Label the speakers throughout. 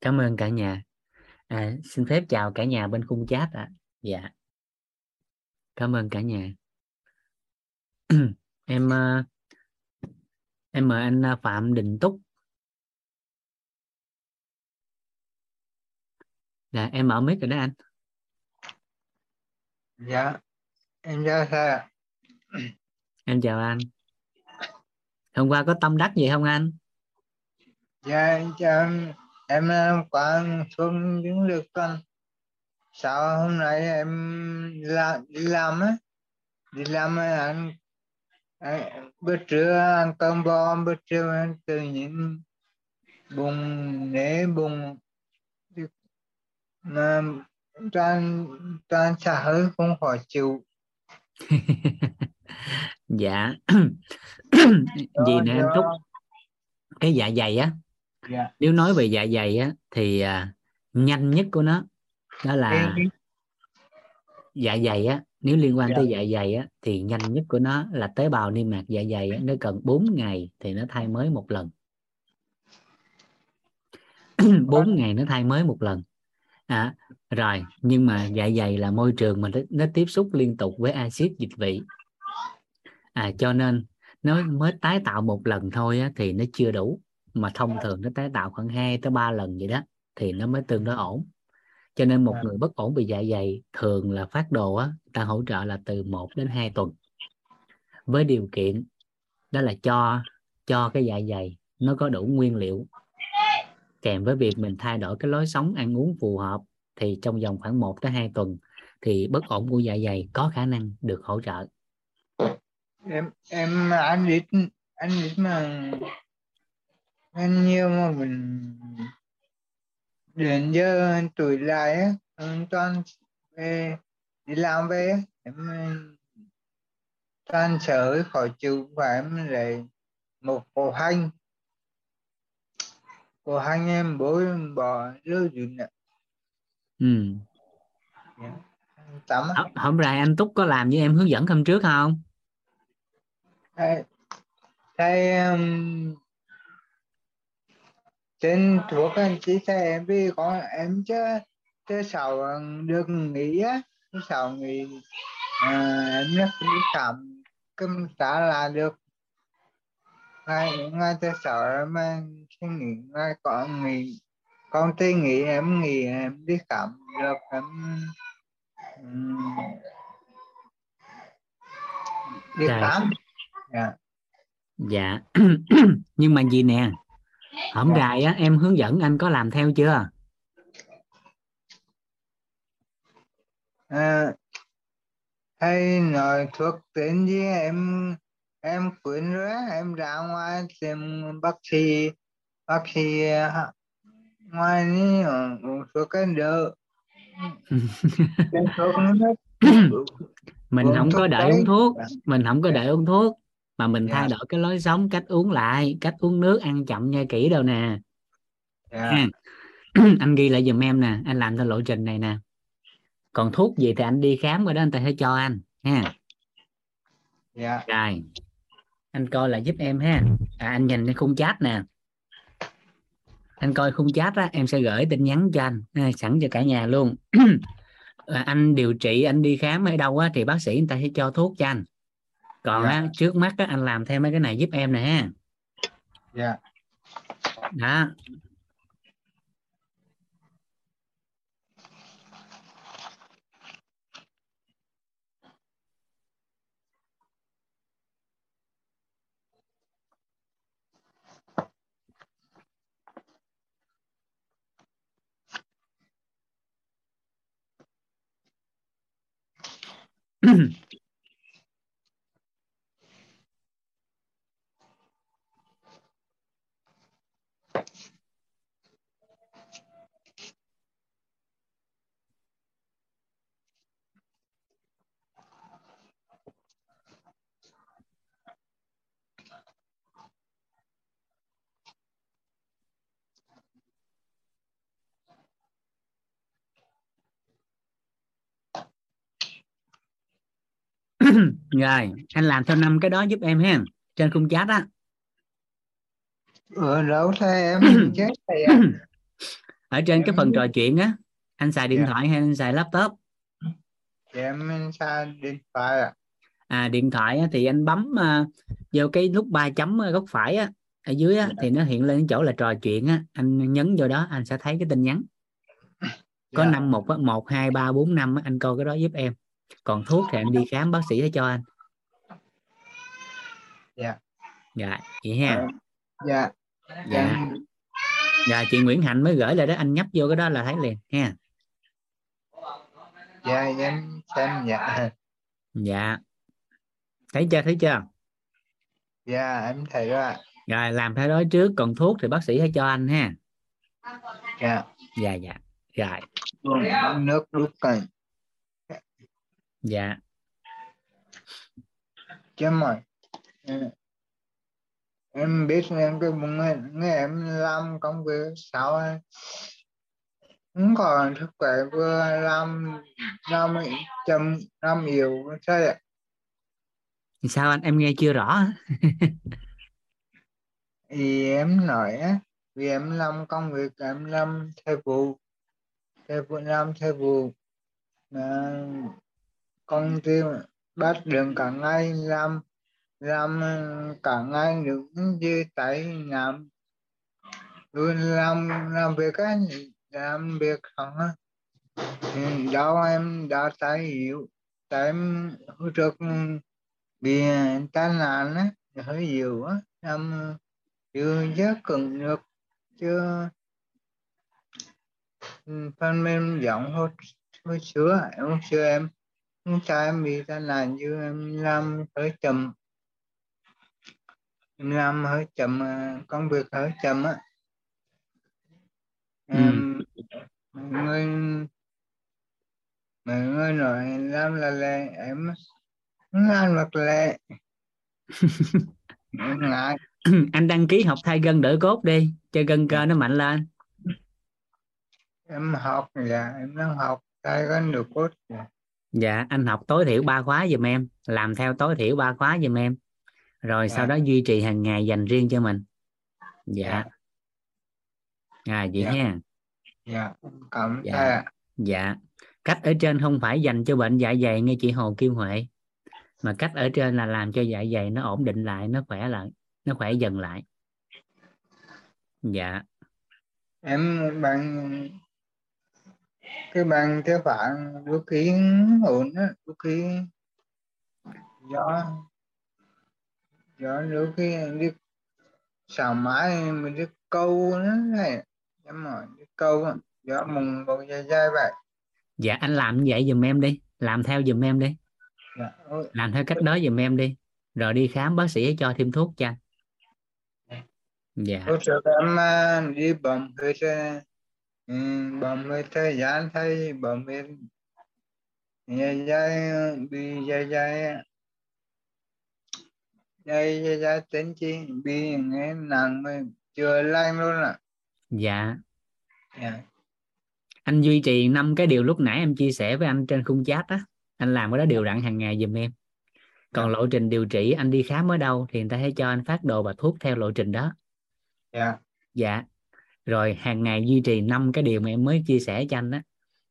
Speaker 1: cảm ơn cả nhà. À, xin phép chào cả nhà bên khung chat ạ. À. dạ. Cảm ơn cả nhà. Em uh, em mời anh uh, phạm đình túc. Dạ em mở mic rồi đó anh.
Speaker 2: Dạ em chào thầy
Speaker 1: em chào anh. Hôm qua có tâm đắc gì không anh?
Speaker 2: Dạ em chào em qua xuống những được con sao hôm nay em làm đi làm á? Đi làm ăn, ăn bữa trưa ăn cơm bò bữa trưa tự nhiên bụng nế bụng mà toàn toàn xả hơi không khỏi chịu.
Speaker 1: Dạ. Gì nè em thúc cái dạ dày á yeah. Nếu nói về dạ dày á thì à, nhanh nhất của nó đó là dạ dày á nếu liên quan yeah. tới dạ. dạ dày á thì nhanh nhất của nó là tế bào niêm mạc dạ dày á, nó cần 4 ngày thì nó thay mới một lần 4 ngày nó thay mới một lần à, rồi nhưng mà dạ dày là môi trường mà nó, nó tiếp xúc liên tục với axit dịch vị à cho nên nó mới tái tạo một lần thôi á, thì nó chưa đủ mà thông thường nó tái tạo khoảng 2 tới 3 lần vậy đó thì nó mới tương đối ổn. Cho nên một người bất ổn bị dạ dày thường là phát đồ á ta hỗ trợ là từ 1 đến 2 tuần. Với điều kiện đó là cho cho cái dạ dày nó có đủ nguyên liệu. Kèm với việc mình thay đổi cái lối sống ăn uống phù hợp thì trong vòng khoảng 1 tới 2 tuần thì bất ổn của dạ dày có khả năng được hỗ trợ.
Speaker 2: Em em anh biết anh biết mà anh nhiều mà mình đến giờ tuổi lại á toàn về đi làm về em toàn sợ khỏi chịu và em lại một cổ hành cổ hành em bố bỏ lưu dùn nè
Speaker 1: ừ yeah. Tắm. hôm nay anh túc có làm như em hướng dẫn hôm trước không
Speaker 2: thầy thầy um, trên thuốc anh chỉ thầy em vì có em chứ chứ sao được nghỉ á chứ sao nghỉ à, em nhắc đi khám cơm trả là được. Ngay ngay tới sợ mà suy nghĩ ngay có nghỉ con tê nghỉ em nghỉ em đi khám được em um, đi khám.
Speaker 1: Dạ. Dạ. Nhưng mà gì nè hổm dạ. gài á em hướng dẫn anh có làm theo chưa?
Speaker 2: À, hay nói thuốc tên gì? Em em quyến rồi em ra ngoài tìm bác sĩ. Bác sĩ à, ngoài ní uống thuốc cái đỡ.
Speaker 1: Mình không có đợi uống thuốc. Mình không có đợi uống thuốc mà mình yeah. thay đổi cái lối sống cách uống lại cách uống nước ăn chậm nha kỹ đâu nè. Yeah. anh ghi lại giùm em nè anh làm theo lộ trình này nè. Còn thuốc gì thì anh đi khám rồi đó anh ta sẽ cho anh ha.
Speaker 2: Yeah.
Speaker 1: rồi anh coi lại giúp em ha. À, anh nhìn cái khung chat nè. Anh coi khung chat á em sẽ gửi tin nhắn cho anh ha, sẵn cho cả nhà luôn. À, anh điều trị anh đi khám ở đâu á thì bác sĩ người ta sẽ cho thuốc cho anh còn yeah. Dạ. á, trước mắt á, anh làm thêm mấy cái này giúp em nè ha
Speaker 2: dạ
Speaker 1: đó rồi anh làm theo năm cái đó giúp em ha trên khung chat á
Speaker 2: ờ đâu thầy em chết thầy à.
Speaker 1: ở trên cái
Speaker 2: Em
Speaker 1: phần
Speaker 2: biết.
Speaker 1: trò chuyện á anh xài điện
Speaker 2: Dạ.
Speaker 1: thoại hay anh xài laptop
Speaker 2: Dạ, em xa điện thoại ạ.
Speaker 1: à điện thoại á, thì anh bấm à, vô cái nút ba chấm góc phải á ở dưới á,
Speaker 2: Dạ.
Speaker 1: thì nó hiện lên chỗ là trò chuyện á anh nhấn vô đó anh sẽ thấy cái tin nhắn có
Speaker 2: Dạ.
Speaker 1: năm một một hai ba bốn năm anh coi cái đó giúp em còn thuốc thì anh đi khám bác sĩ sẽ cho anh
Speaker 2: Dạ.
Speaker 1: dạ vậy ha
Speaker 2: Ờ, Dạ.
Speaker 1: dạ
Speaker 2: Em,
Speaker 1: dạ chị Nguyễn Hạnh mới gửi lại đó anh nhấp vô cái đó là thấy liền ha
Speaker 2: dạ, em xem dạ.
Speaker 1: dạ thấy chưa thấy chưa
Speaker 2: Dạ, em thấy rồi ạ.
Speaker 1: rồi làm theo đó trước còn thuốc thì bác sĩ sẽ cho anh ha
Speaker 2: Dạ.
Speaker 1: dạ dạ rồi
Speaker 2: Uống nước đút cành.
Speaker 1: Dạ
Speaker 2: chứ mà ừ, em biết em cái bụng em nghe em làm công việc sao ấy. không còn sức khỏe vừa làm làm chậm làm nhiều thế ạ.
Speaker 1: Thì sao anh em nghe chưa rõ
Speaker 2: thì em nói á vì em làm công việc em làm theo vụ theo vụ làm theo vụ mà công ty bắt đường cả ngày làm làm cả ngày được như tại làm luôn làm làm việc ấy làm việc không á. Ừ, đâu em đã tay hiểu tại em hồi trước bị tai nạn á, hơi nhiều á. Em chưa rất cần được, chưa phần mềm giọng hồi hồi xưa hồi em sao em bị tai nạn như em làm hơi chậm em làm hơi chậm à, công việc hơi chậm á.
Speaker 1: Ừ.
Speaker 2: em mọi người mọi người nói làm là lệ em làm được lệ. Ngại.
Speaker 1: Anh đăng ký học thay gân đỡ cốt đi cho gân cơ nó mạnh lên.
Speaker 2: Em học dạ em đang học tay có được cốt dạ.
Speaker 1: Dạ anh học tối thiểu ba khóa giùm em làm theo tối thiểu ba khóa giùm em. Rồi sau
Speaker 2: Dạ.
Speaker 1: đó duy trì hàng ngày dành riêng cho mình. Dạ. À vậy
Speaker 2: Dạ.
Speaker 1: ha.
Speaker 2: Dạ cảm
Speaker 1: Dạ. dạ. Cách ở trên không phải dành cho bệnh dạ dày nghe chị Hồ Kim Huệ mà cách ở trên là làm cho dạ dày nó ổn định lại nó khỏe lại nó khỏe dần lại. Dạ.
Speaker 2: Em bằng cái bằng theo phản đôi khi ổn á đôi khi gió gió đôi khi đi xào mái mình đi câu nó này em hỏi đi câu gió mùng một dài dài vậy.
Speaker 1: Dạ anh làm như vậy giùm em đi làm theo giùm em đi.
Speaker 2: Dạ.
Speaker 1: làm theo cách đó giùm em đi rồi đi khám bác sĩ cho thêm thuốc cho. Dạ.
Speaker 2: Lúc trước em à, đi huyết à, ừ, bấm huyết thời gian thấy bấm huyết dài dài bị dài dài dài dài dài tính chi bị nghe nặng mà chưa lành luôn à.
Speaker 1: Dạ.
Speaker 2: Dạ.
Speaker 1: Anh duy trì năm cái điều lúc nãy em chia sẻ với anh trên khung chat á anh làm cái đó đều đặn hàng ngày giùm em. Còn
Speaker 2: Dạ.
Speaker 1: lộ trình điều trị anh đi khám ở đâu thì người ta sẽ cho anh phát đồ và thuốc theo lộ trình đó.
Speaker 2: Dạ.
Speaker 1: Dạ rồi hàng ngày duy trì năm cái điều mà em mới chia sẻ cho anh á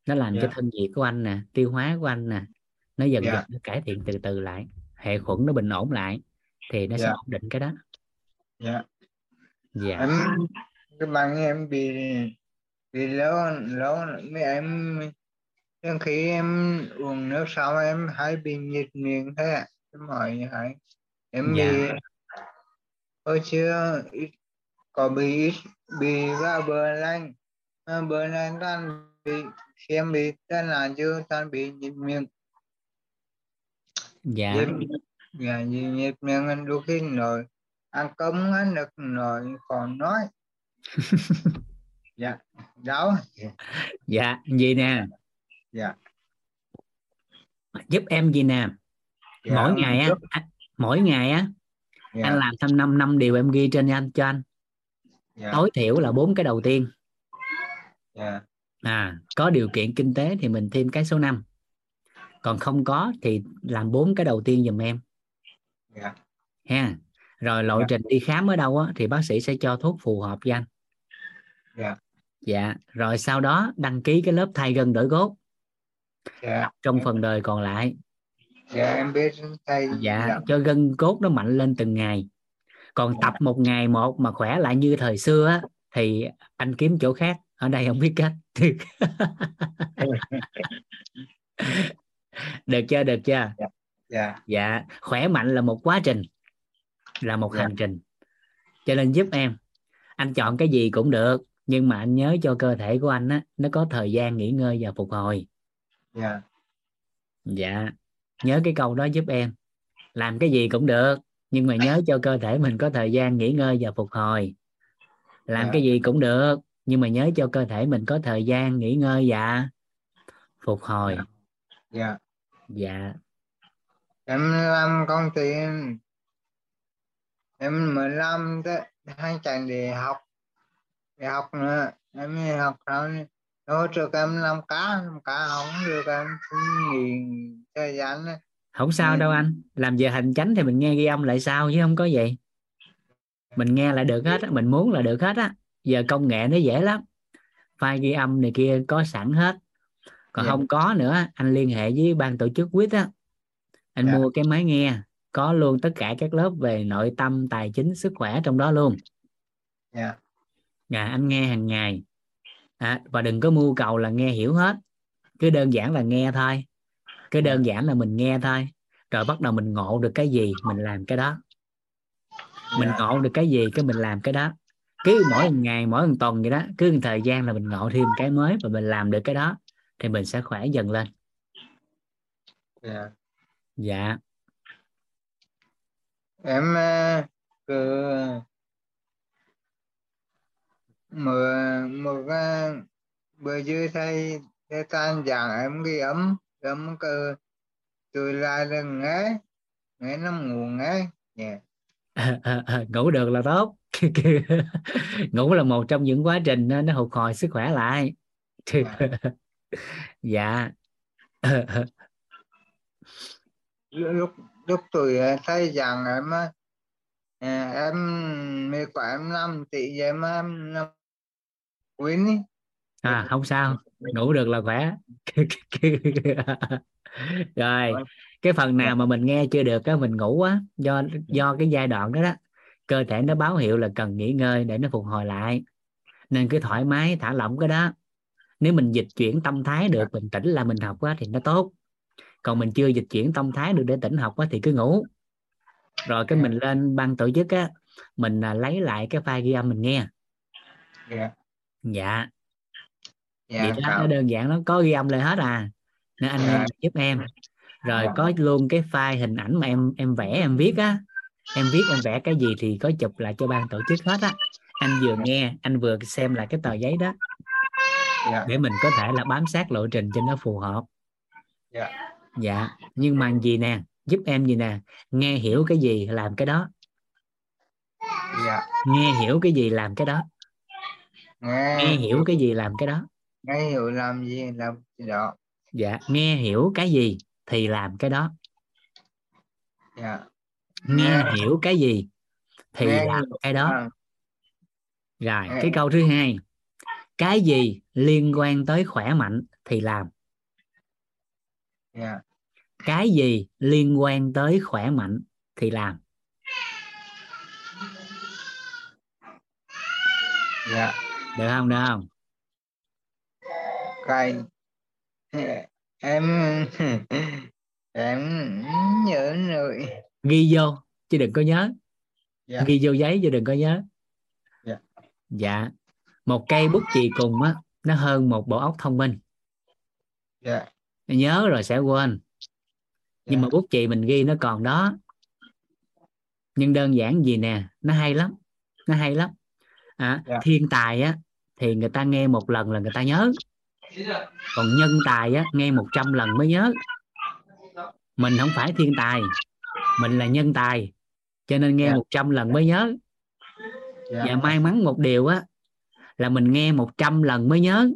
Speaker 1: nó làm cho
Speaker 2: Dạ.
Speaker 1: thân nhiệt của anh nè tiêu hóa của anh nè nó dần
Speaker 2: Dạ.
Speaker 1: dần nó cải thiện từ từ lại hệ khuẩn nó bình ổn lại thì nó sẽ
Speaker 2: Dạ.
Speaker 1: ổn định cái đó
Speaker 2: dạ
Speaker 1: dạ
Speaker 2: em cái bằng em bị bị lâu lâu mấy em nhưng khi em uống nước xong em hay bị nhịt miệng thế em hỏi như vậy em
Speaker 1: Dạ.
Speaker 2: bị hồi xưa ít có bị bị vào bữa lạnh mà bữa nay toàn bị khi em bị tai nạn chưa toàn bị nhịt miệng.
Speaker 1: Dạ.
Speaker 2: Dạ nhịt miệng anh đôi khi nói ăn cơm ăn được nói còn nói. Dạ đau
Speaker 1: dạ gì nè?
Speaker 2: Dạ.
Speaker 1: Giúp em gì nè?
Speaker 2: Dạ,
Speaker 1: mỗi ngày á anh- mỗi ngày á
Speaker 2: dạ,
Speaker 1: anh làm thêm 5 năm điều em ghi trên anh cho anh
Speaker 2: dạ,
Speaker 1: tối thiểu là bốn cái đầu tiên.
Speaker 2: Dạ,
Speaker 1: à có điều kiện kinh tế thì mình thêm cái số 5 còn không có thì làm bốn cái đầu tiên giùm em.
Speaker 2: Dạ,
Speaker 1: ha rồi lộ
Speaker 2: Dạ.
Speaker 1: trình đi khám ở đâu á thì bác sĩ sẽ cho thuốc phù hợp với anh.
Speaker 2: Dạ.
Speaker 1: dạ rồi sau đó đăng ký cái lớp thay gân đổi cốt
Speaker 2: dạ.
Speaker 1: Trong phần đời còn lại.
Speaker 2: Dạ em biết thầy
Speaker 1: dạ. cho gân cốt nó mạnh lên từng ngày còn tập một ngày một mà khỏe lại như thời xưa á, thì anh kiếm chỗ khác ở đây không biết cách. Được chưa được chưa?
Speaker 2: Dạ.
Speaker 1: Dạ. Khỏe mạnh là một quá trình là một
Speaker 2: Dạ.
Speaker 1: hành trình. Cho nên giúp em. Anh chọn cái gì cũng được nhưng mà anh nhớ cho cơ thể của anh á nó có thời gian nghỉ ngơi và phục hồi.
Speaker 2: Dạ.
Speaker 1: Dạ. Nhớ cái câu đó giúp em. Làm cái gì cũng được nhưng mà nhớ cho cơ thể mình có thời gian nghỉ ngơi và phục hồi. Làm
Speaker 2: Dạ.
Speaker 1: cái gì cũng được nhưng mà nhớ cho cơ thể mình có thời gian nghỉ ngơi và phục hồi.
Speaker 2: Dạ.
Speaker 1: Dạ.
Speaker 2: Em làm công ty em em mới làm tới hai chẳng để học. Để học nữa. Em đi học xong hỗ trợ em làm cá làm cá không được em xin nghỉ thời gian này.
Speaker 1: Không sao đâu anh. Làm giờ hành chánh thì mình nghe ghi âm lại sao chứ không có gì. Mình nghe lại được hết á mình muốn là được hết á. Giờ công nghệ nó dễ lắm. File ghi âm này kia có sẵn hết. Còn
Speaker 2: Dạ.
Speaker 1: không có nữa anh liên hệ với ban tổ chức quýt á. Anh
Speaker 2: Dạ.
Speaker 1: mua cái máy nghe có luôn tất cả các lớp về nội tâm tài chính sức khỏe trong đó luôn.
Speaker 2: Dạ.
Speaker 1: Dạ anh nghe hàng ngày. À, và đừng có mưu cầu là nghe hiểu hết. Cứ đơn giản là nghe thôi cứ đơn giản là mình nghe thôi. Rồi bắt đầu mình ngộ được cái gì mình làm cái đó. Mình
Speaker 2: dạ.
Speaker 1: ngộ được cái gì cái mình làm cái đó. Cứ mỗi ngày mỗi một tuần vậy đó cứ một thời gian là mình ngộ thêm cái mới và mình làm được cái đó thì mình sẽ khỏe dần lên.
Speaker 2: Dạ.
Speaker 1: Dạ.
Speaker 2: Em ờ, cứ mở một cái bữa dưới thầy thầy tan giảng em ghi ấm ấm cơ tôi lại là nghe nghe nó ngủ nghe dạ.
Speaker 1: Ngủ được là tốt. Ngủ là một trong những quá trình nó phục hồi sức khỏe lại.
Speaker 2: Dạ. lúc lúc tôi ờ, thấy rằng em á, à, em mê của em năm tỷ em năm quên
Speaker 1: à không sao. Ngủ được là khỏe. Rồi cái phần nào mà mình nghe chưa được á mình ngủ á do do cái giai đoạn đó đó cơ thể nó báo hiệu là cần nghỉ ngơi để nó phục hồi lại. Nên cứ thoải mái thả lỏng cái đó. Nếu mình dịch chuyển tâm thái được bình tĩnh là mình học á thì nó tốt. Còn mình chưa dịch chuyển tâm thái được để tỉnh học á thì cứ ngủ. Rồi cái mình lên ban tổ chức á mình à, lấy lại cái file ghi âm mình nghe.
Speaker 2: Dạ.
Speaker 1: Dạ
Speaker 2: dạ
Speaker 1: vậy đó nó đơn giản nó có ghi âm lại hết à. Nên anh
Speaker 2: Dạ.
Speaker 1: giúp em. Rồi
Speaker 2: Dạ.
Speaker 1: có luôn cái file hình ảnh mà em em vẽ em viết á. Em viết em vẽ cái gì thì có chụp lại cho ban tổ chức hết á. Anh vừa nghe anh vừa xem lại cái tờ giấy đó.
Speaker 2: Dạ.
Speaker 1: Để mình có thể là bám sát lộ trình cho nó phù hợp.
Speaker 2: Dạ.
Speaker 1: Dạ nhưng mà gì nè? Giúp em gì nè? Nghe hiểu cái gì làm cái đó.
Speaker 2: Dạ.
Speaker 1: Nghe hiểu cái gì làm cái đó.
Speaker 2: Nghe.
Speaker 1: Nghe hiểu cái gì làm cái đó
Speaker 2: nghe hiểu làm gì làm cái đó.
Speaker 1: Dạ nghe hiểu cái gì thì làm cái đó.
Speaker 2: Dạ.
Speaker 1: Nghe hiểu cái gì thì
Speaker 2: nghe
Speaker 1: làm
Speaker 2: hiểu.
Speaker 1: cái đó.
Speaker 2: À,
Speaker 1: rồi
Speaker 2: nghe-
Speaker 1: cái câu thứ hai. Cái gì liên quan tới khỏe mạnh thì làm?
Speaker 2: Dạ.
Speaker 1: Cái gì liên quan tới khỏe mạnh thì làm?
Speaker 2: Dạ.
Speaker 1: Được không được không
Speaker 2: cái em em nhớ rồi
Speaker 1: ghi vô chứ đừng có nhớ.
Speaker 2: Dạ.
Speaker 1: Ghi vô giấy chứ đừng có nhớ.
Speaker 2: Dạ.
Speaker 1: dạ. Một cây bút chì cùng á nó hơn một bộ óc thông minh.
Speaker 2: Dạ.
Speaker 1: Nhớ rồi sẽ quên. Nhưng
Speaker 2: Dạ.
Speaker 1: mà bút chì mình ghi nó còn đó. Nhưng đơn giản gì nè nó hay lắm. Nó hay lắm. À,
Speaker 2: Dạ.
Speaker 1: thiên tài á thì người ta nghe một lần là người ta nhớ còn nhân tài á nghe 100 lần mới nhớ. Mình không phải thiên tài mình là nhân tài cho nên nghe
Speaker 2: Dạ.
Speaker 1: 100 lần mới nhớ.
Speaker 2: Dạ.
Speaker 1: Và may mắn một điều á là mình nghe 100 lần mới nhớ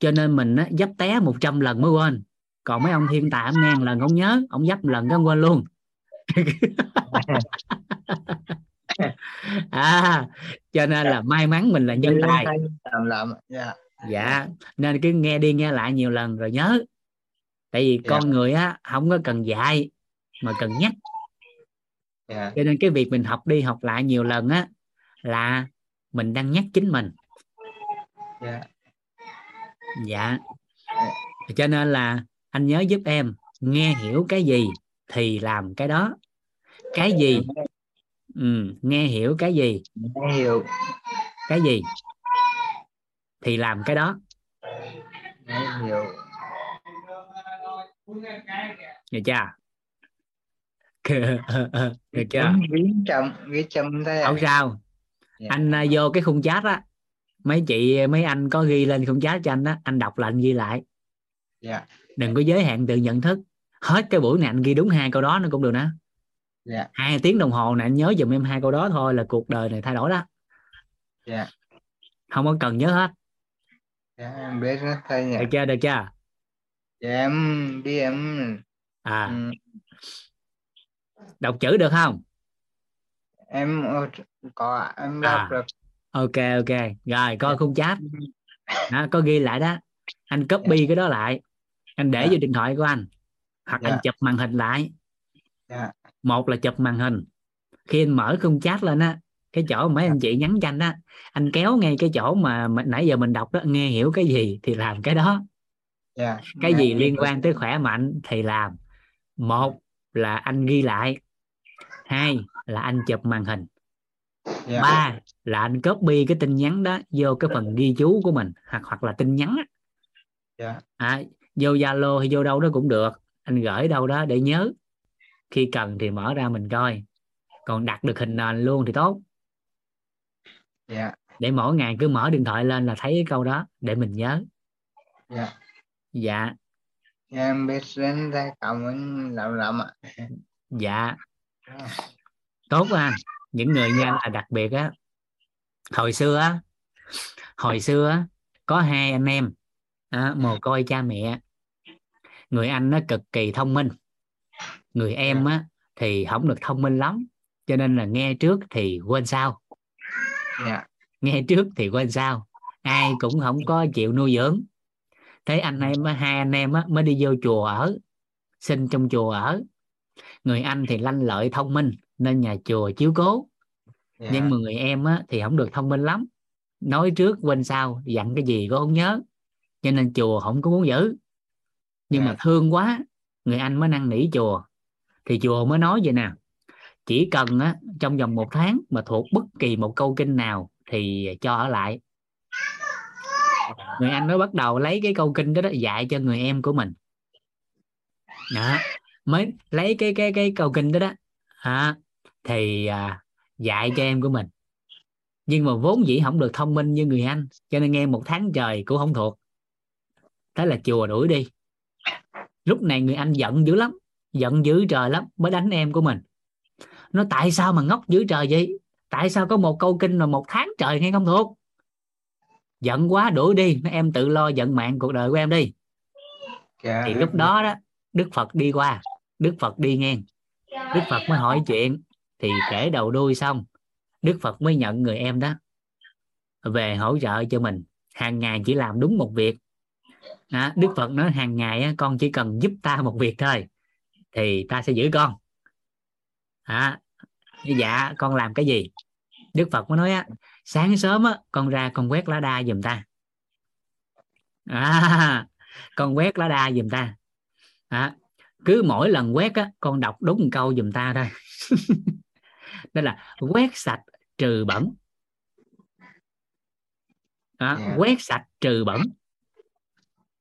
Speaker 1: cho nên mình á, dấp té 100 lần mới quên. Còn mấy ông thiên tài ông nghe lần không nhớ ông dấp lần cái quên luôn. À cho nên là may mắn mình là nhân tài.
Speaker 2: làm làm dạ
Speaker 1: dạ nên cứ nghe đi nghe lại nhiều lần rồi nhớ. Tại vì
Speaker 2: Dạ.
Speaker 1: con người á không có cần dạy mà cần nhắc.
Speaker 2: Dạ.
Speaker 1: Cho nên cái việc mình học đi học lại nhiều lần á là mình đang nhắc chính mình.
Speaker 2: Dạ.
Speaker 1: Dạ. Cho nên là anh nhớ giúp em nghe hiểu cái gì thì làm cái đó. Cái gì? Ừ, nghe hiểu cái gì?
Speaker 2: Nghe hiểu.
Speaker 1: Cái gì thì làm cái đó.
Speaker 2: Hiểu
Speaker 1: được chưa? Được chưa? Không sao.
Speaker 2: Dạ.
Speaker 1: anh à, vô cái khung chat á. Mấy chị mấy anh có ghi lên khung chat cho anh á. Anh đọc là anh ghi lại.
Speaker 2: Dạ.
Speaker 1: Đừng có giới hạn tự nhận thức. Hết cái buổi này anh ghi đúng hai câu đó nó cũng được nè.
Speaker 2: Dạ.
Speaker 1: Hai tiếng đồng hồ này anh nhớ giùm em hai câu đó thôi là cuộc đời này thay đổi đó.
Speaker 2: Dạ.
Speaker 1: Không có cần nhớ hết
Speaker 2: dạ em biết rất thầy nhỉ.
Speaker 1: Được chưa được chưa?
Speaker 2: Dạ em đi em
Speaker 1: à.
Speaker 2: ừ,
Speaker 1: đọc chữ được không?
Speaker 2: Em ờ, có em
Speaker 1: À.
Speaker 2: đọc được.
Speaker 1: Ok ok. Rồi coi
Speaker 2: Dạ.
Speaker 1: khung chat. Đó, có ghi lại đó. Anh copy cái đó lại. Anh để
Speaker 2: Dạ.
Speaker 1: vô điện thoại của anh. Hoặc anh
Speaker 2: Dạ.
Speaker 1: chụp màn hình lại.
Speaker 2: Dạ.
Speaker 1: Một là chụp màn hình. Khi anh mở khung chat lên á cái chỗ mấy anh chị nhắn cho anh á anh kéo ngay cái chỗ mà, mà nãy giờ mình đọc đó nghe hiểu cái gì thì làm cái đó.
Speaker 2: Dạ
Speaker 1: cái gì liên quan tới khỏe mạnh thì làm. Một là anh ghi lại. Hai là anh chụp màn hình.
Speaker 2: Dạ.
Speaker 1: Ba là anh copy cái tin nhắn đó vô cái phần ghi chú của mình hoặc hoặc là tin nhắn á.
Speaker 2: dạ.
Speaker 1: À, vô zalo hay vô đâu đó cũng được. Anh gửi đâu đó để nhớ. Khi cần thì mở ra mình coi. Còn đặt được hình nền luôn thì tốt
Speaker 2: dạ.
Speaker 1: Để mỗi ngày cứ mở điện thoại lên là thấy cái câu đó để mình nhớ.
Speaker 2: Dạ.
Speaker 1: Dạ.
Speaker 2: Dạ em biết đến thầy cảm ơn lắm lắm ạ.
Speaker 1: Dạ. Tốt quá anh. Những người như anh là đặc biệt á. Hồi xưa á hồi xưa á có hai anh em à, mồ côi cha mẹ. Người anh nó cực kỳ thông minh. Người em á thì không được thông minh lắm cho nên là nghe trước thì quên sau
Speaker 2: dạ.
Speaker 1: Nghe trước thì quên sau ai cũng không có chịu nuôi dưỡng. Thế anh em hai anh em á, mới đi vô chùa ở sinh trong chùa ở. Người anh thì lanh lợi thông minh nên nhà chùa chiếu cố.
Speaker 2: Dạ.
Speaker 1: Nhưng mà người em á, thì không được thông minh lắm. Nói trước quên sau dặn cái gì cũng không nhớ. Cho nên chùa không có muốn giữ. Nhưng mà
Speaker 2: Dạ.
Speaker 1: thương quá người anh mới năn nỉ chùa. Thì chùa mới nói vậy nè chỉ cần á, trong vòng một tháng mà thuộc bất kỳ một câu kinh nào thì cho ở lại. Người anh mới bắt đầu lấy cái câu kinh đó, đó dạy cho người em của mình. Đó mới lấy cái cái cái câu kinh đó đó. À, thì à, dạy cho em của mình. Nhưng mà vốn dĩ không được thông minh như người anh cho nên nghe một tháng trời cũng không thuộc. Thế là chùa đuổi đi. Lúc này người anh giận dữ lắm giận dữ trời lắm mới đánh em của mình nó tại sao mà ngốc dữ trời vậy? Tại sao có một câu kinh mà một tháng trời nghe không thuộc? Giận quá đuổi đi. Nó em tự lo giận mạng cuộc đời của em đi.
Speaker 2: Dạ
Speaker 1: thì lúc đó đó đức phật đi qua. Đức phật đi ngang. Đức phật mới hỏi chuyện. Thì kể đầu đuôi xong đức phật mới nhận người em đó về hỗ trợ cho mình. Hàng ngày chỉ làm đúng một việc. Đức phật nói hàng ngày con chỉ cần giúp ta một việc thôi thì ta sẽ giữ con à, dạ con làm cái gì? Đức phật mới nói á sáng sớm á con ra con quét lá đa giùm ta. À, con quét lá đa giùm ta. À, cứ mỗi lần quét á con đọc đúng một câu giùm ta thôi. Đó là quét sạch trừ bẩn. Đó,
Speaker 2: Dạ.
Speaker 1: quét sạch trừ bẩn.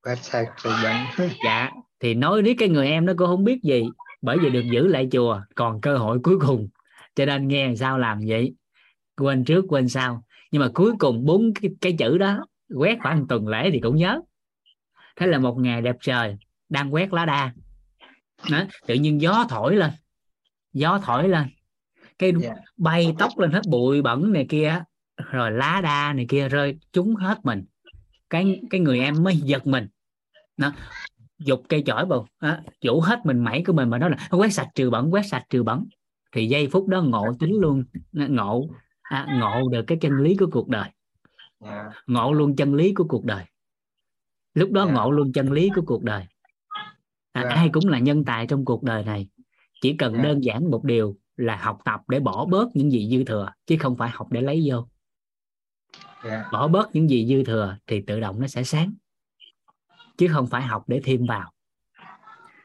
Speaker 2: Quét sạch rồi bẩn.
Speaker 1: Dạ thì nói với cái người em nó cũng không biết gì bởi vì được giữ lại chùa còn cơ hội cuối cùng. Cho nên nghe làm sao làm vậy? Quên trước quên sau. Nhưng mà cuối cùng bốn cái, cái chữ đó quét khoảng tuần lễ thì cũng nhớ. Thế là một ngày đẹp trời đang quét lá đa. Đó, tự nhiên gió thổi lên gió thổi lên. Cái
Speaker 2: Dạ.
Speaker 1: bay tóc lên hết bụi bẩn này kia rồi lá đa này kia rơi trúng hết mình. Cái cái người em mới giật mình. Nó dục cây chổi vào á, vũ hết mình mẩy của mình mà nói là quét sạch trừ bẩn quét sạch trừ bẩn thì giây phút đó ngộ tính luôn ngộ à, ngộ được cái chân lý của cuộc đời ngộ luôn chân lý của cuộc đời lúc đó
Speaker 2: Yeah.
Speaker 1: ngộ luôn chân lý của cuộc đời à,
Speaker 2: Yeah.
Speaker 1: ai cũng là nhân tài trong cuộc đời này chỉ cần
Speaker 2: Yeah.
Speaker 1: đơn giản một điều là học tập để bỏ bớt những gì dư thừa chứ không phải học để lấy vô
Speaker 2: Yeah.
Speaker 1: bỏ bớt những gì dư thừa thì tự động nó sẽ sáng chứ không phải học để thêm vào.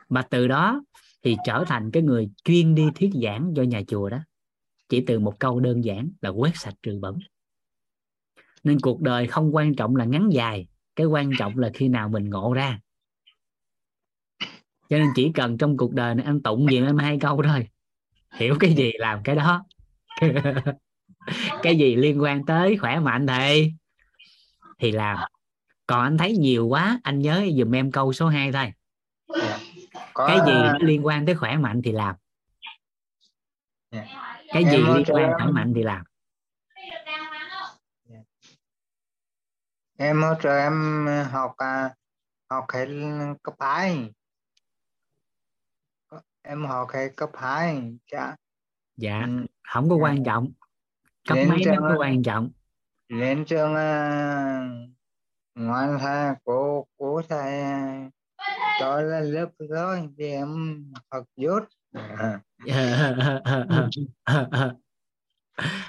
Speaker 1: Mà từ đó thì trở thành cái người chuyên đi thuyết giảng cho nhà chùa đó. Chỉ từ một câu đơn giản là quét sạch trừ bẩn. Nên cuộc đời không quan trọng là ngắn dài, cái quan trọng là khi nào mình ngộ ra. Cho nên chỉ cần trong cuộc đời này anh tụng gì em hai câu thôi, hiểu cái gì làm cái đó. Cái gì liên quan tới khỏe mạnh thì thì làm còn anh thấy nhiều quá anh nhớ dùm em câu số 2 thôi.
Speaker 2: Yeah. Có,
Speaker 1: cái gì nó liên quan tới khỏe mạnh thì làm.
Speaker 2: Yeah.
Speaker 1: cái
Speaker 2: Em
Speaker 1: gì
Speaker 2: ơi,
Speaker 1: liên quan
Speaker 2: em-
Speaker 1: khỏe mạnh thì làm.
Speaker 2: Em hỗ trợ em học à, học hết cấp 2 em học hết cấp 2 dạ.
Speaker 1: Dạ
Speaker 2: ừ.
Speaker 1: không có
Speaker 2: Dạ.
Speaker 1: quan trọng. Cấp
Speaker 2: Đến
Speaker 1: mấy nó có quan trọng.
Speaker 2: lên trường uh, ngoan thầy cô cô thầy cho lên lớp thôi thì em học dốt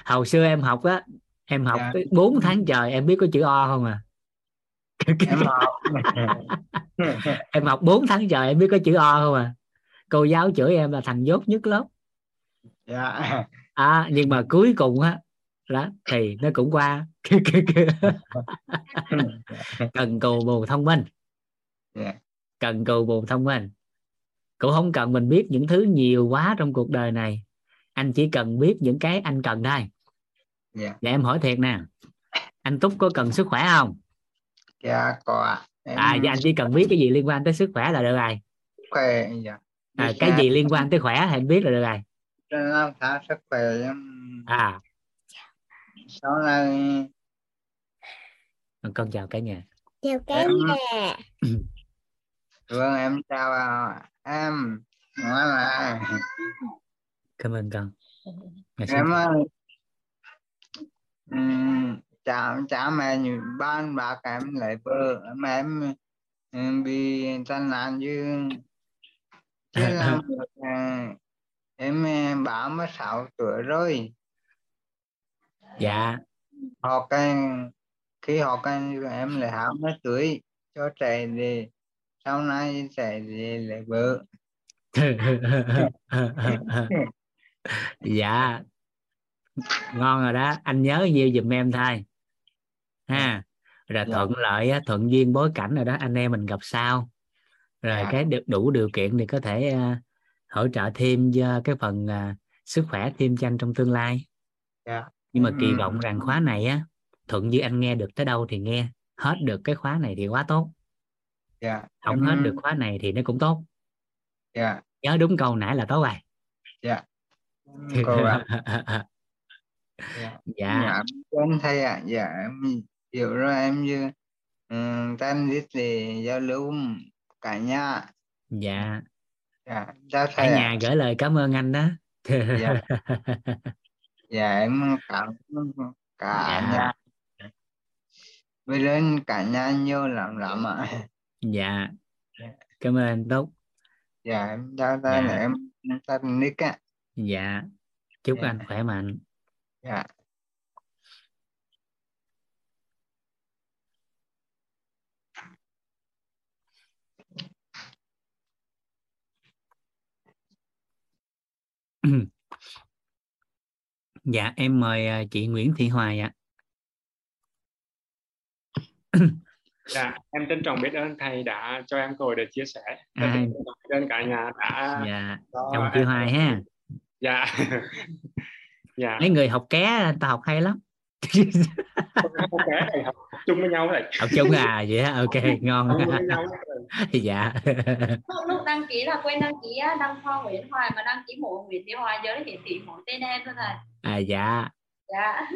Speaker 1: hồi xưa em học á em học
Speaker 2: Dạ.
Speaker 1: tới 4 tháng trời em biết có chữ o không à?
Speaker 2: Em học.
Speaker 1: Em học 4 tháng trời em biết có chữ o không à? Cô giáo chửi em là thằng dốt nhất lớp.
Speaker 2: Dạ.
Speaker 1: À nhưng mà cuối cùng á đó thì nó cũng qua cần cù bù thông minh.
Speaker 2: Dạ.
Speaker 1: Cần cù bù thông minh. Cũng không cần mình biết những thứ nhiều quá trong cuộc đời này. Anh chỉ cần biết những cái anh cần thôi.
Speaker 2: Dạ.
Speaker 1: Và em hỏi thiệt nè. Anh túc có cần sức khỏe không?
Speaker 2: Dạ có em
Speaker 1: à và anh chỉ cần biết cái gì liên quan tới sức khỏe là được rồi.
Speaker 2: Khỏe dạ.
Speaker 1: À,
Speaker 2: Biết
Speaker 1: cái gì liên quan tới khỏe thì anh biết là được rồi.
Speaker 2: Tháng sức khỏe em.
Speaker 1: À
Speaker 2: sau này
Speaker 1: con chào cả nhà.
Speaker 3: Chào cả
Speaker 2: Em-
Speaker 3: nhà.
Speaker 2: Vâng em chào em ngoan lại
Speaker 1: cảm ơn con. Ngày
Speaker 2: em
Speaker 1: chào.
Speaker 2: ơi, ừm, cha cha mẹ như ban bạc em vợ mà em ừm, bị tai nạn như chứ được, à, em ba mươi sáu tuổi rồi
Speaker 1: dạ.
Speaker 2: Họ cái khi họ cái em lại hai mươi tuổi cho trẻ để sau này trẻ để lấy vợ.
Speaker 1: Dạ. Ngon rồi đó. Anh nhớ nhiêu giùm em thôi ha. Rồi
Speaker 2: Dạ.
Speaker 1: thuận lợi á, thuận duyên bối cảnh rồi đó. Anh em mình gặp sau. Rồi
Speaker 2: Dạ.
Speaker 1: cái được đủ điều kiện thì có thể à, hỗ trợ thêm cho cái phần à, sức khỏe thêm cho anh trong tương lai.
Speaker 2: Dạ.
Speaker 1: Nhưng mà kỳ
Speaker 2: Ừm.
Speaker 1: vọng rằng khóa này á thuận như anh nghe được tới đâu thì nghe. Hết được cái khóa này thì quá tốt.
Speaker 2: Dạ
Speaker 1: không
Speaker 2: em,
Speaker 1: hết được khóa này thì nó cũng tốt.
Speaker 2: Dạ.
Speaker 1: Nhớ đúng câu nãy là tốt rồi.
Speaker 2: Dạ cô ạ. Dạ
Speaker 1: dạ.
Speaker 2: dạ em thầy ạ. Dạ em hiểu rồi em như tan viết để giao lưu cả nhà.
Speaker 1: Dạ.
Speaker 2: Dạ
Speaker 1: cả nhà gửi lời cảm ơn anh đó.
Speaker 2: Dạ dạ em cảm cả
Speaker 1: Dạ.
Speaker 2: nhà. Với lên cả nhà nhiều lắm lắm ạ.
Speaker 1: Dạ. Cảm ơn anh tốt
Speaker 2: dạ em chào thầy
Speaker 1: Dạ.
Speaker 2: em tên Nick ạ.
Speaker 1: Dạ. Chúc
Speaker 2: Dạ.
Speaker 1: anh khỏe mạnh.
Speaker 2: Dạ
Speaker 1: dạ em mời à, chị Nguyễn Thị Hoài ạ
Speaker 4: Dạ, em trân trọng biết ơn thầy đã cho em cơ hội để chia sẻ.
Speaker 1: À.
Speaker 4: trân trọng biết ơn cả nhà đã
Speaker 1: dạ chồng chị Hoài ha
Speaker 4: Dạ. dạ.
Speaker 1: mấy người học ké ta học hay lắm
Speaker 4: Học chung với nhau vậy.
Speaker 1: học chung à vậy á? Ok ngon.
Speaker 4: với
Speaker 1: dạ.
Speaker 5: Lúc, lúc đăng ký là quên đăng ký đăng kho Nguyễn Hoài mà đăng ký mộ Nguyễn Thị Hoài giờ hiển thị mỗi tên em thôi thầy.
Speaker 1: À dạ.
Speaker 5: Dạ.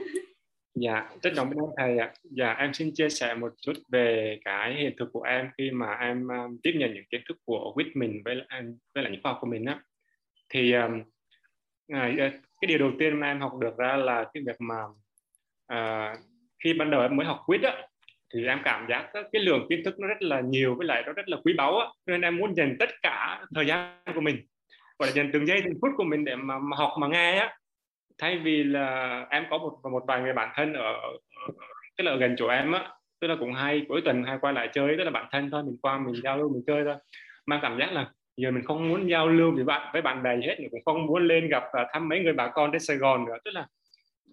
Speaker 4: Dạ, trọng biết ơn thầy ạ. Dạ, em xin chia sẻ một chút về cái hiện thực của em khi mà em um, tiếp nhận những kiến thức của Whitman với lại với lại những khoa của mình á. Thì um, à, cái điều đầu tiên mà em học được ra là cái việc mà à, khi ban đầu em mới học quýt á thì em cảm giác cái lượng kiến thức nó rất là nhiều với lại nó rất là quý báu á. Nên em muốn dành tất cả thời gian của mình gọi là dành từng giây từng phút của mình để mà, mà học mà nghe á. Thay vì là em có một một vài người bạn thân ở, tức là ở gần chỗ em á tức là cũng hay cuối tuần hay qua lại chơi tức là bạn thân thôi mình qua mình giao lưu mình chơi thôi. Mà cảm giác là giờ mình không muốn giao lưu với bạn với bạn bè hết mình cũng không muốn lên gặp và thăm mấy người bà con trên Sài Gòn nữa. Tức là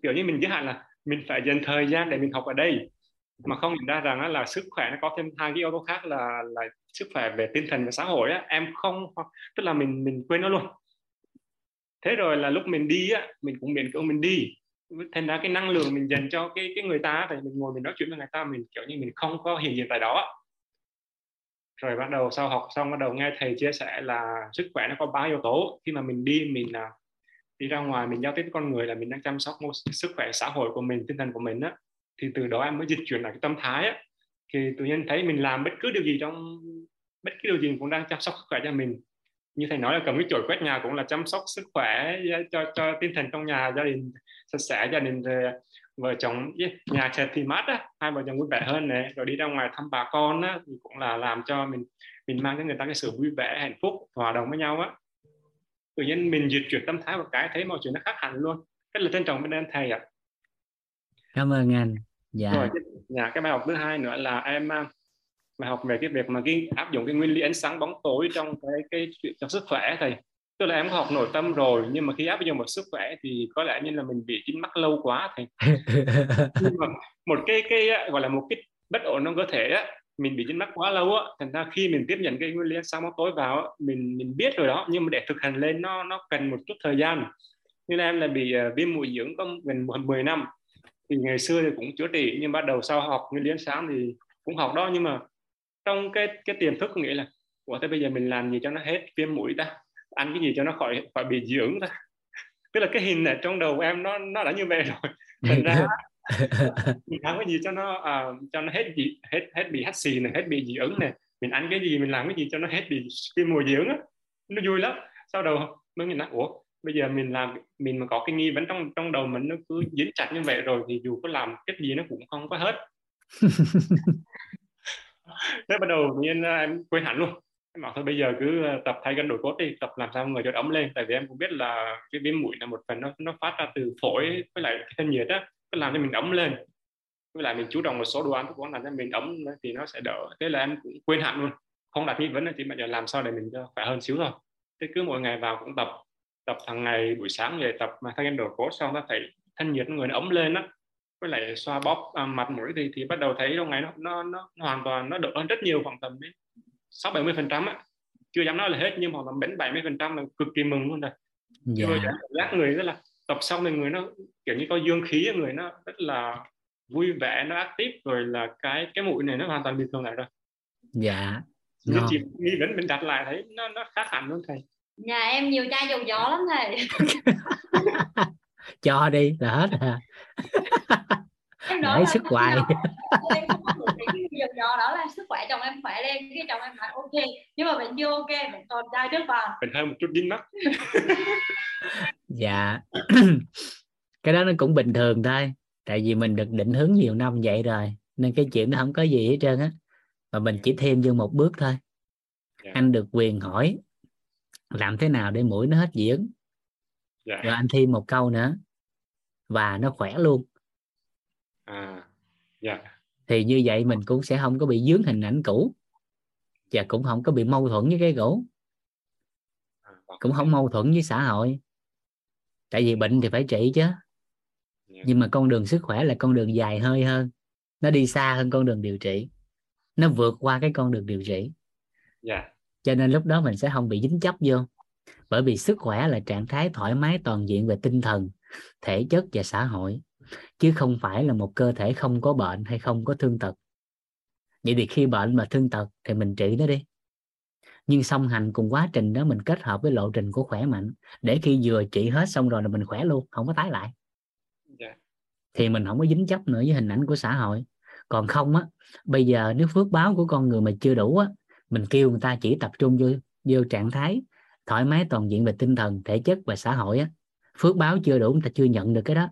Speaker 4: kiểu như mình giới hạn là mình phải dành thời gian để mình học ở đây. Mà không nhận ra rằng là sức khỏe nó có thêm hai cái yếu tố khác là là sức khỏe về tinh thần và xã hội á. Em không tức là mình mình quên nó luôn. Thế rồi là lúc mình đi á mình cũng miễn cưỡng mình đi. Thành ra cái năng lượng mình dành cho cái cái người ta thì mình ngồi mình nói chuyện với người ta mình kiểu như mình không có hiện diện tại đó rồi bắt đầu sau học xong bắt đầu nghe thầy chia sẻ là sức khỏe nó có ba yếu tố. Khi mà mình đi mình là đi ra ngoài mình giao tiếp với con người là mình đang chăm sóc sức khỏe xã hội của mình, tinh thần của mình á, thì từ đó em mới dịch chuyển lại cái tâm thái á. Thì tự nhiên thấy mình làm bất cứ điều gì trong, bất cứ điều gì cũng đang chăm sóc sức khỏe cho mình. Như thầy nói là cầm cái chổi quét nhà cũng là chăm sóc sức khỏe cho cho tinh thần trong nhà, gia đình sạch sẽ, gia đình rồi, vợ chồng nhà sạch thì mát á, hai vợ chồng vui vẻ hơn này rồi đi ra ngoài thăm bà con á, thì cũng là làm cho mình mình mang cho người ta cái sự vui vẻ, hạnh phúc, hòa đồng với nhau á tự nhiên mình dịch chuyển tâm thái một cái thấy mọi chuyện nó khác hẳn luôn. Rất là trân trọng bên em thầy ạ.
Speaker 1: Cảm ơn anh. Dạ.
Speaker 4: Rồi dạ cái bài học thứ hai nữa là em à, bài học về cái việc mà cái áp dụng cái nguyên lý ánh sáng bóng tối trong cái cái chuyện trong sức khỏe thầy. Tức là em có học nội tâm rồi nhưng mà khi áp dụng vào sức khỏe thì có lẽ như là mình bị dính mắc lâu quá thì nhưng mà một cái cái gọi là một cái bất ổn trong cơ thể á mình bị dính mắc quá lâu á thành ra khi mình tiếp nhận cái nguyên lý sáng bóng tối vào mình mình biết rồi đó nhưng mà để thực hành lên nó nó cần một chút thời gian. Như em là bị uh, viêm mũi dưỡng có gần 10 năm. Thì ngày xưa thì cũng chữa trị nhưng bắt đầu sau học nguyên lý sáng thì cũng học đó nhưng mà trong cái cái tiềm thức nghĩ là ủa thế bây giờ mình làm gì cho nó hết viêm mũi ta? Ăn cái gì cho nó khỏi khỏi bị dưỡng ta? Tức là cái hình này trong đầu em nó nó đã như vậy rồi. Thành ra mình làm cái gì cho nó uh, cho nó hết bị hết hết bị hắt xì này hết bị dị ứng này. Mình ăn cái gì mình làm cái gì cho nó hết bị viêm mùa dưỡng á. Nó vui lắm. Sau đầu mới mình nói ủa bây giờ mình làm mình mà có cái nghi vấn trong trong đầu mình nó cứ dính chặt như vậy rồi thì dù có làm cái gì nó cũng không có hết. Thế bắt đầu nhiên em quên hẳn luôn. Em bảo thôi bây giờ cứ ờ, tập thay cân đổi cốt đi tập làm sao người cho ấm lên. Tại vì em cũng biết là cái viêm mũi là một phần nó nó phát ra từ phổi với lại cái thân nhiệt á cứ làm cho mình ấm lên. Với lại mình chú trọng một số đồ ăn thức uống làm cho mình ấm thì nó sẽ đỡ. Thế là em cũng quên hẳn luôn. Không đặt nghi vấn là chỉ bây giờ làm sao để mình cho khỏe hơn xíu thôi. Thế cứ mỗi ngày vào cũng tập tập hàng ngày buổi sáng về tập mà thay đổi cốt xong ta thấy thân nhiệt người nó ấm lên á. Với lại xoa bóp à, mặt mũi thì thì bắt đầu thấy trong ngày nó nó nó, nó hoàn toàn nó đỡ hơn rất nhiều khoảng tầm đến sáu bảy mươi phần trăm á. Chưa dám nói là hết nhưng khoảng tầm đến bảy mươi phần trăm là cực kỳ mừng luôn rồi. Dạ. cảm giác người rất là tập xong thì người nó kiểu như có dương khí người nó rất là vui vẻ nó active rồi là cái cái mũi này nó hoàn toàn bình thường lại rồi.
Speaker 1: Dạ
Speaker 4: no. chỉ nghi vấn mình đặt lại thấy nó nó khác hẳn luôn thầy.
Speaker 5: Nhà em nhiều chai dầu gió lắm thầy.
Speaker 1: Cho đi là hết à
Speaker 5: em
Speaker 1: nói sức hoài
Speaker 5: em dầu gió đó là sức khỏe chồng em khỏe lên cái chồng em phải ok nhưng mà bệnh chưa ok bệnh còn trai trước bà
Speaker 4: bệnh hơi một chút dính mắt
Speaker 1: dạ cái đó nó cũng bình thường thôi tại vì mình được định hướng nhiều năm vậy rồi nên cái chuyện nó không có gì hết trơn á mà mình chỉ thêm vô một bước thôi yeah. Dạ. anh được quyền hỏi làm thế nào để mũi nó hết diễn yeah. Dạ. rồi anh thêm một câu nữa và nó khỏe luôn
Speaker 4: à yeah. Dạ.
Speaker 1: thì như vậy mình cũng sẽ không có bị dướng hình ảnh cũ và cũng không có bị mâu thuẫn với cái cũ à, cũng không mâu thuẫn với xã hội tại vì bệnh thì phải trị chứ yeah. nhưng mà con đường sức khỏe là con đường dài hơi hơn nó đi xa hơn con đường điều trị nó vượt qua cái con đường điều trị
Speaker 4: yeah. Dạ.
Speaker 1: cho nên lúc đó mình sẽ không bị dính chấp vô bởi vì sức khỏe là trạng thái thoải mái toàn diện về tinh thần thể chất và xã hội chứ không phải là một cơ thể không có bệnh hay không có thương tật. Vậy thì khi bệnh mà thương tật thì mình trị nó đi. Nhưng song hành cùng quá trình đó mình kết hợp với lộ trình của khỏe mạnh. Để khi vừa trị hết xong rồi là mình khỏe luôn không có tái lại. Yeah. Dạ. thì mình không có dính chấp nữa với hình ảnh của xã hội. Còn không á bây giờ nếu phước báo của con người mà chưa đủ á mình kêu người ta chỉ tập trung vô vô trạng thái thoải mái toàn diện về tinh thần thể chất và xã hội á. Phước báo chưa đủ người ta chưa nhận được cái đó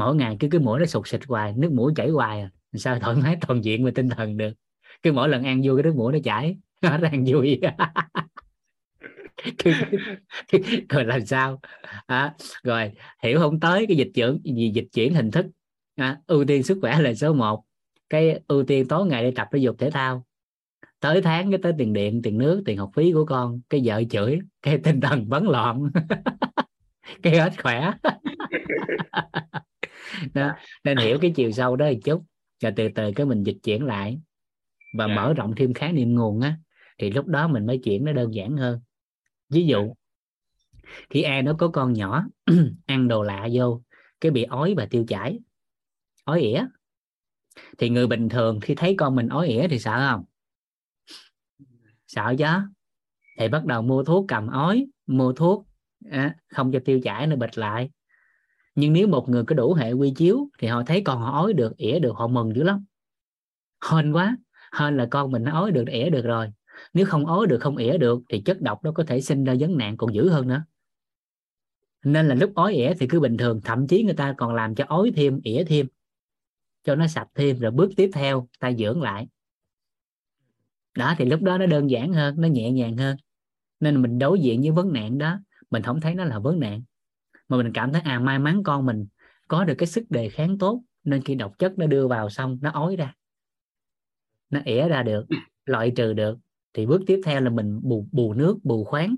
Speaker 1: mỗi ngày cứ cái mũi nó sụt xịt hoài nước mũi chảy hoài à. Sao thoải mái toàn diện về tinh thần được. Cứ mỗi lần ăn vô cái nước mũi nó chảy nó đang vui rồi làm sao? À, rồi hiểu không tới cái dịch chuyển gì dịch chuyển hình thức. À, ưu tiên sức khỏe là số 1 cái ưu tiên tối ngày đi tập thể dục thể thao. Tới tháng cái tới tiền điện tiền nước tiền học phí của con cái vợ chửi cái tinh thần bấn loạn. Cái hết khỏe. đó. nên hiểu cái chiều sâu đó một chút rồi từ từ cái mình dịch chuyển lại và yeah. Dạ. mở rộng thêm khái niệm nguồn á thì lúc đó mình mới chuyển nó đơn giản hơn ví dụ khi ai nó có con nhỏ ăn đồ lạ vô cái bị ói và tiêu chảy ói ỉa thì người bình thường khi thấy con mình ói ỉa thì sợ không sợ chứ thì bắt đầu mua thuốc cầm ói mua thuốc à, không cho tiêu chảy nó bịch lại nhưng nếu một người có đủ hệ quy chiếu thì họ thấy con họ ói được ỉa được, họ mừng dữ lắm. Hên quá, hên là con mình nó ói được ỉa được rồi. Nếu không ói được, không ỉa được thì chất độc nó có thể sinh ra vấn nạn còn dữ hơn nữa. Nên là lúc ói ỉa thì cứ bình thường, thậm chí người ta còn làm cho ói thêm ỉa thêm, cho nó sạch thêm rồi bước tiếp theo, ta dưỡng lại. Đó, thì lúc đó nó đơn giản hơn, nó nhẹ nhàng hơn. Nên mình đối diện với vấn nạn đó, mình không thấy nó là vấn nạn mà mình cảm thấy à may mắn con mình có được cái sức đề kháng tốt, nên khi độc chất nó đưa vào xong, nó ói ra. Nó ỉa ra được, loại trừ được. Thì bước tiếp theo là mình bù bù nước, bù khoáng.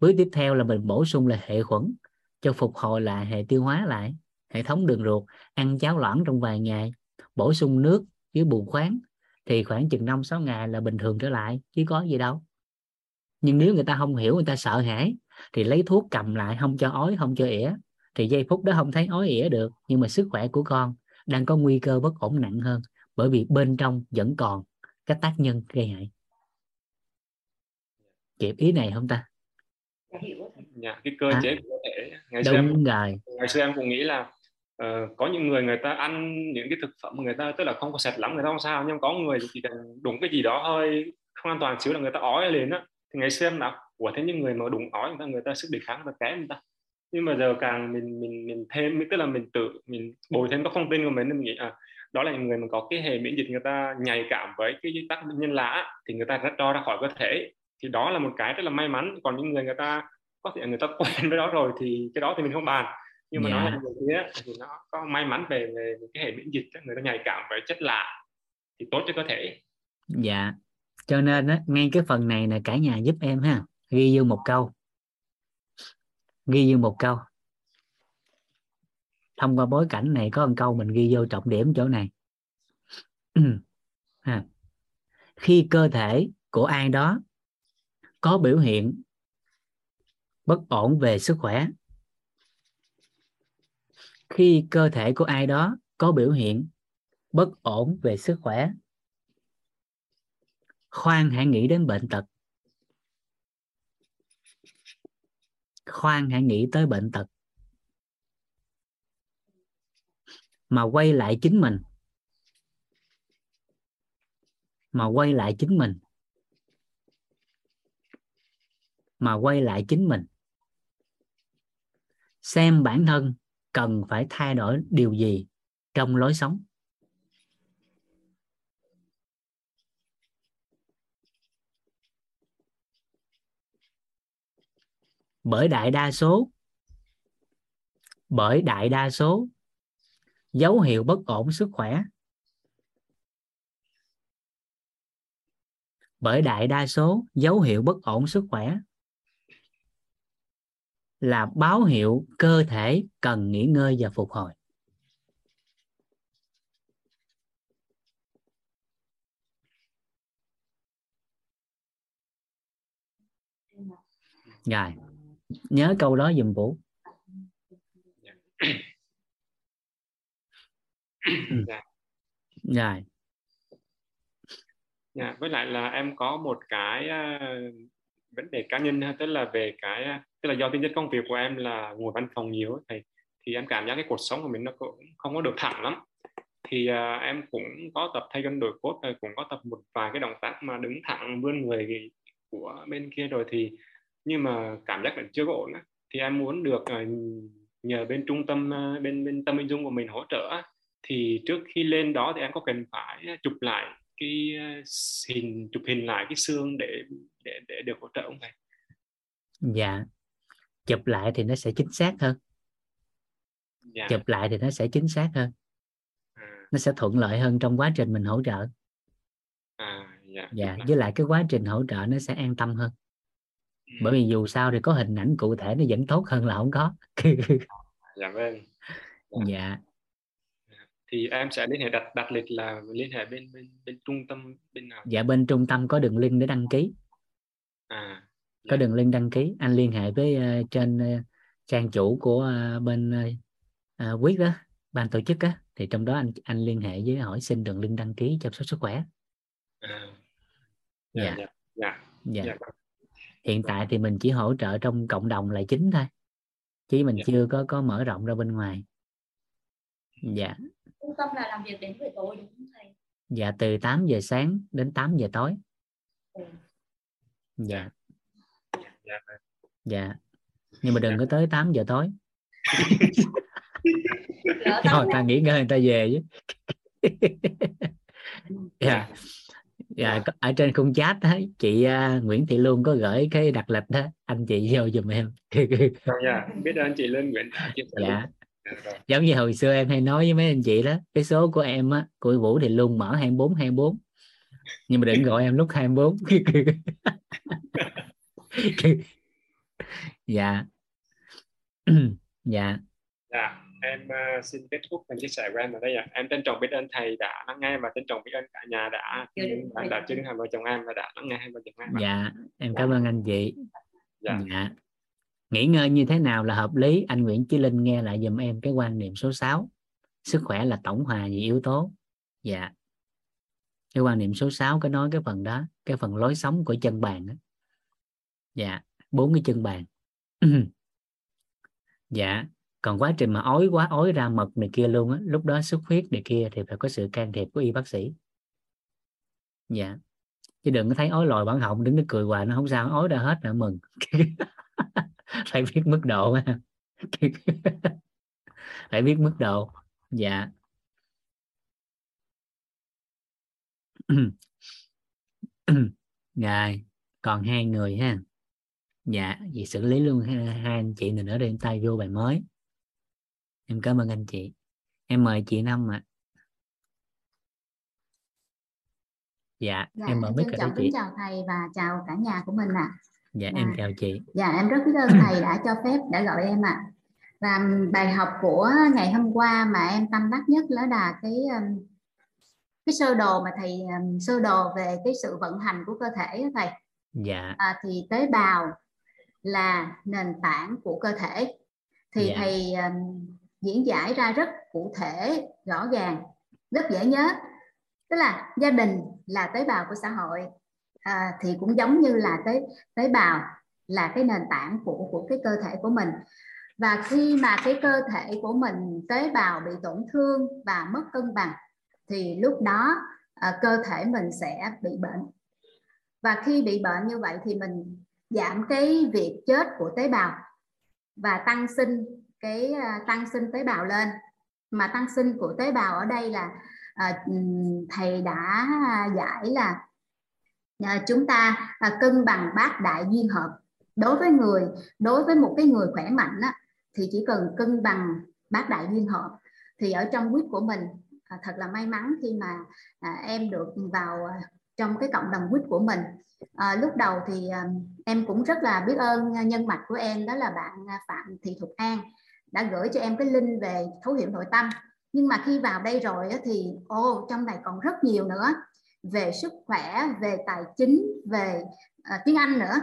Speaker 1: Bước tiếp theo là mình bổ sung là hệ khuẩn cho phục hồi lại hệ tiêu hóa lại, hệ thống đường ruột, ăn cháo loãng trong vài ngày, bổ sung nước với bù khoáng. Thì khoảng chừng năm sáu ngày là bình thường trở lại, chứ có gì đâu. Nhưng nếu người ta không hiểu, người ta sợ hãi thì lấy thuốc cầm lại không cho ói không cho ỉa thì giây phút đó không thấy ói ỉa được nhưng mà sức khỏe của con đang có nguy cơ bất ổn nặng hơn bởi vì bên trong vẫn còn các tác nhân gây hại. Kịp ý này không ta?
Speaker 4: Dạ, cái cơ à. chế của thể ngày xưa em,
Speaker 1: rồi.
Speaker 4: ngày xưa em cũng nghĩ là uh, có những người người ta ăn những cái thực phẩm người ta tức là không có sạch lắm người ta không sao nhưng có người chỉ cần đúng cái gì đó hơi không an toàn xíu là người ta ói lên á. Thì ngày xưa em nào của thế những người mà đúng ói người ta người ta sức đề kháng người ta kém người ta. Nhưng mà giờ càng mình mình mình thêm tức là mình tự mình bồi thêm các thông tin của mình nên mình nghĩ à đó là những người mà có cái hệ miễn dịch người ta nhạy cảm với cái tác nhân lạ thì người ta rất cho ra khỏi cơ thể. Thì đó là một cái rất là may mắn. Còn những người người ta có thể người ta quen với đó rồi thì cái đó thì mình không bàn. Nhưng mà yeah. nói là người kia thì nó có may mắn về, về cái hệ miễn dịch người ta nhạy cảm với chất lạ thì tốt cho cơ thể.
Speaker 1: Dạ. Cho nên á ngay cái phần này là cả nhà giúp em ha ghi vô một câu. Ghi vô một câu. Thông qua bối cảnh này có một câu mình ghi vô trọng điểm chỗ này. À. khi cơ thể của ai đó có biểu hiện bất ổn về sức khỏe, khi cơ thể của ai đó có biểu hiện bất ổn về sức khỏe, khoan hãy nghĩ đến bệnh tật. Khoan hãy nghĩ tới bệnh tật. Mà quay lại chính mình. Mà quay lại chính mình. Mà quay lại chính mình. Xem bản thân cần phải thay đổi điều gì trong lối sống. Bởi đại đa số. Bởi đại đa số. Dấu hiệu bất ổn sức khỏe. Bởi đại đa số, dấu hiệu bất ổn sức khỏe. Là báo hiệu cơ thể cần nghỉ ngơi và phục hồi. Rồi nhớ câu đó dùm vũ.
Speaker 4: Dạ.
Speaker 1: rồi.
Speaker 4: Dạ, với lại là em có một cái uh, vấn đề cá nhân tức là về cái tức là do tính chất công việc của em là ngồi văn phòng nhiều thì thì em cảm giác cái cuộc sống của mình nó cũng không có được thẳng lắm. Thì uh, em cũng có tập thay cân đổi cốt cũng có tập một vài cái động tác mà đứng thẳng vươn người của bên kia rồi thì nhưng mà cảm giác là chưa có ổn á thì em muốn được uh, nhờ bên trung tâm ờ, bên bên tâm minh dung của mình hỗ trợ thì trước khi lên đó thì em có cần phải chụp lại cái ờ, hình chụp hình lại cái xương để để để được hỗ trợ không thầy?
Speaker 1: Dạ. Chụp lại thì nó sẽ chính xác hơn. Dạ. Chụp lại thì nó sẽ chính xác hơn. À. Nó sẽ thuận lợi hơn trong quá trình mình hỗ trợ. À, dạ. Dạ. Với lại cái quá trình hỗ trợ nó sẽ an tâm hơn. Ừ. Bởi vì dù sao thì có hình ảnh cụ thể nó vẫn tốt hơn là không có.
Speaker 4: dạ vâng.
Speaker 1: Dạ. dạ
Speaker 4: thì em sẽ liên hệ đặt đặt lịch là liên hệ bên bên bên trung tâm bên nào
Speaker 1: dạ bên trung tâm có đường link để đăng ký à dạ. có đường link đăng ký anh liên hệ với uh, trên uh, trang chủ của uh, bên uh, quyết đó ban tổ chức á thì trong đó anh anh liên hệ với hỏi xin đường link đăng ký chăm sóc sức khỏe à. dạ dạ, dạ. dạ. dạ. Hiện tại thì mình chỉ hỗ trợ trong cộng đồng là chính thôi chứ mình dạ. chưa có có mở rộng ra bên ngoài. Dạ.
Speaker 5: Trung tâm là làm việc đến buổi tối đúng không thầy?
Speaker 1: Dạ từ 8 giờ sáng đến 8 giờ tối. Ừ. dạ. Dạ. Dạ nhưng mà đừng có tới 8 giờ tối. Rồi ta nghỉ ngơi người ta về chứ. Dạ dạ ở trên khung chat đó, chị uh, Nguyễn Thị Luân có gửi cái đặt lịch đó anh chị vô giùm em.
Speaker 4: Dạ. Biết ơn chị Luân Nguyễn
Speaker 1: dạ. giống như hồi xưa em hay nói với mấy anh chị đó cái số của em á của Vũ thì luôn mở 24 24 nhưng mà đừng gọi em lúc 24 dạ.
Speaker 4: Dạ. Dạ em uh, xin kết thúc phần chia sẻ của em ở đây ạ. Em trân trọng biết ơn thầy đã lắng nghe và trân trọng biết ơn cả nhà đã đã, đã chứng hai vợ chồng em và đã lắng nghe hai vợ chồng em
Speaker 1: dạ em cảm ơn anh chị. Dạ, dạ. Nghỉ ngơi như thế nào là hợp lý? Anh Nguyễn Chí Linh nghe lại dùm em cái quan niệm số 6 sức khỏe là tổng hòa nhiều yếu tố. Dạ. Cái quan niệm số 6 có nói cái phần đó cái phần lối sống của chân bàn đó. dạ bốn cái chân bàn. Dạ còn quá trình mà ói quá ói ra mật này kia luôn á lúc đó xuất huyết này kia thì phải có sự can thiệp của y bác sĩ. Dạ. Chứ đừng có thấy ói lòi bản họng đứng nó cười hoài nó không sao ói ra hết là mừng. Phải biết mức độ phải biết mức độ. Dạ. Rồi còn hai người ha. Dạ vậy xử lý luôn hai, hai anh chị này nữa để tay vô bài mới em cảm ơn anh chị em mời chị năm ạ à. dạ,
Speaker 3: dạ em mời mic chào chị chào thầy và chào cả nhà của mình ạ à
Speaker 1: dạ à. em chào chị
Speaker 3: dạ em rất biết ơn thầy đã cho phép đã gọi em ạ à. và bài học của ngày hôm qua mà em tâm đắc nhất đó là cái um, cái sơ đồ mà thầy um, sơ đồ về cái sự vận hành của cơ thể đó thầy
Speaker 1: dạ
Speaker 3: à, thì tế bào là nền tảng của cơ thể thì dạ. thầy um, diễn giải ra rất cụ thể rõ ràng rất dễ nhớ. Tức là gia đình là tế bào của xã hội à, thì cũng giống như là tế tế bào là cái nền tảng của của cái cơ thể của mình. Và khi mà cái cơ thể của mình tế bào bị tổn thương và mất cân bằng thì lúc đó à, cơ thể mình sẽ bị bệnh. Và khi bị bệnh như vậy thì mình giảm cái việc chết của tế bào và tăng sinh cái à, tăng sinh tế bào lên. Mà tăng sinh của tế bào ở đây là à, thầy đã giải là à, chúng ta à, cân bằng bát đại duyên hợp. Đối với người đối với một cái người khỏe mạnh á, thì chỉ cần cân bằng bát đại duyên hợp. Thì ở trong quýt của mình à, thật là may mắn khi mà à, em được vào à, trong cái cộng đồng quýt của mình. À, lúc đầu thì à, em cũng rất là biết ơn nhân mạch của em đó là bạn à, phạm thị thục an đã gửi cho em cái link về thấu hiểu nội tâm. Nhưng mà khi vào đây rồi thì ô trong này còn rất nhiều nữa. Về sức khỏe về tài chính về uh, tiếng Anh nữa.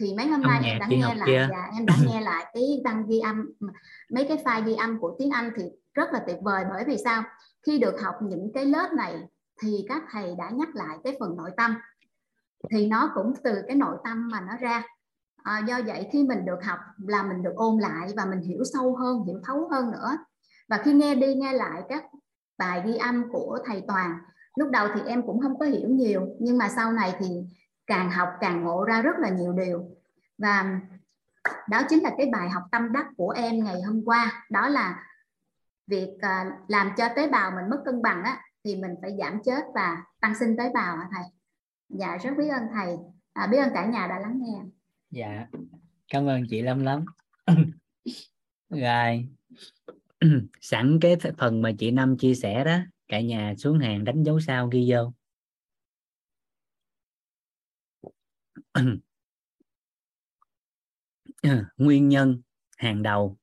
Speaker 3: Thì mấy hôm nay em đã nghe lại kia. dạ, em đã nghe lại cái băng ghi âm mấy cái file ghi âm của tiếng Anh thì rất là tuyệt vời. Bởi vì sao? Khi được học những cái lớp này thì các thầy đã nhắc lại cái phần nội tâm. Thì nó cũng từ cái nội tâm mà nó ra à, do vậy khi mình được học là mình được ôn lại và mình hiểu sâu hơn hiểu thấu hơn nữa. Và khi nghe đi nghe lại các bài ghi âm của thầy Toàn lúc đầu thì em cũng không có hiểu nhiều nhưng mà sau này thì càng học càng ngộ ra rất là nhiều điều. Và đó chính là cái bài học tâm đắc của em ngày hôm qua đó là việc à, làm cho tế bào mình mất cân bằng á thì mình phải giảm chết và tăng sinh tế bào hả thầy. Dạ rất biết ơn thầy. À, biết ơn cả nhà đã lắng nghe
Speaker 1: dạ. Cảm ơn chị lâm lắm. Rồi. Sẵn cái phần mà chị năm chia sẻ đó cả nhà xuống hàng đánh dấu sao ghi vô. Nguyên nhân hàng đầu.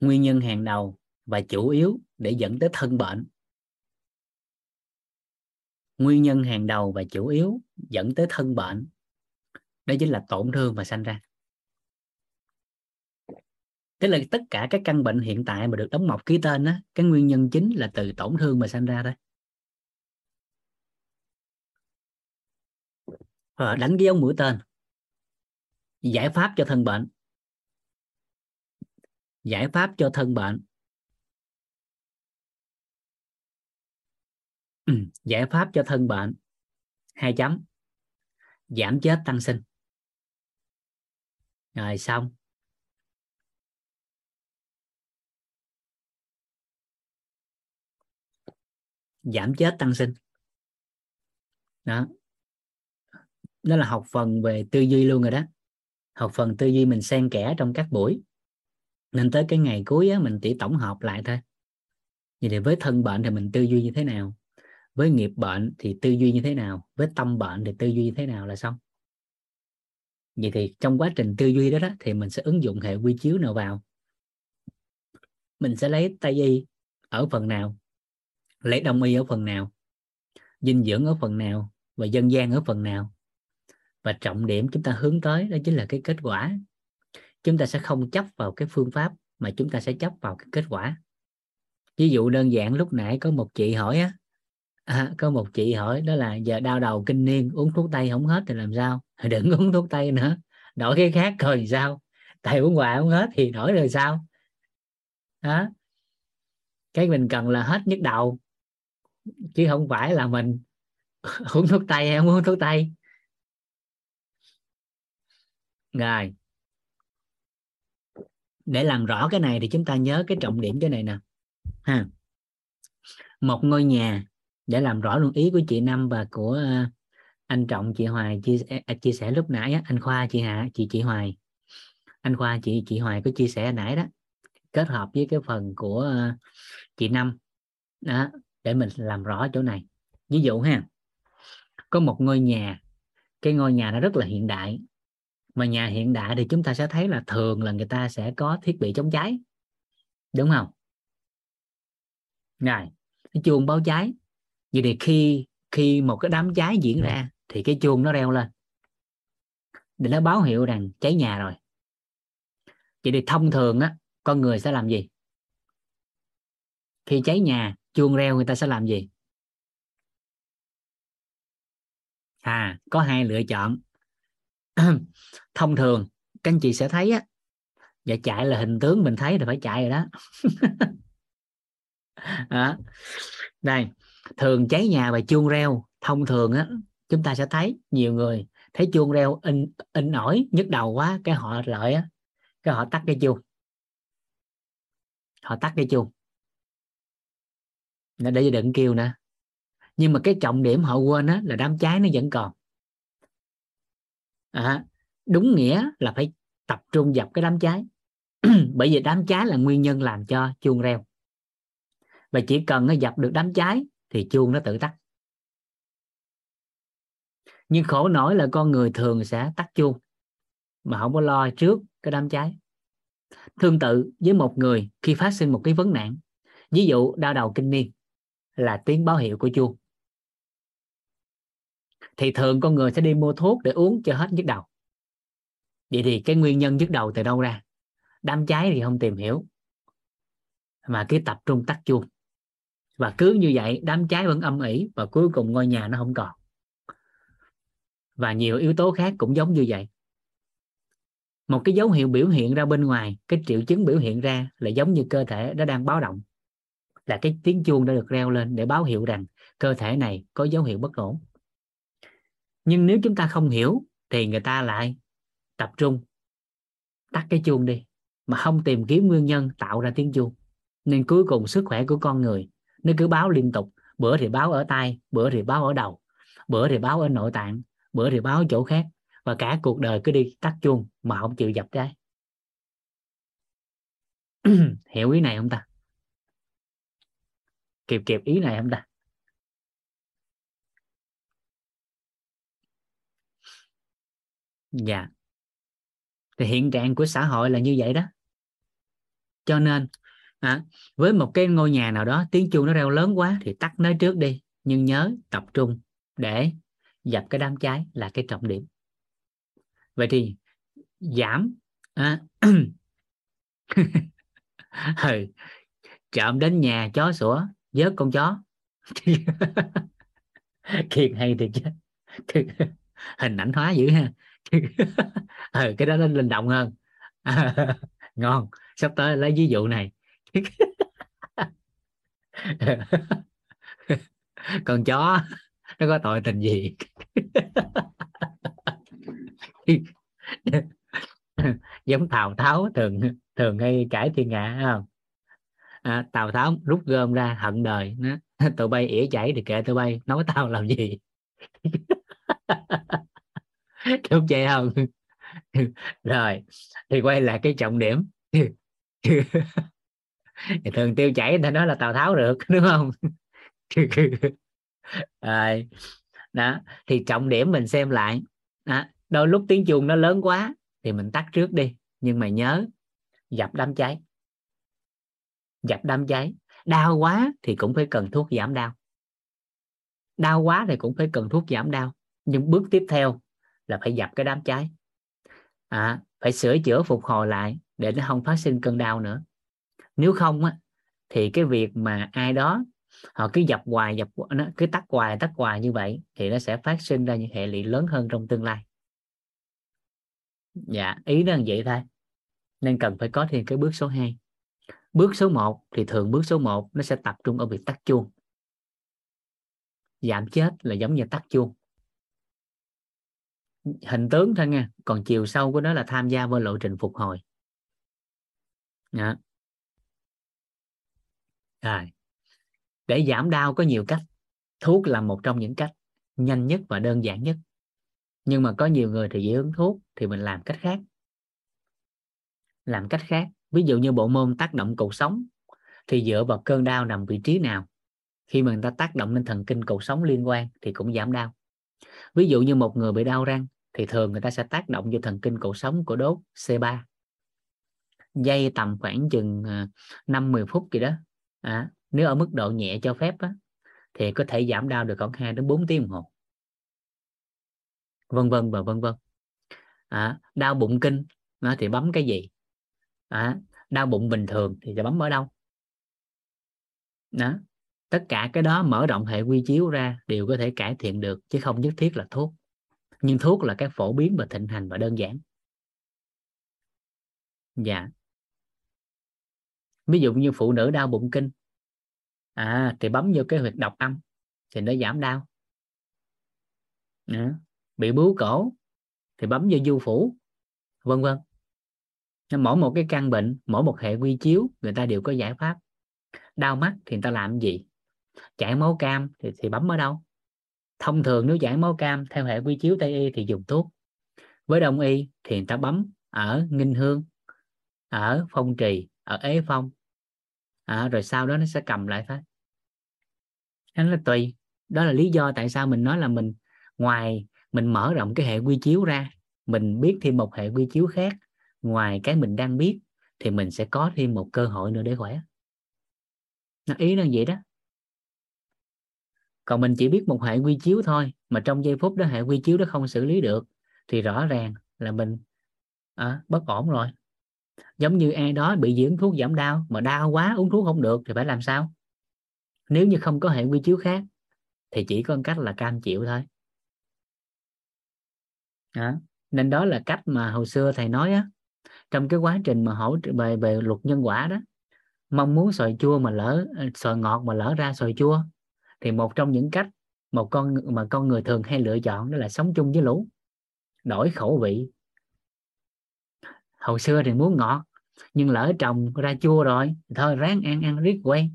Speaker 1: Nguyên nhân hàng đầu và chủ yếu để dẫn tới thân bệnh. Nguyên nhân hàng đầu và chủ yếu dẫn tới thân bệnh đó chính là tổn thương mà sanh ra. Tức là tất cả các căn bệnh hiện tại mà được đóng mọc ký tên á cái nguyên nhân chính là từ tổn thương mà sanh ra đấy à, ờ, đánh cái dấu mũi tên. Giải pháp cho thân bệnh. Giải pháp cho thân bệnh. Ừ, giải pháp cho thân bệnh. Hai chấm. Giảm chết tăng sinh rồi xong. Giảm chết tăng sinh. Đó. Đó là học phần về tư duy luôn rồi đó. Học phần tư duy mình xen kẽ trong các buổi. Nên tới cái ngày cuối á, mình chỉ tổng hợp lại thôi. Vậy thì với thân bệnh thì mình tư duy như thế nào? Với nghiệp bệnh thì tư duy như thế nào? Với tâm bệnh thì tư duy như thế nào là xong? Vậy thì trong quá trình tư duy đó, đó thì mình sẽ ứng dụng hệ quy chiếu nào vào? Mình sẽ lấy tây y ở phần nào? Lấy đông y ở phần nào? Dinh dưỡng ở phần nào? Và dân gian ở phần nào? Và trọng điểm chúng ta hướng tới đó chính là cái kết quả. Chúng ta sẽ không chấp vào cái phương pháp mà chúng ta sẽ chấp vào cái kết quả. Ví dụ đơn giản lúc nãy có một chị hỏi á à, có một chị hỏi đó là giờ đau đầu kinh niên uống thuốc tây không hết thì làm sao? Đừng uống thuốc tây nữa đổi cái khác rồi sao? Tại uống hoài không hết thì đổi rồi sao? Đó. Cái mình cần là hết nhức đầu chứ không phải là mình uống thuốc tây hay không uống thuốc tây. Rồi. Để làm rõ cái này thì chúng ta nhớ cái trọng điểm cái này nè. Ha. Một ngôi nhà để làm rõ luôn ý của chị Năm và của ờ, anh Trọng, chị Hoài chia à, chia sẻ lúc nãy anh Khoa, chị Hạ, chị chị Hoài. Anh Khoa, chị chị Hoài có chia sẻ nãy đó, kết hợp với cái phần của ờ, chị Năm. Đó, để mình làm rõ chỗ này. Ví dụ ha, có một ngôi nhà, cái ngôi nhà nó rất là hiện đại. Mà nhà hiện đại thì chúng ta sẽ thấy là thường là người ta sẽ có thiết bị chống cháy, đúng không? Rồi cái chuông báo cháy vậy thì khi khi một cái đám cháy diễn ra thì cái chuông nó reo lên. Để nó báo hiệu rằng cháy nhà rồi. Vậy thì thông thường á, con người sẽ làm gì? Khi cháy nhà, chuông reo người ta sẽ làm gì? À có hai lựa chọn. Thông thường, các anh chị sẽ thấy á và chạy là hình tướng mình thấy là phải chạy rồi đó. Đó. Đây thường cháy nhà và chuông reo. Thông thường á chúng ta sẽ thấy nhiều người thấy chuông reo in in ỏi nhức đầu quá cái họ lợi á cái họ tắt cái chuông. Họ tắt cái chuông. Để đừng kêu nữa. Nhưng mà cái trọng điểm họ quên á là đám cháy nó vẫn còn. À, đúng nghĩa là phải tập trung dập cái đám cháy. Bởi vì đám cháy là nguyên nhân làm cho chuông reo. Và chỉ cần nó dập được đám cháy thì chuông nó tự tắt. Nhưng khổ nổi là con người thường sẽ tắt chuông, mà không có lo trước cái đám cháy. Tương tự với một người khi phát sinh một cái vấn nạn, ví dụ đau đầu kinh niên là tiếng báo hiệu của chuông. Thì thường con người sẽ đi mua thuốc để uống cho hết nhức đầu. Vậy thì cái nguyên nhân nhức đầu từ đâu ra? Đám cháy thì không tìm hiểu, mà cứ tập trung tắt chuông và cứ như vậy, đám cháy vẫn âm ỉ và cuối cùng ngôi nhà nó không còn. Và nhiều yếu tố khác cũng giống như vậy. Một cái dấu hiệu biểu hiện ra bên ngoài, cái triệu chứng biểu hiện ra là giống như cơ thể nó đang báo động. Là cái tiếng chuông đã được reo lên để báo hiệu rằng cơ thể này có dấu hiệu bất ổn. Nhưng nếu chúng ta không hiểu thì người ta lại tập trung, tắt cái chuông đi, mà không tìm kiếm nguyên nhân tạo ra tiếng chuông. Nên cuối cùng sức khỏe của con người nó cứ báo liên tục. Bữa thì báo ở tay, bữa thì báo ở đầu, bữa thì báo ở nội tạng, bữa thì báo ở chỗ khác. Và cả cuộc đời cứ đi tắt chuông mà không chịu dập cái. Hiểu ý này không ta? Kịp kịp ý này không ta? Dạ. Thì hiện trạng của xã hội là như vậy đó. Cho nên à, với một cái ngôi nhà nào đó tiếng chuông nó reo lớn quá thì tắt nó trước đi. Nhưng nhớ tập trung để dập cái đám cháy là cái trọng điểm. Vậy thì giảm à, ừ, trộm đến nhà chó sủa vớt con chó. Kiệt hay thiệt chứ. Hình ảnh hóa dữ ha. Ừ, cái đó nó linh động hơn. Ngon sắp tới lấy ví dụ này. con chó nó có tội tình gì? Giống tào tháo thường thường hay cãi thiên hạ không? À, tào tháo rút gom ra hận đời nó tụi bay ỉa chảy thì kệ tụi bay nói tao làm gì? Đúng vậy không? Rồi thì quay lại cái trọng điểm thì thường tiêu chảy ta nói là tào tháo được đúng không? À, đó thì trọng điểm mình xem lại. Đó. đôi lúc tiếng chuông nó lớn quá thì mình tắt trước đi nhưng mà nhớ dập đám cháy. Dập đám cháy. Đau quá thì cũng phải cần thuốc giảm đau. Đau quá thì cũng phải cần thuốc giảm đau. Nhưng bước tiếp theo là phải dập cái đám cháy. À, phải sửa chữa phục hồi lại để nó không phát sinh cơn đau nữa nếu không á, thì cái việc mà ai đó, họ cứ dập hoài, dập nó cứ tắt hoài tắt hoài như vậy thì nó sẽ phát sinh ra những hệ lụy lớn hơn trong tương lai. Dạ ý nó là vậy thôi. Nên cần phải có thêm cái bước số 2 bước số 1 thì thường bước số 1 nó sẽ tập trung ở việc tắt chuông. Giảm chết là giống như tắt chuông. Hình tướng thôi nha, còn chiều sâu của nó là tham gia vào lộ trình phục hồi. Đó rồi. Để giảm đau có nhiều cách. Thuốc là một trong những cách nhanh nhất và đơn giản nhất. Nhưng mà có nhiều người thì dị ứng thuốc thì mình làm cách khác. Làm cách khác. Ví dụ như bộ môn tác động cột sống thì dựa vào cơn đau nằm vị trí nào. Khi mà người ta tác động lên thần kinh cột sống liên quan thì cũng giảm đau. Ví dụ như một người bị đau răng thì thường người ta sẽ tác động vô thần kinh cột sống của đốt C3 dây tầm khoảng chừng ờ, 5-10 phút gì đó à, nếu ở mức độ nhẹ cho phép á, thì có thể giảm đau được khoảng 2 đến 4 tiếng đồng hồ. Vân vân và vân vân. À, đau bụng kinh nó thì bấm cái gì? À, đau bụng bình thường thì sẽ bấm ở đâu? Đó tất cả cái đó mở rộng hệ quy chiếu ra đều có thể cải thiện được chứ không nhất thiết là thuốc. Nhưng thuốc là cái phổ biến và thịnh hành và đơn giản. Dạ ví dụ như phụ nữ đau bụng kinh. À thì bấm vô cái huyệt độc âm thì nó giảm đau. À, bị bướu cổ thì bấm vô du phủ vân vân. Mỗi một cái căn bệnh mỗi một hệ quy chiếu người ta đều có giải pháp. Đau mắt thì người ta làm gì? Chảy máu cam thì, thì bấm ở đâu? Thông thường nếu chảy máu cam theo hệ quy chiếu tây y thì dùng thuốc. Với đông y thì người ta bấm ở nghinh hương ở phong trì ở ế phong. À, rồi sau đó nó sẽ cầm lại thôi nó là tùy. Đó là lý do tại sao mình nói là mình ngoài mình mở rộng cái hệ quy chiếu ra mình biết thêm một hệ quy chiếu khác ngoài cái mình đang biết thì mình sẽ có thêm một cơ hội nữa để khỏe. Nó ý là vậy đó. Còn mình chỉ biết một hệ quy chiếu thôi mà trong giây phút đó hệ quy chiếu đó không xử lý được thì rõ ràng là mình à, bất ổn rồi giống như ai đó bị dưỡng thuốc giảm đau mà đau quá uống thuốc không được thì phải làm sao nếu như không có hệ quy chiếu khác thì chỉ có cách là cam chịu thôi đó. nên đó là cách mà hồi xưa thầy nói á, trong cái quá trình mà hỗ trợ về về luật nhân quả đó, mong muốn xoài chua mà lỡ ờ, xoài ngọt mà lỡ ra xoài chua, thì một trong những cách một con mà con người thường hay lựa chọn đó là sống chung với lũ, đổi khẩu vị hồi xưa thì muốn ngọt nhưng lỡ trồng ra chua rồi thôi ráng ăn ăn riết quen.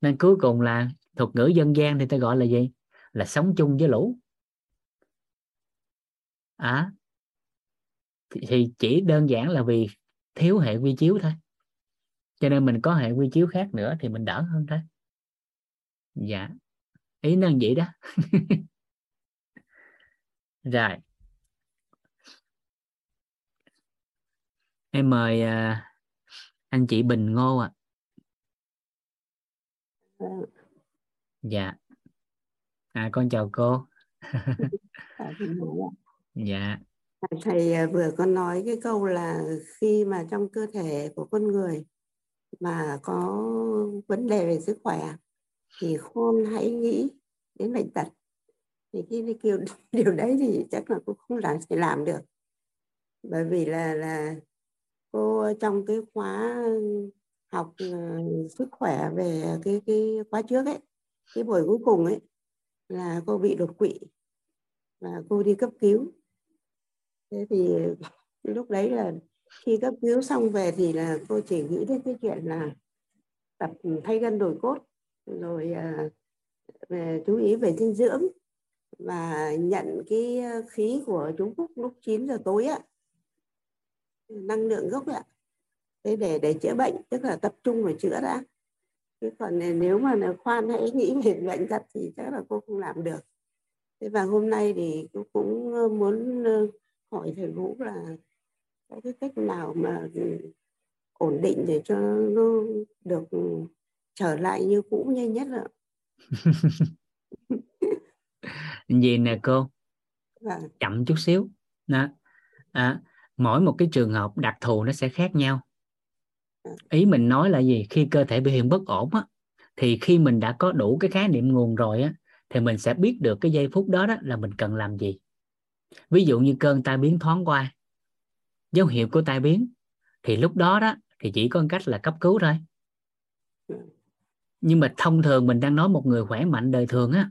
Speaker 1: Nên cuối cùng là thuật ngữ dân gian thì ta gọi là gì? Là sống chung với lũ. À, thì, thì chỉ đơn giản là vì thiếu hệ quy chiếu thôi. Cho nên mình có hệ quy chiếu khác nữa thì mình đỡ hơn thôi. Dạ ý nó vậy đó. Rồi. Em mời uh, anh chị Bình Ngô ạ. À. dạ. À con chào cô. Dạ.
Speaker 6: Thầy à, vừa có nói cái câu là khi mà trong cơ thể của con người mà có vấn đề về sức khỏe thì khôn hãy nghĩ đến bệnh tật. Thì cái điều, điều đấy thì chắc là cũng không làm thể làm được. Bởi vì là là cô ờ, trong cái khóa ờ, học ờ, sức khỏe về cái cái khóa trước ấy, cái buổi cuối cùng ấy, là cô bị đột quỵ và cô đi cấp cứu. Thế thì lúc đấy là khi cấp cứu xong về thì là cô chỉ nghĩ đến cái chuyện là tập thay gân đổi cốt, rồi về chú ý về dinh dưỡng và nhận cái khí của Trung Quốc lúc 9 giờ tối ạ năng lượng gốc ạ. Thế để để chữa bệnh tức là tập trung vào chữa đã. Chứ còn nếu mà khoan hãy nghĩ về bệnh tật thì chắc là cô không làm được. Thế và hôm nay thì cô cũng muốn hỏi thầy Vũ là có cái cách nào mà ổn định để cho nó được trở lại như cũ nhanh nhất ạ?
Speaker 1: Gì nè cô.
Speaker 6: Vâng.
Speaker 1: chậm chút xíu. Đó. À, mỗi một cái trường hợp đặc thù nó sẽ khác nhau. Ý mình nói là gì? Khi cơ thể biểu hiện bất ổn á, thì khi mình đã có đủ cái khái niệm nguồn rồi á, thì mình sẽ biết được cái giây phút đó, đó là mình cần làm gì. Ví dụ như cơn tai biến thoáng qua dấu hiệu của tai biến thì lúc đó đó thì chỉ có cách là cấp cứu thôi. Nhưng mà thông thường mình đang nói một người khỏe mạnh đời thường á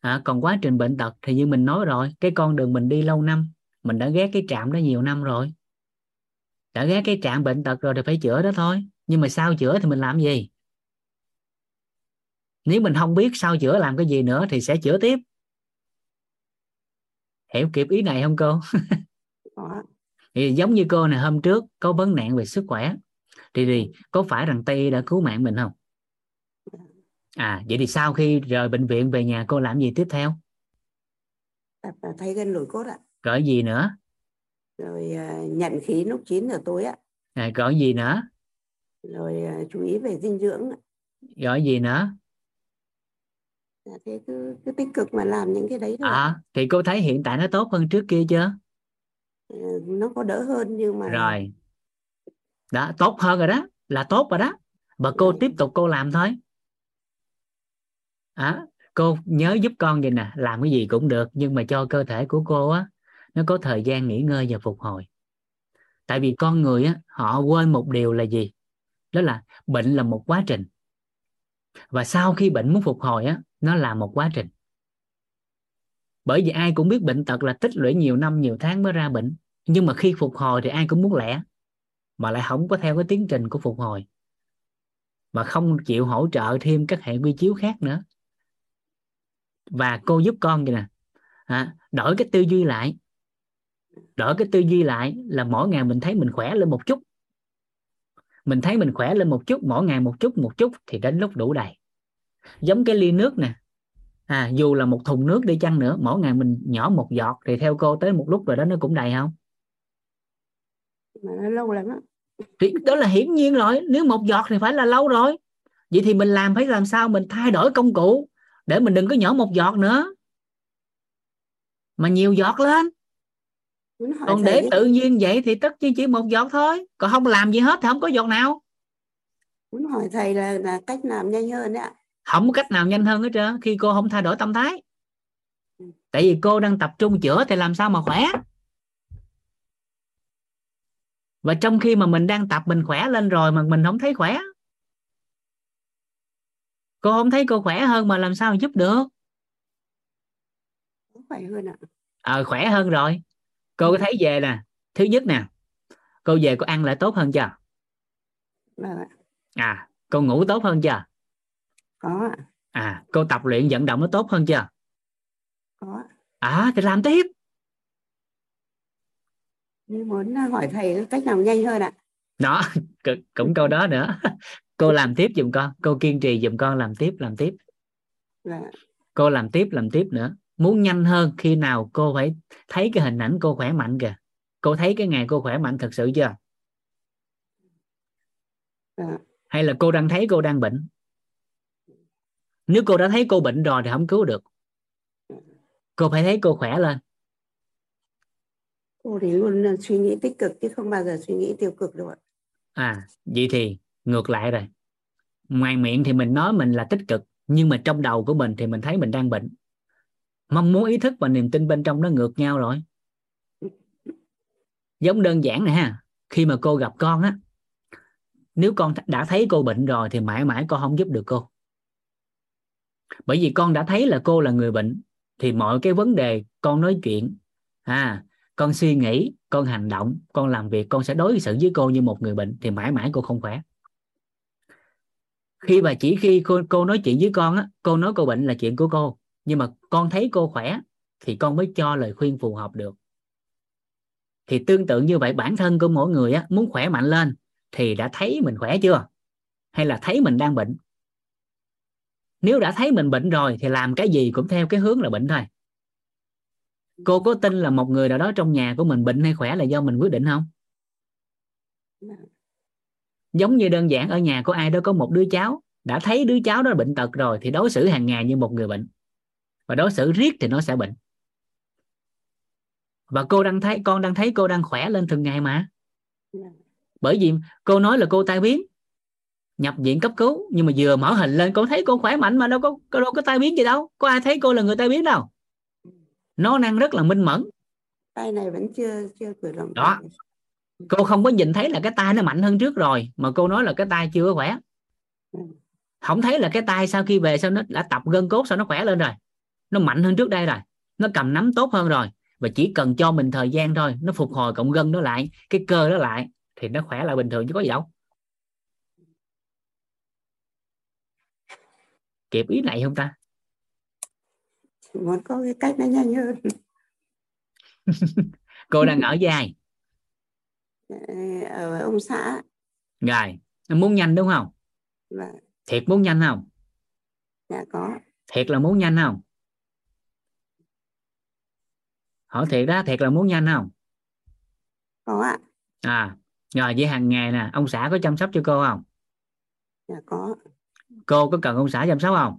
Speaker 1: à, còn quá trình bệnh tật thì như mình nói rồi cái con đường mình đi lâu năm mình đã ghé cái trạm đó nhiều năm rồi. Đã ghé cái trạm bệnh tật rồi thì phải chữa đó thôi. Nhưng mà sau chữa thì mình làm gì? Nếu mình không biết sau chữa làm cái gì nữa thì sẽ chữa tiếp. Hiểu kịp ý này không cô? Thì giống như cô này hôm trước có vấn nạn về sức khỏe thì, thì có phải rằng tây đã cứu mạng mình không? À vậy thì sau khi rời bệnh viện về nhà cô làm gì tiếp theo?
Speaker 6: Thay gân nổi cốt ạ
Speaker 1: rồi gì nữa?
Speaker 6: Rồi uh, nhận khí lúc 9 giờ tối ạ.
Speaker 1: À, rồi gì nữa?
Speaker 6: Rồi uh, chú ý về dinh dưỡng
Speaker 1: rồi gì nữa?
Speaker 6: À, thế cứ, cứ tích cực mà làm những cái đấy thôi
Speaker 1: à thì cô thấy hiện tại nó tốt hơn trước kia chưa?
Speaker 6: Uh, nó có đỡ hơn nhưng mà
Speaker 1: rồi. Đó tốt hơn rồi đó là tốt rồi đó. Và cô tiếp tục cô làm thôi. À, cô nhớ giúp con vậy nè làm cái gì cũng được nhưng mà cho cơ thể của cô á nó có thời gian nghỉ ngơi và phục hồi. Tại vì con người á họ quên một điều là gì? Đó là bệnh là một quá trình. Và sau khi bệnh muốn phục hồi á nó là một quá trình. Bởi vì ai cũng biết bệnh tật là tích lũy nhiều năm nhiều tháng mới ra bệnh. Nhưng mà khi phục hồi thì ai cũng muốn lẻ mà lại không có theo cái tiến trình của phục hồi. Mà không chịu hỗ trợ thêm các hệ quy chiếu khác nữa. Và cô giúp con vậy nè. À, đổi cái tư duy lại đổi cái tư duy lại là mỗi ngày mình thấy mình khỏe lên một chút. Mình thấy mình khỏe lên một chút mỗi ngày một chút một chút thì đến lúc đủ đầy. Giống cái ly nước nè. À dù là một thùng nước đi chăng nữa mỗi ngày mình nhỏ một giọt thì theo cô tới một lúc rồi đó nó cũng đầy không?
Speaker 6: Mà nó lâu lắm á.
Speaker 1: Thì đó là hiển nhiên rồi nếu một giọt thì phải là lâu rồi. Vậy thì mình làm phải làm sao mình thay đổi công cụ để mình đừng có nhỏ một giọt nữa. Mà nhiều giọt lên còn để tự nhiên vậy thì tất nhiên chỉ một giọt thôi. Còn không làm gì hết thì không có giọt nào.
Speaker 6: Muốn hỏi thầy là, là cách làm nhanh hơn đấy ạ.
Speaker 1: Không có cách nào nhanh hơn hết trơn khi cô không thay đổi tâm thái. Ừ. tại vì cô đang tập trung chữa thì làm sao mà khỏe? Và trong khi mà mình đang tập mình khỏe lên rồi mà mình không thấy khỏe. Cô không thấy cô khỏe hơn mà làm sao giúp được?
Speaker 6: Khỏe hơn ạ.
Speaker 1: Ờ à, khỏe hơn rồi cô có thấy về nè thứ nhất nè cô về cô ăn lại tốt hơn chưa?
Speaker 6: Vâng
Speaker 1: à cô ngủ tốt hơn chưa?
Speaker 6: Có
Speaker 1: à cô tập luyện vận động nó tốt hơn chưa?
Speaker 6: Có
Speaker 1: à thì làm tiếp.
Speaker 6: Muốn hỏi thầy cách nào nhanh hơn ạ?
Speaker 1: Đó c- cũng câu đó nữa. Cô làm tiếp giùm con cô kiên trì giùm con làm tiếp làm tiếp.
Speaker 6: Vâng
Speaker 1: cô làm tiếp làm tiếp nữa muốn nhanh hơn khi nào cô phải thấy cái hình ảnh cô khỏe mạnh kìa? Cô thấy cái ngày cô khỏe mạnh thật sự chưa?
Speaker 6: Dạ.
Speaker 1: hay là cô đang thấy cô đang bệnh? Nếu cô đã thấy cô bệnh rồi thì không cứu được. Cô phải thấy cô khỏe lên.
Speaker 6: Cô thì luôn là suy nghĩ tích cực chứ không bao giờ suy nghĩ tiêu cực đâu ạ.
Speaker 1: À vậy thì ngược lại rồi. Ngoài miệng thì mình nói mình là tích cực nhưng mà trong đầu của mình thì mình thấy mình đang bệnh mong muốn ý thức và niềm tin bên trong nó ngược nhau rồi. Giống đơn giản này ha khi mà cô gặp con á nếu con đã thấy cô bệnh rồi thì mãi mãi con không giúp được cô. Bởi vì con đã thấy là cô là người bệnh thì mọi cái vấn đề con nói chuyện à con suy nghĩ con hành động con làm việc con sẽ đối xử với cô như một người bệnh thì mãi mãi cô không khỏe. Khi và chỉ khi cô, cô nói chuyện với con á cô nói cô bệnh là chuyện của cô nhưng mà con thấy cô khỏe, thì con mới cho lời khuyên phù hợp được. Thì tương tự như vậy, bản thân của mỗi người á, muốn khỏe mạnh lên, thì đã thấy mình khỏe chưa? Hay là thấy mình đang bệnh? Nếu đã thấy mình bệnh rồi, thì làm cái gì cũng theo cái hướng là bệnh thôi. Cô có tin là một người nào đó trong nhà của mình bệnh hay khỏe là do mình quyết định không? Giống như đơn giản, ở nhà của ai đó có một đứa cháu, đã thấy đứa cháu đó bệnh tật rồi, thì đối xử hàng ngày như một người bệnh và đối xử riết thì nó sẽ bệnh. Và cô đang thấy con đang thấy cô đang khỏe lên từng ngày mà. Bởi vì cô nói là cô tai biến nhập viện cấp cứu nhưng mà vừa mở hình lên cô thấy cô khỏe mạnh mà đâu có cô đâu có tai biến gì đâu. Có ai thấy cô là người tai biến đâu? Nó năng rất là minh mẫn.
Speaker 6: Tay này vẫn chưa chưa cử động.
Speaker 1: Đó. cô không có nhìn thấy là cái tay nó mạnh hơn trước rồi mà cô nói là cái tay chưa khỏe.
Speaker 6: Ừ.
Speaker 1: không thấy là cái tay sau khi về sau nó đã tập gân cốt sao nó khỏe lên rồi nó mạnh hơn trước đây rồi. Nó cầm nắm tốt hơn rồi. Và chỉ cần cho mình thời gian thôi nó phục hồi cộng gân đó lại cái cơ đó lại thì nó khỏe lại bình thường chứ có gì đâu. Kịp ý này không ta?
Speaker 6: Muốn có cái cách nó nhanh hơn.
Speaker 1: Cô đang ở với ai?
Speaker 6: Ở ông xã.
Speaker 1: Rồi muốn nhanh đúng không?
Speaker 6: Và
Speaker 1: thiệt muốn nhanh không?
Speaker 6: Dạ có.
Speaker 1: Thiệt là muốn nhanh không hỏi thiệt đó thiệt là muốn nhanh không?
Speaker 6: Có ạ.
Speaker 1: À rồi với hàng ngày nè ông xã có chăm sóc cho cô không?
Speaker 6: Dạ có
Speaker 1: cô có cần ông xã chăm sóc không?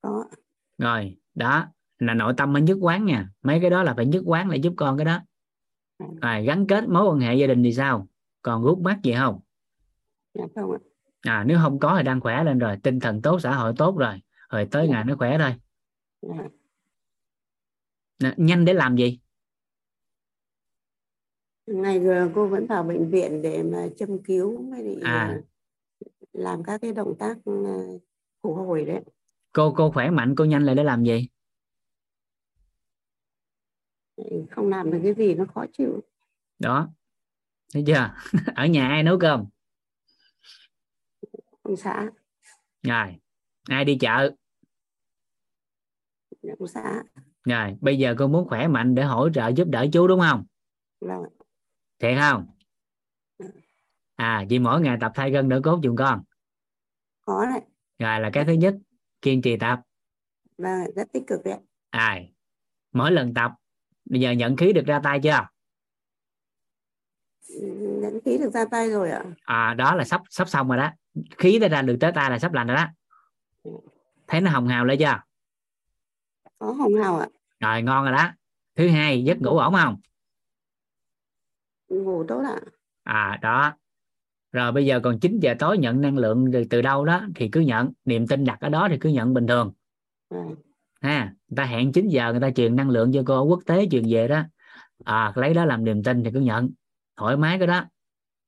Speaker 6: Có
Speaker 1: rồi đó là nội tâm mới nhất quán nha. Mấy cái đó là phải nhất quán để giúp con cái đó. Rồi gắn kết mối quan hệ gia đình thì sao? Còn gút mắt gì không?
Speaker 6: Dạ không ạ.
Speaker 1: À nếu không có thì đang khỏe lên rồi. Tinh thần tốt xã hội tốt rồi. Rồi tới ngày nó khỏe thôi.
Speaker 6: Dạ.
Speaker 1: Nè, nhanh để làm gì?
Speaker 6: Ngày vừa cô vẫn vào bệnh viện để mà châm cứu mới đi
Speaker 1: À.
Speaker 6: làm các cái động tác ờ, phục hồi đấy.
Speaker 1: Cô cô khỏe mạnh cô nhanh lại để làm gì?
Speaker 6: Không làm được cái gì nó khó chịu.
Speaker 1: Đó. Thấy chưa? Ở nhà ai nấu cơm?
Speaker 6: Ông xã.
Speaker 1: Rồi. Ai đi chợ?
Speaker 6: Ông xã
Speaker 1: rồi bây giờ cô muốn khỏe mạnh để hỗ trợ giúp đỡ chú đúng không?
Speaker 6: Vâng ạ.
Speaker 1: thiệt không? À chỉ mỗi ngày tập thay gân đỡ cốt giùm con.
Speaker 6: Có đấy.
Speaker 1: Rồi là cái thứ nhất kiên trì tập.
Speaker 6: Và rất tích cực đấy
Speaker 1: à mỗi lần tập bây giờ nhận khí được ra tay chưa?
Speaker 6: Nhẫn ký được ra tay rồi ạ.
Speaker 1: À đó là sắp sắp xong rồi đó. Khí đã ra được tới tay là sắp lành rồi đó. Thấy nó hồng hào lên chưa
Speaker 6: có hồng hào ạ?
Speaker 1: Rồi ngon rồi đó. Thứ hai giấc ngủ ổn không?
Speaker 6: Ngủ tốt ạ.
Speaker 1: À đó. Rồi bây giờ còn 9 giờ tối nhận năng lượng từ, từ đâu đó thì cứ nhận. Niềm tin đặt ở đó thì cứ nhận bình thường.
Speaker 6: Vâng.
Speaker 1: ha người ta hẹn 9 giờ người ta truyền năng lượng cho cô ở quốc tế truyền về đó. À lấy đó làm niềm tin thì cứ nhận. Thoải mái cái đó.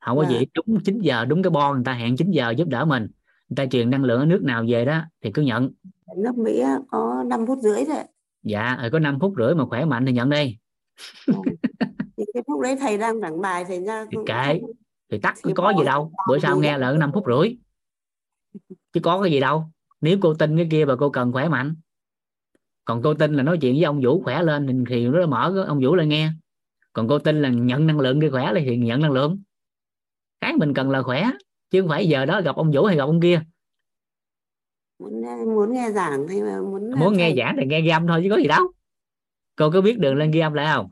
Speaker 1: Không có
Speaker 6: Dạ.
Speaker 1: gì đúng 9 giờ đúng cái bon. Người ta hẹn 9 giờ giúp đỡ mình. Người ta truyền năng lượng ở nước nào về đó thì cứ nhận
Speaker 6: nước Mỹ có 5 phút rưỡi thôi
Speaker 1: dạ rồi có 5 phút rưỡi mà khỏe mạnh thì nhận đi.
Speaker 6: Thì cái lúc đấy thầy đang giảng bài thầy ra
Speaker 1: thì kệ thì tắt có, có gì đâu bữa sau nghe là năm phút rưỡi. Chứ có cái gì đâu. Nếu cô tin cái kia và cô cần khỏe mạnh. Còn cô tin là nói chuyện với ông vũ khỏe lên thì nó mở ông vũ lên nghe. Còn cô tin là nhận năng lượng kia khỏe thì nhận năng lượng. Cái mình cần là khỏe chứ không phải giờ đó gặp ông vũ hay gặp ông kia
Speaker 6: muốn muốn nghe giảng thì muốn
Speaker 1: muốn nghe giảng thì nghe ghi âm thôi chứ có gì đâu. Cô có biết đường lên ghi âm lại không?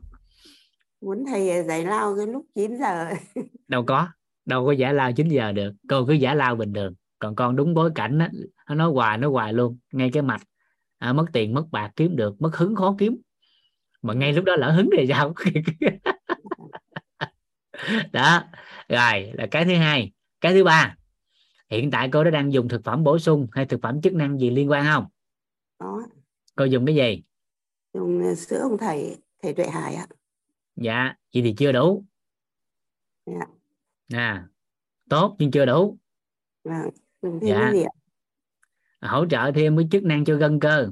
Speaker 6: Muốn thầy giải lao cái lúc 9 giờ.
Speaker 1: Đâu có đâu có giải lao 9 giờ được. Cô cứ giải lao bình thường. Còn con đúng bối cảnh á nó nói hoài nói hoài luôn. Ngay cái mạch à, mất tiền mất bạc kiếm được mất hứng khó kiếm. Mà ngay lúc đó lỡ hứng thì sao? Đó rồi là cái thứ hai. Cái thứ ba hiện tại cô đã đang dùng thực phẩm bổ sung hay thực phẩm chức năng gì liên quan không?
Speaker 6: Đó
Speaker 1: cô dùng cái gì?
Speaker 6: Dùng ờ, sữa ông thầy thầy tuệ hải ạ.
Speaker 1: Dạ vậy thì chưa đủ.
Speaker 6: Dạ.
Speaker 1: à tốt nhưng chưa đủ.
Speaker 6: Vâng dùng thêm
Speaker 1: dạ.
Speaker 6: cái gì ạ?
Speaker 1: Hỗ trợ thêm cái chức năng cho gân cơ.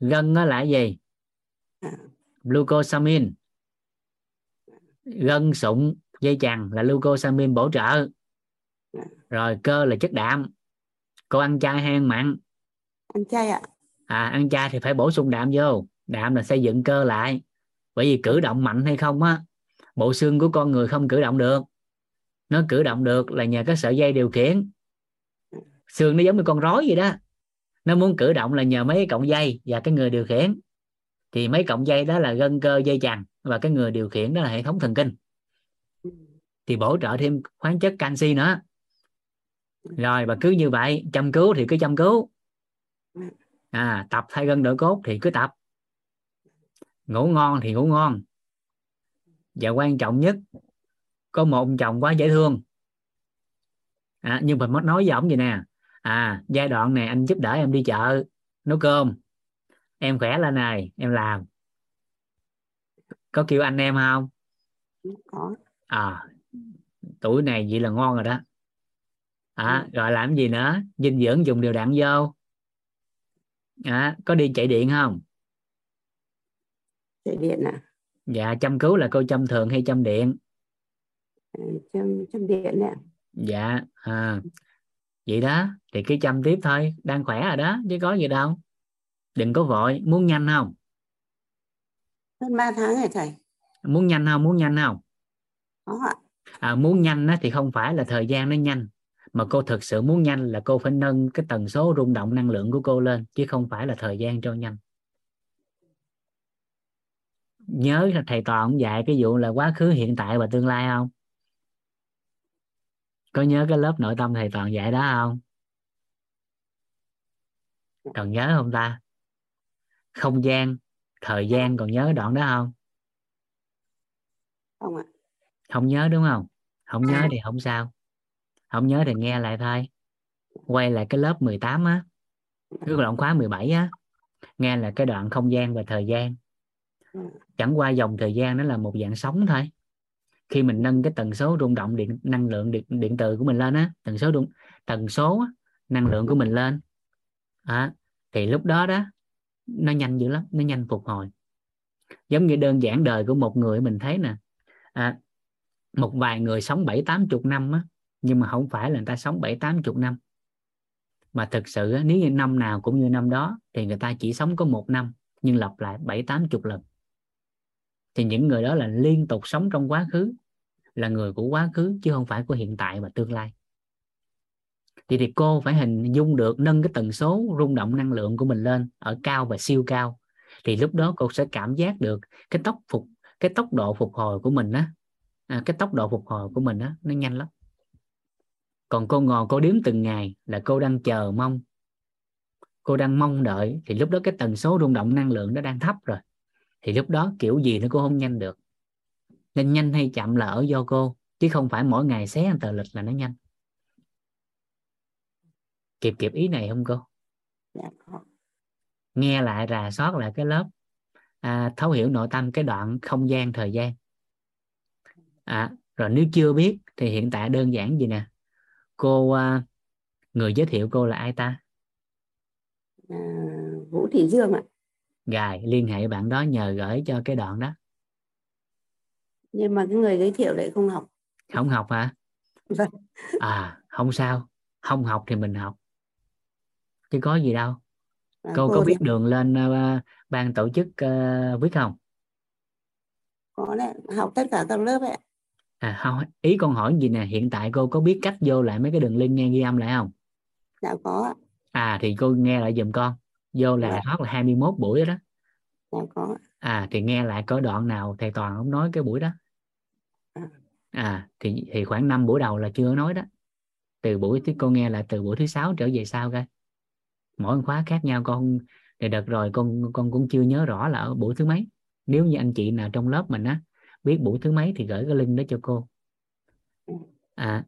Speaker 1: Gân nó là gì?
Speaker 6: À.
Speaker 1: glucosamine. Gân sụn dây chằng là glucosamine bổ trợ. Rồi cơ là chất đạm. Cô ăn chay hay ăn mặn?
Speaker 6: Ăn chay ạ.
Speaker 1: À ăn chay thì phải bổ sung đạm vô. Đạm là xây dựng cơ lại. Bởi vì cử động mạnh hay không á bộ xương của con người không cử động được. Nó cử động được là nhờ cái sợi dây điều khiển. Xương nó giống như con rối vậy đó. Nó muốn cử động là nhờ mấy cọng dây và cái người điều khiển. Thì mấy cọng dây đó là gân cơ dây chằng và cái người điều khiển đó là hệ thống thần kinh. Thì bổ trợ thêm khoáng chất canxi nữa rồi và cứ như vậy chăm cứu thì cứ chăm cứu. À tập thay gân đổi cốt thì cứ tập. Ngủ ngon thì ngủ ngon. Và quan trọng nhất có một ông chồng quá dễ thương. À, nhưng mình mất nói với ổng vậy nè à giai đoạn này anh giúp đỡ em đi chợ nấu cơm. Em khỏe lên này em làm. Có kêu anh em không?
Speaker 6: Có.
Speaker 1: À tuổi này vậy là ngon rồi đó à, rồi làm gì nữa? Dinh dưỡng dùng đều đặn vô. À, có đi chạy điện không?
Speaker 6: Chạy điện à?
Speaker 1: Dạ chăm cứu là cô chăm thường hay chăm điện?
Speaker 6: À, chăm chăm điện nè
Speaker 1: dạ à, vậy đó thì cứ chăm tiếp thôi. Đang khỏe rồi đó chứ có gì đâu. Đừng có vội. Muốn nhanh không?
Speaker 6: Hơn 3 tháng rồi thầy.
Speaker 1: Muốn nhanh không? Muốn nhanh không?
Speaker 6: Có ạ.
Speaker 1: À, muốn nhanh thì không phải là thời gian nó nhanh mà cô thực sự muốn nhanh là cô phải nâng cái tần số rung động năng lượng của cô lên chứ không phải là thời gian cho nhanh. Nhớ thầy toàn ông dạy cái vụ là quá khứ hiện tại và tương lai không? Có nhớ cái lớp nội tâm thầy toàn dạy đó không? Còn nhớ không ta? Không gian thời gian còn nhớ đoạn đó không?
Speaker 6: Không ạ.
Speaker 1: Không nhớ đúng không? Không nhớ thì không sao không nhớ thì nghe lại thôi. Quay lại cái lớp 18 á. Cái đoạn khóa 17 á. Nghe là cái đoạn không gian và thời gian. Chẳng qua dòng thời gian nó là một dạng sóng thôi. Khi mình nâng cái tần số rung động điện năng lượng điện, điện từ của mình lên á tần số rung tần số á, năng lượng của mình lên. À, thì lúc đó đó nó nhanh dữ lắm nó nhanh phục hồi. Giống như đơn giản đời của một người mình thấy nè. À, một vài người sống bảy tám chục năm á nhưng mà không phải là người ta sống bảy tám chục năm. Mà thực sự nếu như năm nào cũng như năm đó thì người ta chỉ sống có một năm nhưng lặp lại bảy tám chục lần. Thì những người đó là liên tục sống trong quá khứ là người của quá khứ chứ không phải của hiện tại và tương lai. Thì thì cô phải hình dung được nâng cái tần số rung động năng lượng của mình lên ở cao và siêu cao. Thì lúc đó cô sẽ cảm giác được cái tốc phục cái tốc độ phục hồi của mình á. À, cái tốc độ phục hồi của mình á nó nhanh lắm còn cô ngồi cô đếm từng ngày là cô đang chờ mong. Cô đang mong đợi thì lúc đó cái tần số rung động năng lượng nó đang thấp rồi. Thì lúc đó kiểu gì nó cũng không nhanh được. Nên nhanh hay chậm là ở do cô chứ không phải mỗi ngày xé tờ lịch là nó nhanh. Kịp kịp ý này không cô?
Speaker 6: Dạ,
Speaker 1: nghe lại rà soát lại cái lớp. À, thấu hiểu nội tâm cái đoạn không gian thời gian. À, rồi nếu chưa biết thì hiện tại đơn giản gì nè cô à, người giới thiệu cô là ai ta?
Speaker 6: À, Vũ Thị Dương ạ.
Speaker 1: Gài liên hệ bạn đó nhờ gửi cho cái đoạn đó.
Speaker 6: Nhưng mà cái người giới thiệu lại không học.
Speaker 1: Không học hả?
Speaker 6: Vâng.
Speaker 1: À không sao. Không học thì mình học. Chứ có gì đâu.
Speaker 6: À,
Speaker 1: cô, có
Speaker 6: thì
Speaker 1: biết đường lên uh, ban tổ chức uh, viết không?
Speaker 6: Có đấy. Học tất cả các lớp ấy
Speaker 1: à không ý con hỏi gì nè? Hiện tại cô có biết cách vô lại mấy cái đường link nghe ghi âm lại không?
Speaker 6: Dạ có
Speaker 1: à thì cô nghe lại giùm con. Vô là
Speaker 6: dạ.
Speaker 1: hót là 21 buổi đó.
Speaker 6: Dạ có
Speaker 1: à thì nghe lại có đoạn nào thầy toàn không nói cái buổi đó?
Speaker 6: À.
Speaker 1: à thì thì khoảng 5 buổi đầu là chưa nói đó. Từ buổi thứ cô nghe là từ buổi thứ sáu trở về sau coi. Mỗi khóa khác nhau con thì đợt rồi con con cũng chưa nhớ rõ là ở buổi thứ mấy. Nếu như anh chị nào trong lớp mình á biết buổi thứ mấy thì gửi cái link đó cho cô. À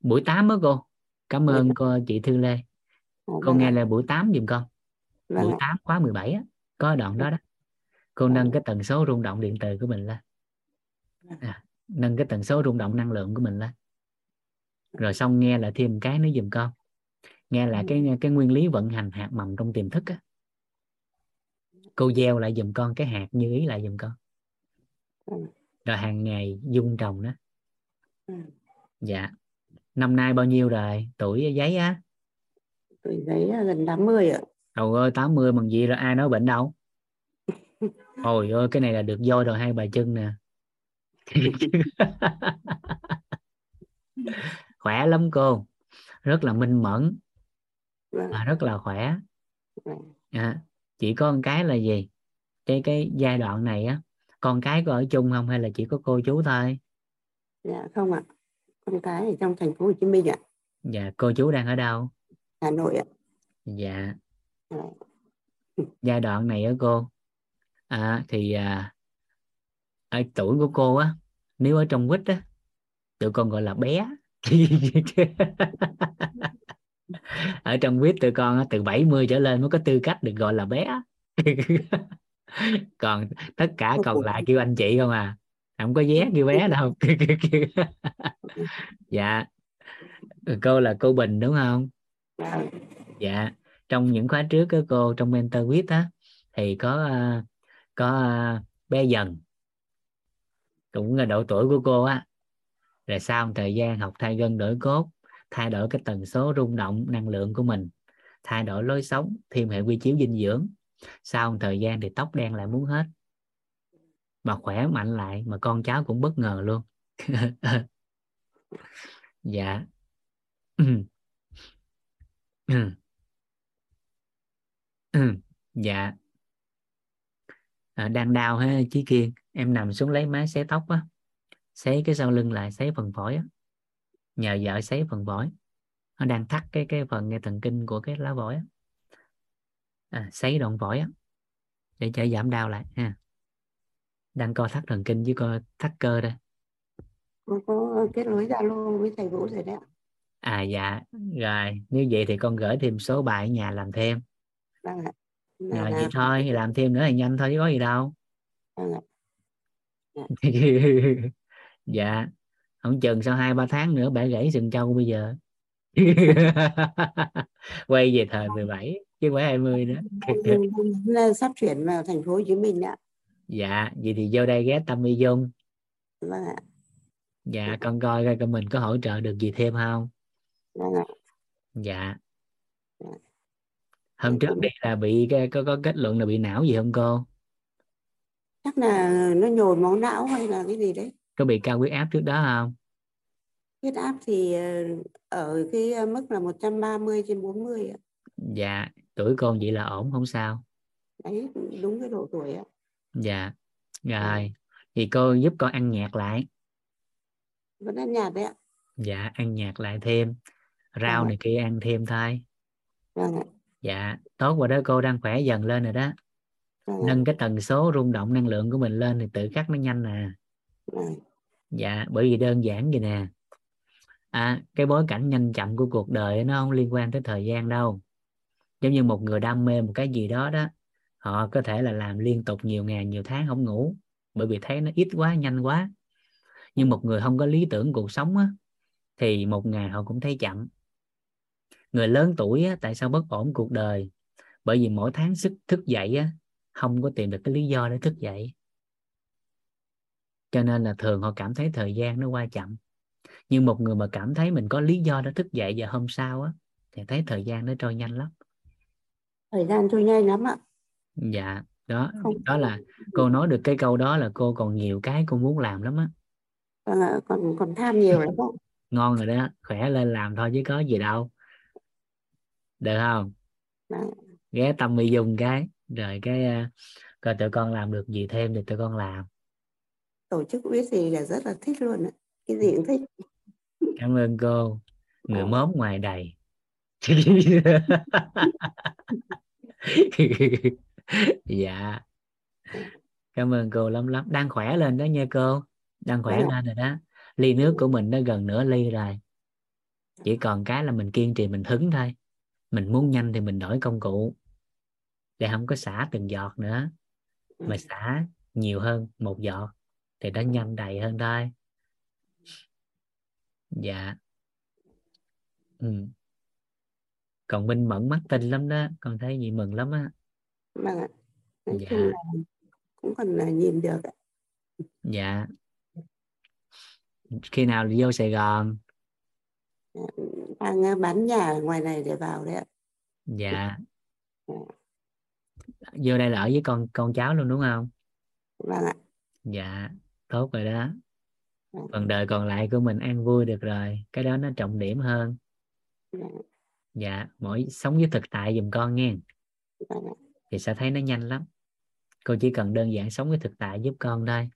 Speaker 1: buổi 8 á cô. Cảm ơn cô chị Thư Lê.
Speaker 6: Dạ,
Speaker 1: cô
Speaker 6: vâng
Speaker 1: nghe là buổi 8 giùm con buổi
Speaker 6: ạ.
Speaker 1: 8 khóa 17 á. Có đoạn đó đó. Cô nâng cái tần số rung động điện từ của mình lên. À, nâng cái tần số rung động năng lượng của mình lên. Rồi xong nghe lại thêm cái nữa giùm con nghe lại cái cái nguyên lý vận hành hạt mầm trong tiềm thức á. Cô gieo lại giùm con cái hạt như ý lại giùm con
Speaker 6: Ừ.
Speaker 1: rồi hàng ngày dung trồng đó.
Speaker 6: Ừ.
Speaker 1: dạ. Năm nay bao nhiêu rồi? Tuổi giấy á?
Speaker 6: Tuổi giấy gần 80 ạ.
Speaker 1: Trời ơi 80 bằng gì rồi? Ai nói bệnh đâu? Ôi ơi cái này là được voi rồi hai bà chân nè. Khỏe lắm cô. Rất là minh mẫn.
Speaker 6: Vâng.
Speaker 1: À, rất là khỏe.
Speaker 6: Vâng.
Speaker 1: à, chỉ có một cái là gì? Cái cái giai đoạn này á con cái có ở chung không hay là chỉ có cô chú thôi?
Speaker 6: Dạ không ạ. Con cái ở trong thành phố Hồ Chí Minh ạ.
Speaker 1: Dạ cô chú đang ở đâu?
Speaker 6: Hà Nội ạ.
Speaker 1: Dạ.
Speaker 6: Dạ.
Speaker 1: giai đoạn này á cô à, thì à, ở tuổi của cô á nếu ở trong quýt á tụi con gọi là bé. Ở trong quýt tụi con á, từ 70 trở lên mới có tư cách được gọi là bé còn tất cả còn lại kêu anh chị không à. Không có vé kêu bé đâu. Dạ. Cô là cô Bình đúng không?
Speaker 6: Vâng.
Speaker 1: dạ. Trong những khóa trước á cô trong mentor quiz á thì có à, có à, bé dần. Cũng là độ tuổi của cô á. Rồi sau một thời gian học thay gân đổi cốt thay đổi cái tần số rung động năng lượng của mình thay đổi lối sống thêm hệ quy chiếu dinh dưỡng sau một thời gian thì tóc đen lại muốn hết. Mà khỏe mạnh lại mà con cháu cũng bất ngờ luôn. Dạ. Dạ. À, đang đau ha chí kiên. Em nằm xuống lấy máy xé tóc á. Xé cái sau lưng lại xé phần phổi á. Nhờ vợ xé phần phổi. Nó đang thắt cái cái phần nghe thần kinh của cái lá phổi á à, xé đoạn phổi á để cho giảm đau lại ha. Đang co thắt thần kinh chứ co thắt cơ đây.
Speaker 6: Con có kết nối Zalo với thầy Vũ rồi đấy ạ.
Speaker 1: À dạ. Rồi nếu vậy thì con gửi thêm số bài ở nhà làm thêm.
Speaker 6: Vâng ạ. Là-
Speaker 1: rồi
Speaker 6: là-
Speaker 1: vậy thôi làm thêm nữa thì nhanh thôi chứ có gì đâu.
Speaker 6: Vâng ạ.
Speaker 1: Dạ. Không chừng sau hai ba tháng nữa bẻ gãy sừng trâu bây giờ. Quay về thời 17 chứ phải 20 nữa.
Speaker 6: Sắp chuyển vào thành phố Hồ Chí Minh ạ.
Speaker 1: Dạ vậy thì vô đây ghé tâm y dung.
Speaker 6: Vâng ạ.
Speaker 1: Dạ con coi coi mình có hỗ trợ được gì thêm không?
Speaker 6: Vâng ạ.
Speaker 1: Dạ.
Speaker 6: Dạ.
Speaker 1: hôm trước đi là bị có có kết luận là bị não gì không cô?
Speaker 6: Chắc là nó nhồi máu não hay là cái gì đấy.
Speaker 1: Có bị cao huyết áp trước đó không?
Speaker 6: Huyết áp thì ờ, ở cái mức là 130 trên 40 ạ.
Speaker 1: Dạ tuổi con vậy là ổn không sao?
Speaker 6: Đấy đúng cái độ tuổi ạ.
Speaker 1: Dạ. Rồi thì cô giúp con ăn nhạt lại.
Speaker 6: Vẫn ăn nhạt đấy ạ.
Speaker 1: Dạ ăn nhạt lại thêm. Rau
Speaker 6: Dạ.
Speaker 1: này kia ăn thêm thôi.
Speaker 6: Vâng ạ.
Speaker 1: Dạ tốt rồi đó cô đang khỏe dần lên rồi đó.
Speaker 6: Vâng
Speaker 1: nâng cái tần số rung động năng lượng của mình lên thì tự khắc nó nhanh nè.
Speaker 6: Vâng.
Speaker 1: dạ bởi vì đơn giản vậy nè. À, cái bối cảnh nhanh chậm của cuộc đời nó không liên quan tới thời gian đâu giống như một người đam mê một cái gì đó đó họ có thể là làm liên tục nhiều ngày nhiều tháng không ngủ bởi vì thấy nó ít quá nhanh quá. Nhưng một người không có lý tưởng cuộc sống á, thì một ngày họ cũng thấy chậm. Người lớn tuổi á, tại sao bất ổn cuộc đời? Bởi vì mỗi tháng sức thức dậy á, không có tìm được cái lý do để thức dậy. Cho nên là thường họ cảm thấy thời gian nó qua chậm. Nhưng một người mà cảm thấy mình có lý do để thức dậy vào hôm sau á thì thấy thời gian nó trôi nhanh lắm
Speaker 6: thời gian trôi nhanh lắm ạ.
Speaker 1: Dạ đó
Speaker 6: Không.
Speaker 1: đó là cô nói được cái câu đó là cô còn nhiều cái cô muốn làm lắm á.
Speaker 6: Vâng ạ, còn còn tham nhiều lắm
Speaker 1: ngon rồi đó khỏe lên làm thôi chứ có gì đâu. Được không?
Speaker 6: Vâng.
Speaker 1: ghé tâm mi dung cái rồi cái uh, coi tụi con làm được gì thêm thì tụi con làm.
Speaker 6: Tổ chức biết gì là rất là thích luôn ạ cái gì cũng thích.
Speaker 1: Cảm ơn cô người
Speaker 6: Ờ.
Speaker 1: móm ngoài đầy dạ. Cảm ơn cô lắm lắm. Đang khỏe lên đó nha cô. Đang khỏe
Speaker 6: Vâng ạ.
Speaker 1: lên rồi đó. Ly nước của mình nó gần nửa ly rồi. Chỉ còn cái là mình kiên trì mình hứng thôi. Mình muốn nhanh thì mình đổi công cụ. Để không có xả từng giọt nữa. Mà xả nhiều hơn một giọt thì nó nhanh đầy hơn thôi. Dạ. Ừ. còn Minh Mẫn mắt tinh lắm đó con thấy gì mừng lắm á.
Speaker 6: Vâng ạ. Nói
Speaker 1: Dạ.
Speaker 6: cũng còn là nhìn được ạ.
Speaker 1: Dạ. Khi nào vô Sài Gòn?
Speaker 6: Đang ờ, bán nhà ngoài này để vào đấy ạ.
Speaker 1: Dạ.
Speaker 6: Ừ.
Speaker 1: vô đây là ở với con con cháu luôn đúng không?
Speaker 6: Vâng ạ.
Speaker 1: Dạ tốt rồi đó.
Speaker 6: Ừ.
Speaker 1: phần đời còn lại của mình an vui được rồi cái đó nó trọng điểm hơn.
Speaker 6: Vâng.
Speaker 1: Dạ mỗi sống với thực tại giùm con nghe.
Speaker 6: Vâng ạ
Speaker 1: thì sẽ thấy nó nhanh lắm. Cô chỉ cần đơn giản sống với thực tại giúp con thôi.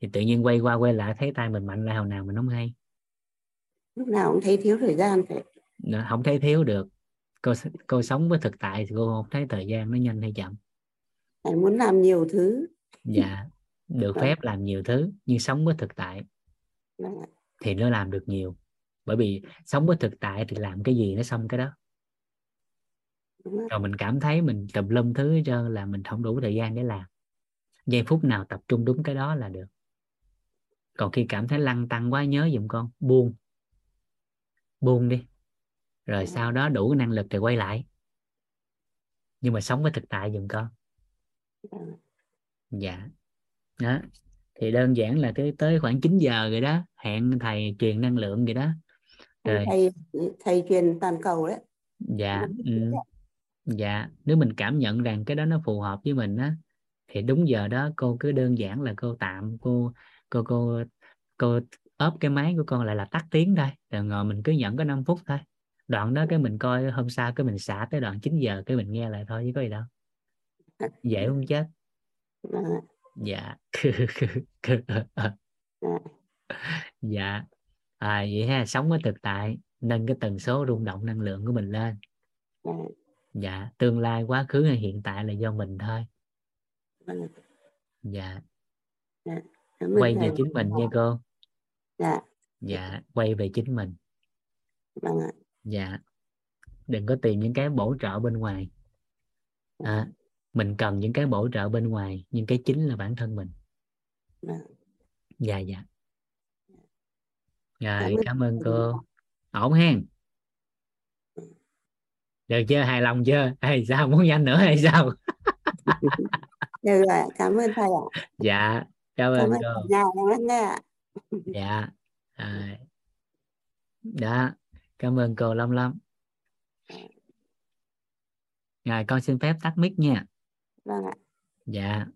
Speaker 1: Thì tự nhiên quay qua quay lại thấy tay mình mạnh lại hồi nào mình không hay.
Speaker 6: Lúc nào cũng thấy thiếu thời gian phải.
Speaker 1: Không thấy thiếu được. Cô cô sống với thực tại thì cô không thấy thời gian nó nhanh hay chậm.
Speaker 6: Phải muốn làm nhiều thứ.
Speaker 1: Dạ được
Speaker 6: Vâng.
Speaker 1: phép làm nhiều thứ nhưng sống với thực tại
Speaker 6: vâng ạ
Speaker 1: thì nó làm được nhiều bởi vì sống với thực tại thì làm cái gì nó xong cái đó. Rồi. Mình cảm thấy mình tùm lum thứ trơn là mình không đủ thời gian để làm. Giây phút nào tập trung đúng cái đó là được. Còn khi cảm thấy lăn tăng quá nhớ giùm con buông. Buông đi. Rồi sau đó đủ năng lực thì quay lại. Nhưng mà sống với thực tại giùm con.
Speaker 6: Vâng.
Speaker 1: dạ. Đó. Thì đơn giản là tới tới khoảng 9 giờ rồi đó hẹn thầy truyền năng lượng vậy đó rồi
Speaker 6: thầy thầy truyền toàn cầu đấy.
Speaker 1: Dạ ừ, dạ nếu mình cảm nhận rằng cái đó nó phù hợp với mình á thì đúng giờ đó cô cứ đơn giản là cô tạm cô cô cô cô ốp cái máy của con lại là tắt tiếng thôi rồi ngồi mình cứ nhận có 5 phút thôi. Đoạn đó cái mình coi hôm sau cái mình xả tới đoạn 9 giờ cái mình nghe lại thôi chứ có gì đâu. Dễ không chết?
Speaker 6: Vâng ạ
Speaker 1: dạ. Dạ à, vậy ha sống với thực tại nâng cái tần số rung động năng lượng của mình lên.
Speaker 6: Vâng ạ.
Speaker 1: dạ tương lai quá khứ hay hiện tại là do mình thôi. Dạ.
Speaker 6: Cảm ơn
Speaker 1: quay về chính mình nha cô.
Speaker 6: Dạ.
Speaker 1: Dạ quay về chính mình.
Speaker 6: Vâng ạ.
Speaker 1: Dạ. Đừng có tìm những cái bổ trợ bên ngoài. À, mình cần những cái bổ trợ bên ngoài nhưng cái chính là bản thân mình. Dạ dạ rồi
Speaker 6: Cảm ơn
Speaker 1: cảm ơn cô. ổn hen? Được chưa? Hài lòng chưa? Hay sao muốn nhanh nữa hay sao?
Speaker 6: Được rồi cảm ơn thầy ạ.
Speaker 1: Dạ cảm
Speaker 6: cảm
Speaker 1: ơn
Speaker 6: ơn
Speaker 1: cô.
Speaker 6: nhà ạ
Speaker 1: dạ à, đó cảm ơn cô lắm lắm rồi con xin phép tắt mic nha.
Speaker 6: Vâng ạ.
Speaker 1: Dạ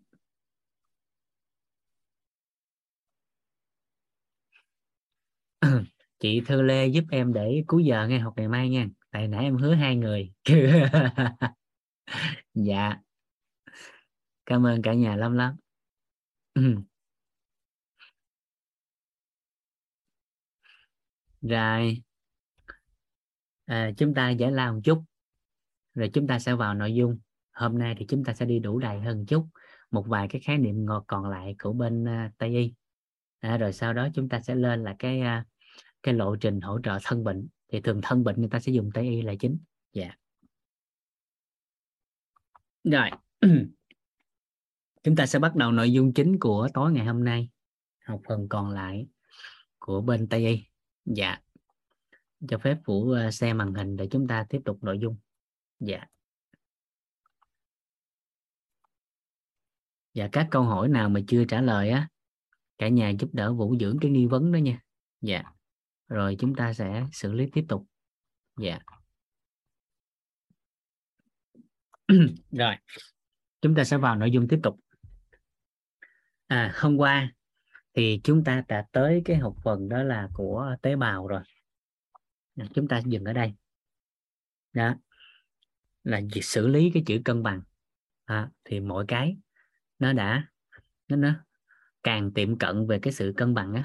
Speaker 1: chị Thư Lê giúp em để cuối giờ nghe học ngày mai nha. Tại nãy em hứa hai người. Dạ. Cảm ơn cả nhà lắm lắm. Rồi. À, chúng ta giải lao một chút. Rồi chúng ta sẽ vào nội dung. Hôm nay thì chúng ta sẽ đi đủ đầy hơn chút. Một vài cái khái niệm ngọt còn lại của bên uh, Tây y à, rồi sau đó chúng ta sẽ lên là cái uh, cái lộ trình hỗ trợ thân bệnh. Thì thường thân bệnh người ta sẽ dùng Tây y là chính. Dạ. Rồi. Chúng ta sẽ bắt đầu nội dung chính của tối ngày hôm nay. Học phần còn lại của bên Tây y. Dạ. Cho phép Vũ à, xe xem màn hình để chúng ta tiếp tục nội dung. Dạ. Dạ các câu hỏi nào mà chưa trả lời á cả nhà giúp đỡ vũ dưỡng cái nghi vấn đó nha. Dạ. Rồi chúng ta sẽ xử lý tiếp tục. Dạ. Rồi. Chúng ta sẽ vào nội dung tiếp tục. À hôm qua thì chúng ta đã tới cái học phần đó là của tế bào rồi. À, chúng ta dừng ở đây. Đó. Là việc xử lý cái chữ cân bằng. À, thì mỗi cái nó đã nó, nó càng tiệm cận về cái sự cân bằng á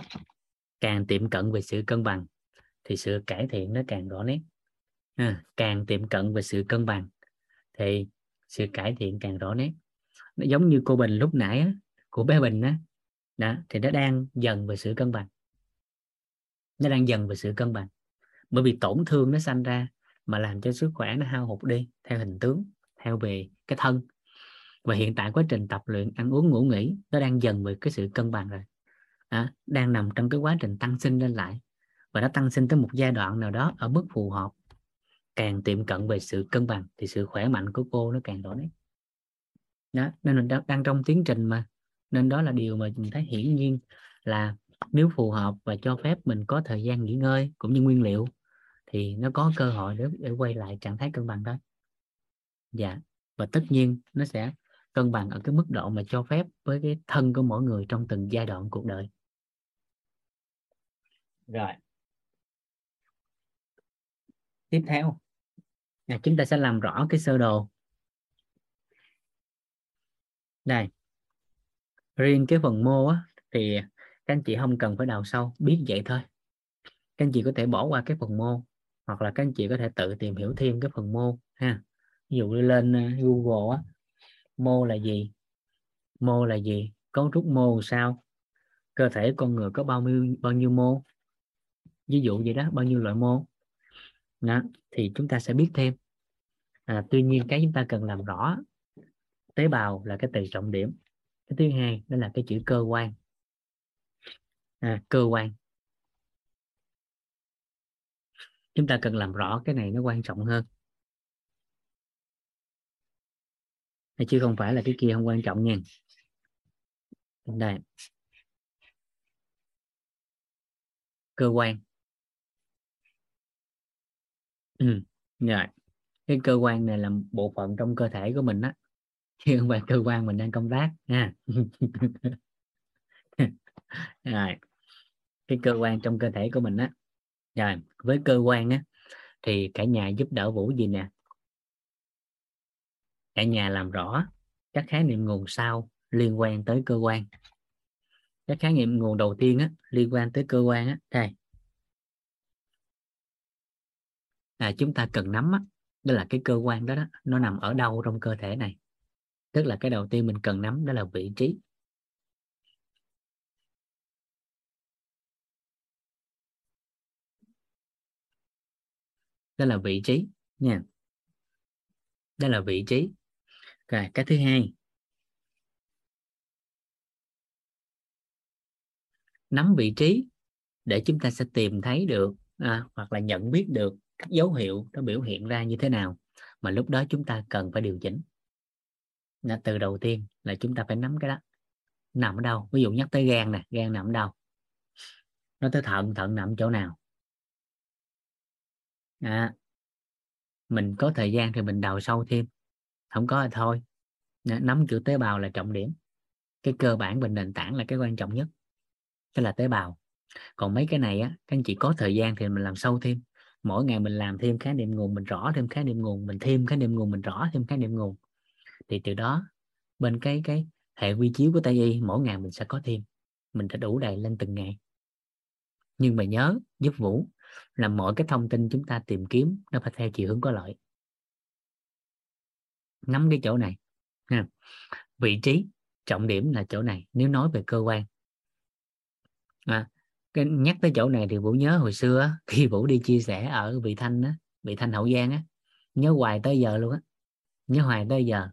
Speaker 1: càng tiệm cận về sự cân bằng thì sự cải thiện nó càng rõ nét. À, càng tiệm cận về sự cân bằng thì sự cải thiện càng rõ nét. Nó giống như cô Bình lúc nãy á, của bé Bình á đó thì nó đang dần về sự cân bằng. Nó đang dần về sự cân bằng. Bởi vì tổn thương nó sanh ra mà làm cho sức khỏe nó hao hụt đi theo hình tướng theo về cái thân và hiện tại quá trình tập luyện ăn uống ngủ nghỉ nó đang dần về cái sự cân bằng rồi. À, đang nằm trong cái quá trình tăng sinh lên lại. Và nó tăng sinh tới một giai đoạn nào đó ở mức phù hợp. Càng tiệm cận về sự cân bằng thì sự khỏe mạnh của cô nó càng rõ đấy, đó nên mình đang trong tiến trình mà. Nên đó là điều mà mình thấy hiển nhiên là nếu phù hợp và cho phép mình có thời gian nghỉ ngơi cũng như nguyên liệu thì nó có cơ hội để, để quay lại trạng thái cân bằng đó. Dạ và tất nhiên nó sẽ cân bằng ở cái mức độ mà cho phép với cái thân của mỗi người trong từng giai đoạn cuộc đời. Rồi. Tiếp theo. À, chúng ta sẽ làm rõ cái sơ đồ. Đây. Riêng cái phần mô á, thì các anh chị không cần phải đào sâu biết vậy thôi. Các anh chị có thể bỏ qua cái phần mô hoặc là các anh chị có thể tự tìm hiểu thêm cái phần mô ha. Ví dụ lên ờ, Google á mô là gì? Mô là gì? Cấu trúc mô sao? Cơ thể con người có bao nhiêu bao nhiêu mô? Ví dụ vậy đó bao nhiêu loại mô? Đó, thì chúng ta sẽ biết thêm. À, tuy nhiên cái chúng ta cần làm rõ tế bào là cái từ trọng điểm. Cái thứ hai đó là cái chữ cơ quan. À, cơ quan. Chúng ta cần làm rõ cái này nó quan trọng hơn. Chứ không phải là cái kia không quan trọng nha. Đây. Cơ quan. Ừ rồi. Cái cơ quan này là bộ phận trong cơ thể của mình á, chứ không phải cơ quan mình đang công tác nha rồi. Cái cơ quan trong cơ thể của mình á. Rồi, với cơ quan á, thì cả nhà giúp đỡ vũ gì nè? Cả nhà làm rõ các khái niệm nguồn sau liên quan tới cơ quan. Các khái niệm nguồn đầu tiên á, liên quan tới cơ quan á, đây. À, chúng ta cần nắm á, đó là cái cơ quan đó, đó nó nằm ở đâu trong cơ thể này. Tức là cái đầu tiên mình cần nắm đó là vị trí. Đó là vị trí nha. Đó là vị trí rồi cái thứ hai. Nắm vị trí để chúng ta sẽ tìm thấy được à, hoặc là nhận biết được các dấu hiệu nó biểu hiện ra như thế nào mà lúc đó chúng ta cần phải điều chỉnh. Là từ đầu tiên là chúng ta phải nắm cái đó. Nằm ở đâu? Ví dụ nhắc tới gan nè gan nằm ở đâu? Nó tới thận thận nằm chỗ nào? À, mình có thời gian thì mình đào sâu thêm không có thì thôi. Nắm chữ tế bào là trọng điểm. Cái cơ bản và nền tảng là cái quan trọng nhất. Tức là tế bào. Còn mấy cái này á, các anh chị có thời gian thì mình làm sâu thêm. Mỗi ngày mình làm thêm khái niệm nguồn, mình rõ thêm khái niệm nguồn, mình thêm khái niệm nguồn, mình rõ thêm khái niệm nguồn. Thì từ đó, bên cái cái hệ quy chiếu của tây y, mỗi ngày mình sẽ có thêm. Mình sẽ đủ đầy lên từng ngày. Nhưng mà nhớ, giúp vũ, là mọi cái thông tin chúng ta tìm kiếm, nó phải theo chiều hướng có lợi nắm cái chỗ này ha. vị trí trọng điểm là chỗ này nếu nói về cơ quan. À, cái nhắc tới chỗ này thì vũ nhớ hồi xưa khi vũ đi chia sẻ ở vị thanh á vị thanh hậu giang á nhớ hoài tới giờ luôn á. Nhớ hoài tới giờ.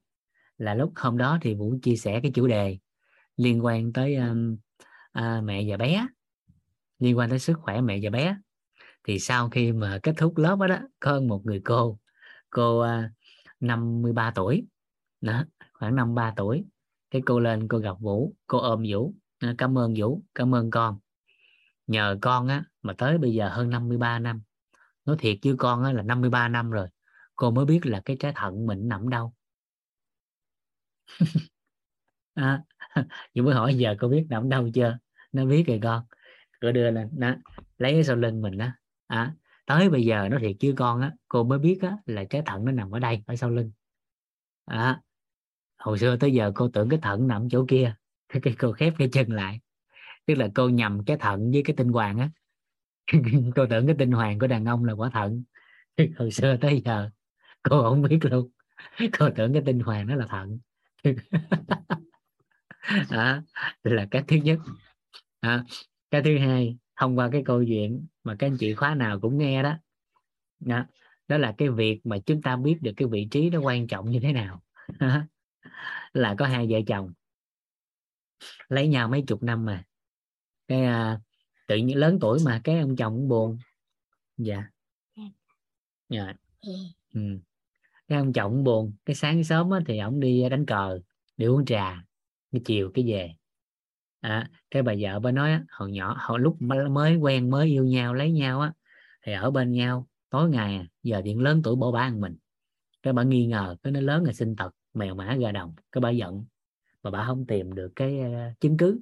Speaker 1: Là lúc hôm đó thì vũ chia sẻ cái chủ đề liên quan tới um, à, mẹ và bé liên quan tới sức khỏe mẹ và bé thì sau khi mà kết thúc lớp đó, đó có một người cô cô uh, 53 tuổi. Đó khoảng 53 tuổi. Cái cô lên cô gặp Vũ cô ôm Vũ. Ờ, cảm ơn Vũ cảm ơn con. Nhờ con á mà tới bây giờ hơn 53 năm. Nói thiệt chứ con á, là 53 năm rồi. Cô mới biết là cái trái thận mình nằm đâu. À, Vũ mới hỏi giờ cô biết nằm đâu chưa? Nó biết rồi con. Cô đưa lên đó, lấy sau lưng mình đó. À, tới bây giờ nó thiệt chứ con á cô mới biết á là trái thận nó nằm ở đây ở sau lưng. À, hồi xưa tới giờ cô tưởng cái thận nằm chỗ kia cái cô khép cái chân lại. Tức là cô nhầm cái thận với cái tinh hoàng á. Cô tưởng cái tinh hoàng của đàn ông là quả thận. Hồi xưa tới giờ cô không biết luôn. Cô tưởng cái tinh hoàng nó là thận. À là cái thứ nhất. À, cái thứ hai thông qua cái câu chuyện mà các anh chị khóa nào cũng nghe đó. Đó, đó là cái việc mà chúng ta biết được cái vị trí nó quan trọng như thế nào. Là có hai vợ chồng. Lấy nhau mấy chục năm mà. Cái à, tự nhiên lớn tuổi mà cái ông chồng cũng buồn. Dạ. Dạ. Ừ. cái ông chồng cũng buồn. Cái sáng sớm á, thì ông đi đánh cờ đi uống trà cái chiều cái về à, cái bà vợ bà nói hồi nhỏ hồi lúc mới quen mới yêu nhau lấy nhau á thì ở bên nhau tối ngày giờ điện lớn tuổi bỏ ba ăn mình. Cái bà nghi ngờ cái nó lớn là sinh tật mèo mã gà đồng cái bà giận. Mà bà không tìm được cái uh, chứng cứ.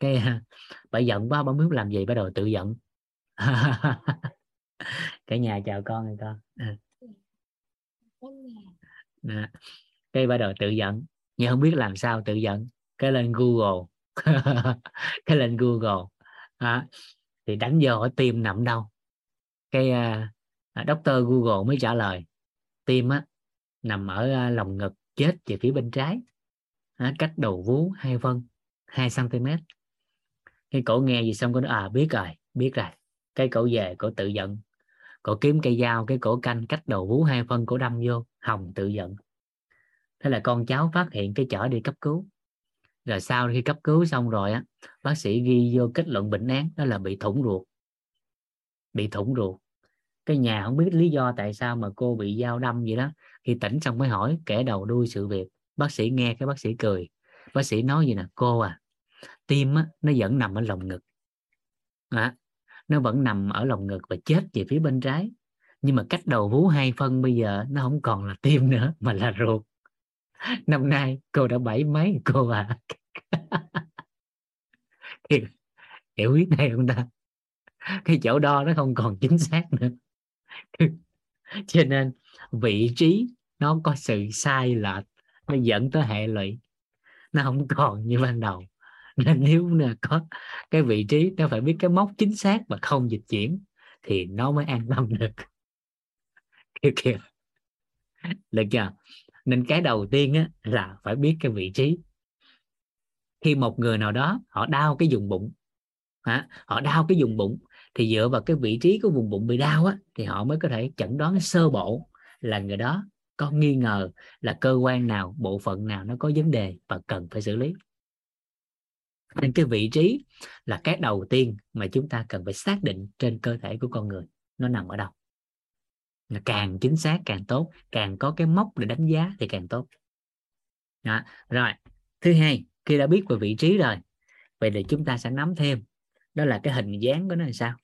Speaker 1: Cái uh, bà giận quá bà muốn làm gì bắt đầu tự giận. Cả nhà chào con rồi con. À. cái bắt đầu tự giận nhưng không biết làm sao tự giận. Cái lên google cái lên google. À, thì đánh vô hỏi tim nằm đâu. Cái uh, doctor google mới trả lời. Tim á nằm ở uh, lòng ngực chết về phía bên trái. À, cách đầu vú hai phân 2 cm cái cổ nghe gì xong có nói à biết rồi biết rồi. Cái cổ về cổ tự giận. Cổ kiếm cây dao cái cổ canh cách đầu vú hai phân cổ đâm vô hồng tự giận. Thế là con cháu phát hiện cái chở đi cấp cứu rồi sau khi cấp cứu xong rồi á bác sĩ ghi vô kết luận bệnh án đó là bị thủng ruột. Bị thủng ruột. Cái nhà không biết lý do tại sao mà cô bị dao đâm vậy đó. Thì tỉnh xong mới hỏi kẻ đầu đuôi sự việc. Bác sĩ nghe cái bác sĩ cười. Bác sĩ nói gì nè? Cô à tim á, nó vẫn nằm ở lồng ngực. À, nó vẫn nằm ở lồng ngực và chết về phía bên trái. Nhưng mà cách đầu vú hai phân bây giờ nó không còn là tim nữa mà là ruột. năm nay cô đã bảy mấy cô à hiểu biết này không ta? Cái chỗ đo nó không còn chính xác nữa. Cho nên vị trí nó có sự sai lệch, nó dẫn tới hệ lụy. Nó không còn như ban đầu. Nên nếu là có cái vị trí, nó phải biết cái mốc chính xác và không dịch chuyển thì nó mới an tâm được. Kiểu kiểu được chưa? Nên cái đầu tiên á, là phải biết cái vị trí. Khi một người nào đó họ đau cái vùng bụng hả? họ đau cái vùng bụng thì dựa vào cái vị trí của vùng bụng bị đau á, thì họ mới có thể chẩn đoán sơ bộ là người đó có nghi ngờ là cơ quan nào bộ phận nào nó có vấn đề và cần phải xử lý. Nên cái vị trí là cái đầu tiên mà chúng ta cần phải xác định trên cơ thể của con người nó nằm ở đâu là càng chính xác càng tốt càng có cái mốc để đánh giá thì càng tốt đó. rồi thứ hai khi đã biết về vị trí rồi vậy thì chúng ta sẽ nắm thêm đó là cái hình dáng của nó là sao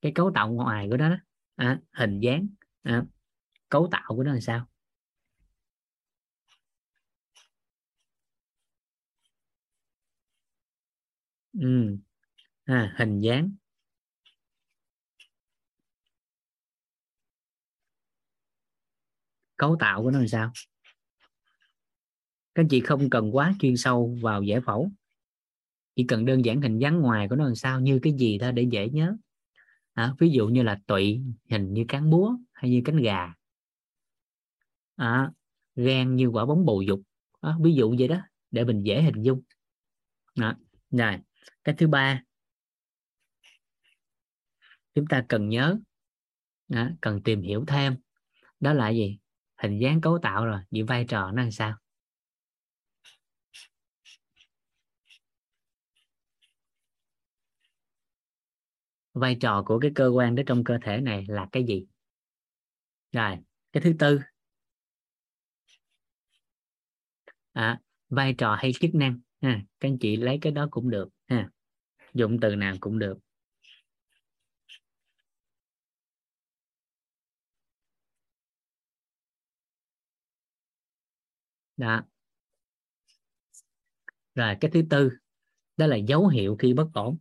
Speaker 1: cái cấu tạo ngoài của nó đó à, hình dáng à, cấu tạo của nó là sao ừ. à, hình dáng cấu tạo của nó là sao? Các chị không cần quá chuyên sâu vào giải phẫu. Chỉ cần đơn giản hình dáng ngoài của nó làm sao như cái gì thôi để dễ nhớ. À, ví dụ như là tụy hình như cán búa hay như cánh gà. À, gan như quả bóng bầu dục. À, ví dụ vậy đó để mình dễ hình dung. À, rồi cái thứ ba. Chúng ta cần nhớ à, cần tìm hiểu thêm. Đó là gì? Hình dáng cấu tạo rồi vậy vai trò nó làm sao? Vai trò của cái cơ quan đó trong cơ thể này là cái gì? Rồi cái thứ tư. À, vai trò hay chức năng. Ha các anh chị lấy cái đó cũng được. Ha dụng từ nào cũng được. Đó. Rồi, cái thứ tư, đó là dấu hiệu khi bất ổn.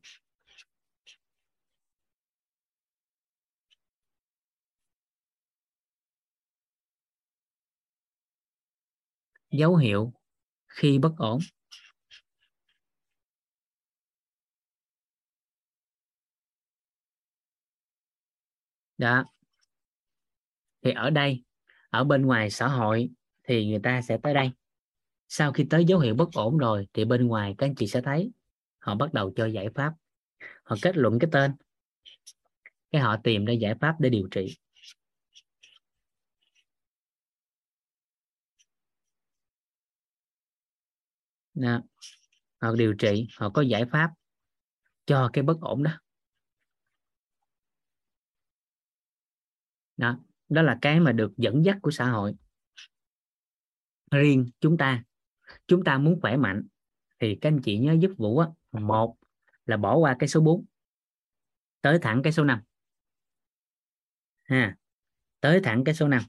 Speaker 1: Dấu hiệu khi bất ổn. Đó. Thì ở đây, ở bên ngoài xã hội thì người ta sẽ tới đây. Sau khi tới dấu hiệu bất ổn rồi thì bên ngoài các anh chị sẽ thấy họ bắt đầu cho giải pháp. Họ kết luận cái tên. Cái họ tìm ra giải pháp để điều trị. Đó. họ điều trị, họ có giải pháp cho cái bất ổn đó. Đó đó là cái mà được dẫn dắt của xã hội riêng chúng ta. Chúng ta muốn khỏe mạnh thì các anh chị nhớ giúp vũ á. Một là bỏ qua cái số 4 tới thẳng cái số 5 ha, tới thẳng cái số 5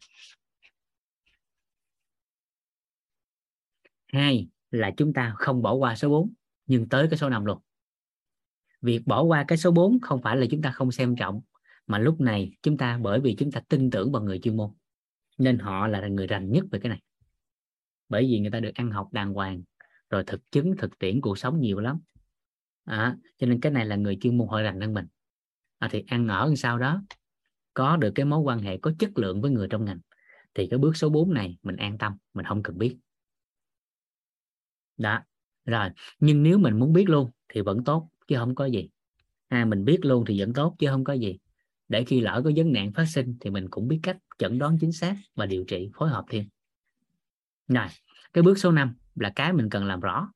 Speaker 1: hai là chúng ta không bỏ qua số 4 nhưng tới cái số 5 luôn. Việc bỏ qua cái số 4 không phải là chúng ta không xem trọng, mà lúc này chúng ta bởi vì chúng ta tin tưởng vào người chuyên môn, nên họ là người rành nhất về cái này bởi vì người ta được ăn học đàng hoàng rồi thực chứng thực tiễn cuộc sống nhiều lắm. À, cho nên cái này là người chuyên môn hội rành hơn mình. À, thì ăn ở làm sao đó có được cái mối quan hệ có chất lượng với người trong ngành thì cái bước số 4 này mình an tâm mình không cần biết. Đó rồi nhưng nếu mình muốn biết luôn thì vẫn tốt chứ không có gì. À, mình biết luôn thì vẫn tốt chứ không có gì. Để khi lỡ có vấn nạn phát sinh thì mình cũng biết cách chẩn đoán chính xác và điều trị phối hợp thêm rồi, cái bước số 5 là cái mình cần làm rõ.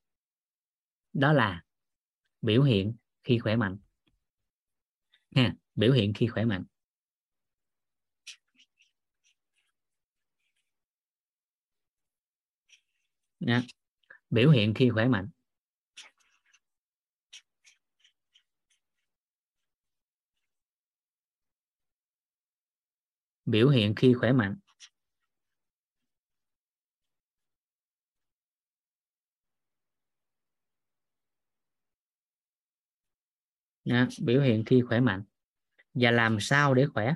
Speaker 1: Đó là biểu hiện khi khỏe mạnh. Ha, biểu hiện khi khỏe mạnh. Nha, biểu hiện khi khỏe mạnh. Biểu hiện khi khỏe mạnh. À, biểu hiện khi khỏe mạnh. Và làm sao để khỏe?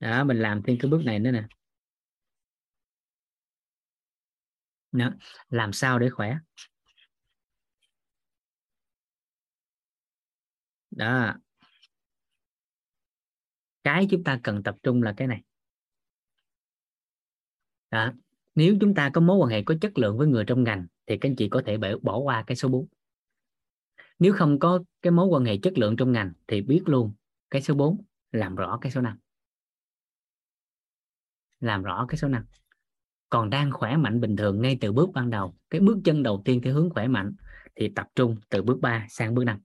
Speaker 1: Đó mình làm thêm cái bước này nữa nè. Đó, làm sao để khỏe? Đó. Cái chúng ta cần tập trung là cái này. Đó. nếu chúng ta có mối quan hệ có chất lượng với người trong ngành thì các anh chị có thể bỏ qua cái số 4 nếu không có cái mối quan hệ chất lượng trong ngành thì biết luôn cái số 4 làm rõ cái số 5 làm rõ cái số 5 còn đang khỏe mạnh bình thường ngay từ bước ban đầu, cái bước chân đầu tiên theo hướng khỏe mạnh thì tập trung từ bước 3 sang bước 5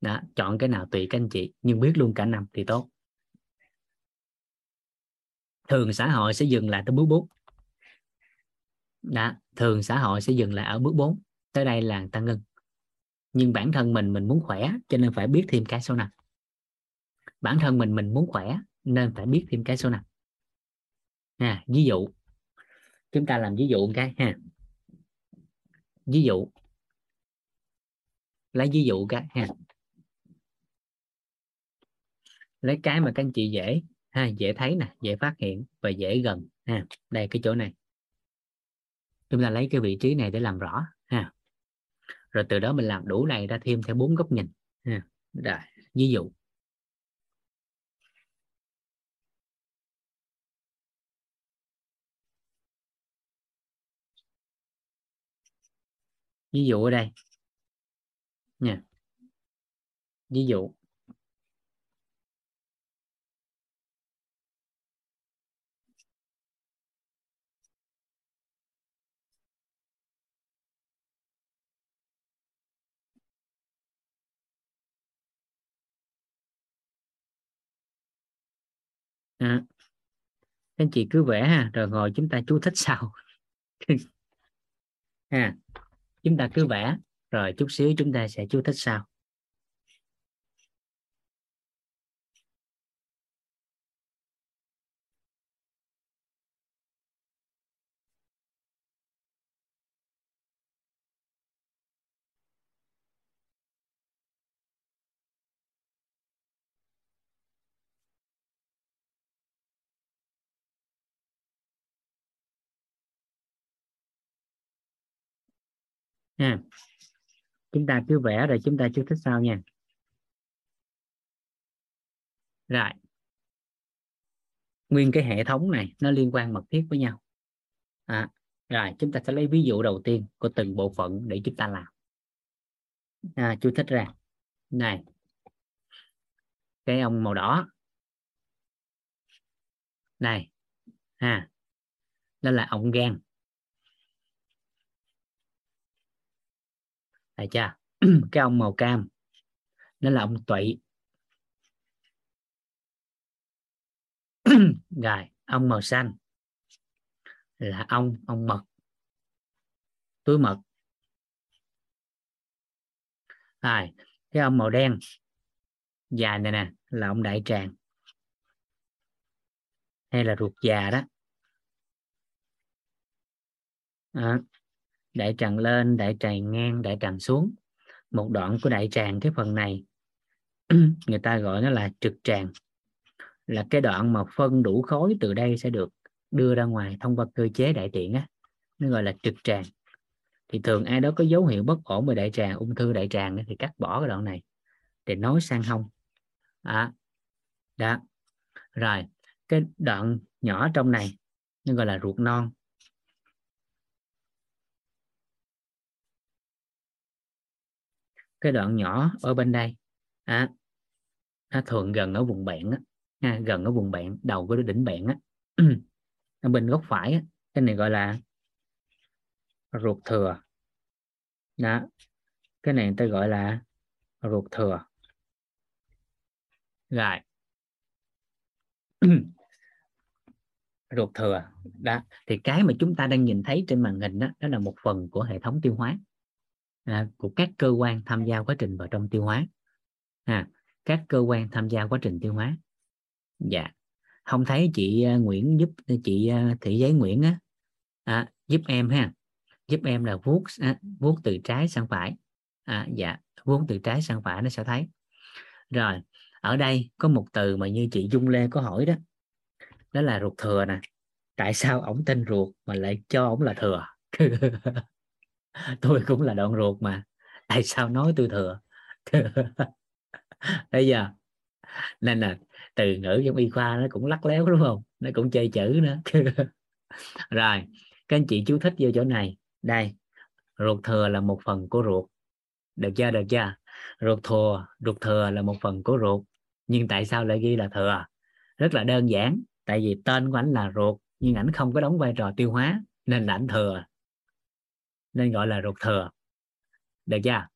Speaker 1: đó, chọn cái nào tùy các anh chị, nhưng biết luôn cả năm thì tốt. Thường xã hội sẽ dừng lại tới bước 4 đó, thường xã hội sẽ dừng lại ở bước 4 tới đây là tăng ngưng nhưng bản thân mình mình muốn khỏe cho nên phải biết thêm cái số năm bản thân mình mình muốn khỏe nên phải biết thêm cái số năm à, ví dụ chúng ta làm ví dụ một cái ha. Ví dụ lấy ví dụ cái ha. Lấy cái mà các anh chị dễ ha dễ thấy nè dễ phát hiện và dễ gần ha. Đây cái chỗ này. Chúng ta lấy cái vị trí này để làm rõ rồi từ đó mình làm đủ này ra thêm theo bốn góc nhìn. Rồi, ví dụ. Ví dụ ở đây. Nha. Ví dụ. À, anh chị cứ vẽ ha rồi ngồi chúng ta chú thích sau. Ha chúng ta cứ vẽ rồi chút xíu chúng ta sẽ chú thích sau. Ha. Chúng ta cứ vẽ rồi chúng ta chú thích sau nha. Rồi. Nguyên cái hệ thống này nó liên quan mật thiết với nhau. À, rồi chúng ta sẽ lấy ví dụ đầu tiên của từng bộ phận để chúng ta làm. À, chú thích ra. Này. Cái ông màu đỏ. Này. Ha. Đó là ống gan. Thấy chưa? cái ông màu cam nó là ông tụy. rồi, ông màu xanh là ông ông mật. Túi mật. Rồi, cái ông màu đen dài này nè là ông đại tràng hay là ruột già đó à, đại tràng lên đại tràng ngang đại tràng xuống. Một đoạn của đại tràng cái phần này người ta gọi nó là trực tràng. Là cái đoạn mà phân đủ khối từ đây sẽ được đưa ra ngoài thông qua cơ chế đại tiện á. Nó gọi là trực tràng. Thì thường ai đó có dấu hiệu bất ổn về đại tràng ung thư đại tràng thì cắt bỏ cái đoạn này để nối sang hông. À, đó. Rồi cái đoạn nhỏ trong này nó gọi là ruột non. Cái đoạn nhỏ ở bên đây. À, nó thường gần ở vùng bạn á à, gần ở vùng bạn đầu của đỉnh bạn á. Ở bên góc phải á, cái này gọi là ruột thừa. Đó cái này người ta gọi là ruột thừa. Rồi. Ruột thừa đó. Thì cái mà chúng ta đang nhìn thấy trên màn hình đó, đó là một phần của hệ thống tiêu hóa à, của các cơ quan tham gia quá trình vào trong tiêu hóa. À, các cơ quan tham gia quá trình tiêu hóa. Dạ. Không thấy chị à, Nguyễn giúp à, chị à, thị giấy Nguyễn á? À, giúp em ha. Giúp em là vuốt à, vuốt từ trái sang phải. À, dạ vuốt từ trái sang phải nó sẽ thấy. Rồi ở đây có một từ mà như chị Dung Lê có hỏi đó. Đó là ruột thừa nè. Tại sao ổng tên ruột mà lại cho ổng là thừa? tôi cũng là đoạn ruột mà. Tại sao nói tôi thừa? Bây giờ nên là từ ngữ trong y khoa nó cũng lắc léo, đúng không? Nó cũng chơi chữ nữa. Rồi, các anh chị chú thích vô chỗ này. Đây, ruột thừa là một phần của ruột. Được chưa? Được chưa? Ruột thừa ruột thừa là một phần của ruột. Nhưng tại sao lại ghi là thừa? Rất là đơn giản, tại vì tên của ảnh là ruột, nhưng ảnh không có đóng vai trò tiêu hóa, nên là ảnh thừa nên gọi là ruột thừa. Được chưa?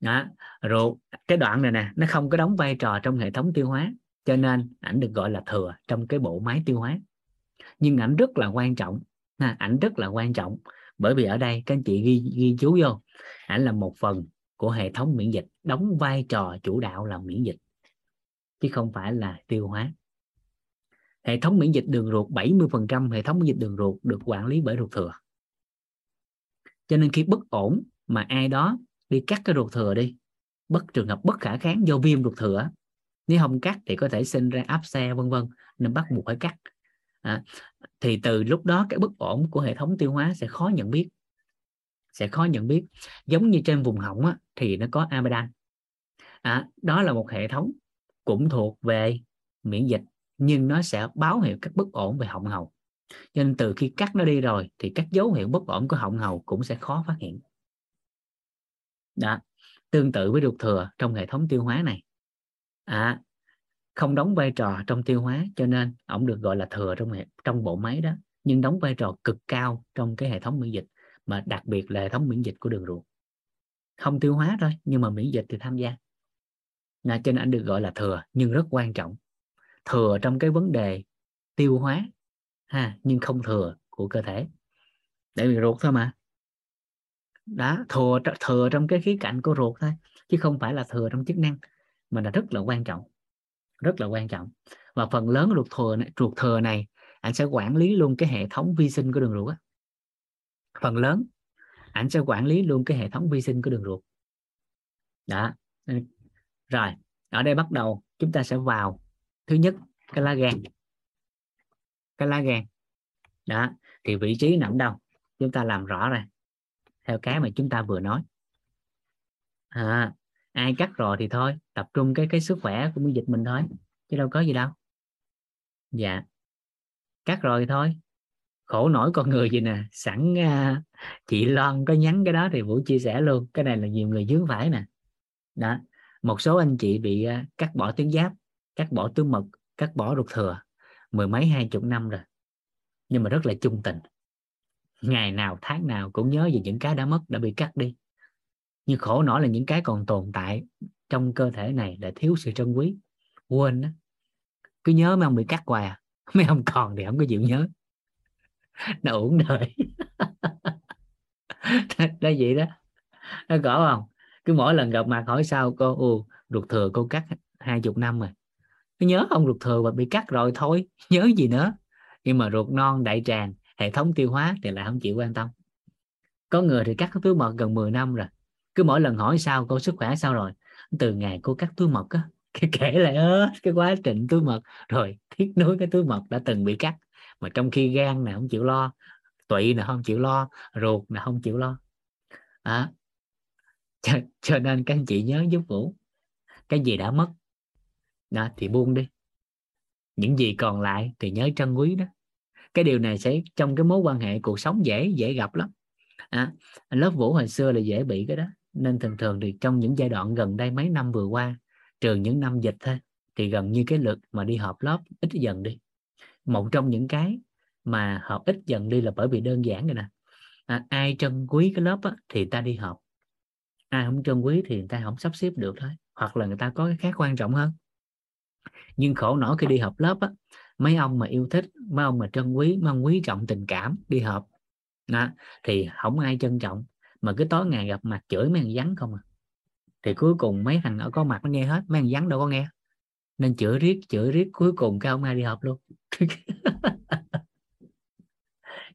Speaker 1: Đó ruột cái đoạn này nè nó không có đóng vai trò trong hệ thống tiêu hóa cho nên ảnh được gọi là thừa trong cái bộ máy tiêu hóa. Nhưng ảnh rất là quan trọng ha, ảnh rất là quan trọng bởi vì ở đây các anh chị ghi ghi chú vô ảnh là một phần của hệ thống miễn dịch đóng vai trò chủ đạo là miễn dịch chứ không phải là tiêu hóa. Hệ thống miễn dịch đường ruột 70% hệ thống miễn dịch đường ruột được quản lý bởi ruột thừa cho nên khi bất ổn mà ai đó đi cắt cái ruột thừa đi bất trường hợp bất khả kháng do viêm ruột thừa nếu không cắt thì có thể sinh ra áp xe vân vân nên bắt buộc phải cắt. À, thì từ lúc đó cái bất ổn của hệ thống tiêu hóa sẽ khó nhận biết sẽ khó nhận biết. Giống như trên vùng họng á, thì nó có amidan à, đó là một hệ thống cũng thuộc về miễn dịch nhưng nó sẽ báo hiệu các bất ổn về họng hầu cho nên từ khi cắt nó đi rồi thì các dấu hiệu bất ổn của họng hầu cũng sẽ khó phát hiện. Đó tương tự với ruột thừa trong hệ thống tiêu hóa này. À, không đóng vai trò trong tiêu hóa cho nên ổng được gọi là thừa trong hệ, trong bộ máy đó nhưng đóng vai trò cực cao trong cái hệ thống miễn dịch mà đặc biệt là hệ thống miễn dịch của đường ruột. Không tiêu hóa thôi nhưng mà miễn dịch thì tham gia. Là cho nên anh được gọi là thừa nhưng rất quan trọng. Thừa trong cái vấn đề tiêu hóa ha nhưng không thừa của cơ thể. Để vì ruột thôi mà. Đó thừa thừa trong cái khía cạnh của ruột thôi chứ không phải là thừa trong chức năng mà là rất là quan trọng rất là quan trọng. Và phần lớn ruột thừa này, ruột thừa này anh sẽ quản lý luôn cái hệ thống vi sinh của đường ruột á. Phần lớn anh sẽ quản lý luôn cái hệ thống vi sinh của đường ruột. Đó. Rồi ở đây bắt đầu chúng ta sẽ vào thứ nhất cái lá gan cái lá gan. Đó thì vị trí nằm đâu? Chúng ta làm rõ ra theo cái mà chúng ta vừa nói. À, ai cắt rồi thì thôi tập trung cái cái sức khỏe của miễn dịch mình thôi chứ đâu có gì đâu. Dạ. Cắt rồi thì thôi. Khổ nổi con người gì nè. Sẵn uh, chị Loan có nhắn cái đó thì Vũ chia sẻ luôn. Cái này là nhiều người dướng phải nè. Đó. Một số anh chị bị uh, cắt bỏ tuyến giáp cắt bỏ túi mật cắt bỏ ruột thừa mười mấy hai chục năm rồi. Nhưng mà rất là chung tình. Ngày nào tháng nào cũng nhớ về những cái đã mất đã bị cắt đi. Nhưng khổ nổi là những cái còn tồn tại trong cơ thể này là thiếu sự trân quý. Quên đó cứ nhớ mấy ông bị cắt hoài à. Mấy ông còn thì không có chịu nhớ. Nó uổng đời. Đó vậy đó. Nó có không? Cứ mỗi lần gặp mặt hỏi sao cô ừ, ruột thừa cô cắt hai chục năm rồi nhớ ông ruột thừa và bị cắt rồi thôi nhớ gì nữa? Nhưng mà ruột non đại tràng hệ thống tiêu hóa thì lại không chịu quan tâm. Có người thì cắt cái túi mật gần 10 năm rồi. Cứ mỗi lần hỏi sao cô sức khỏe sao rồi? Từ ngày cô cắt túi mật á cái kể lại hết cái quá trình túi mật. Rồi thiết nối cái túi mật đã từng bị cắt. Mà trong khi gan này không chịu lo tụy này không chịu lo ruột này không chịu lo. À, cho, cho nên các anh chị nhớ giúp vũ. Cái gì đã mất đó, thì buông đi. Những gì còn lại thì nhớ trân quý đó. Cái điều này sẽ trong cái mối quan hệ cuộc sống dễ dễ gặp lắm. À, lớp vũ hồi xưa là dễ bị cái đó. Nên thường thường thì trong những giai đoạn gần đây mấy năm vừa qua trừ những năm dịch thôi thì gần như cái lực mà đi họp lớp ít dần đi. Một trong những cái mà họp ít dần đi là bởi vì đơn giản rồi nè. À, ai trân quý cái lớp á, thì ta đi họp. Ai không trân quý thì người ta không sắp xếp được thôi hoặc là người ta có cái khác quan trọng hơn nhưng khổ nổi khi đi họp lớp á, mấy ông mà yêu thích mấy ông mà trân quý mấy ông quý trọng tình cảm đi họp. Đó, thì không ai trân trọng. Mà cứ tối ngày gặp mặt chửi mấy thằng vắng không à. Thì cuối cùng mấy thằng ở có mặt nó nghe hết mấy thằng vắng đâu có nghe. Nên chửi riết chửi riết cuối cùng cái ông ai đi họp luôn.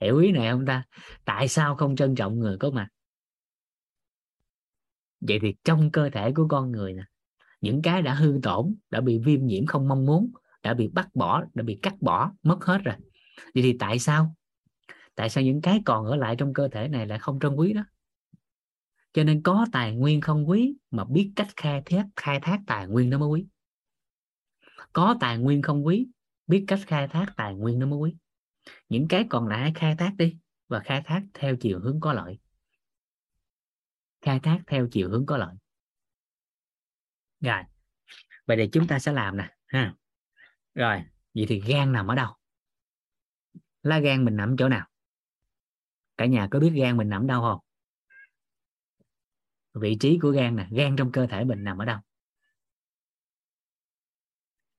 Speaker 1: Hiểu ý này không ta? Tại sao không trân trọng người có mặt? Vậy thì trong cơ thể của con người nè những cái đã hư tổn, đã bị viêm nhiễm không mong muốn, đã bị bắt bỏ, đã bị cắt bỏ, mất hết rồi. Vậy thì tại sao? Tại sao những cái còn ở lại trong cơ thể này lại không trân quý đó? Cho nên có tài nguyên không quý mà biết cách khai thác khai thác tài nguyên nó mới quý. Có tài nguyên không quý, biết cách khai thác tài nguyên nó mới quý. Những cái còn lại khai thác đi và khai thác theo chiều hướng có lợi. Khai thác theo chiều hướng có lợi rồi. Vậy thì chúng ta sẽ làm nè, ha. Rồi, vậy thì gan nằm ở đâu? Lá gan mình nằm chỗ nào? Cả nhà có biết gan mình nằm đâu không? Vị trí của gan nè, gan trong cơ thể mình nằm ở đâu?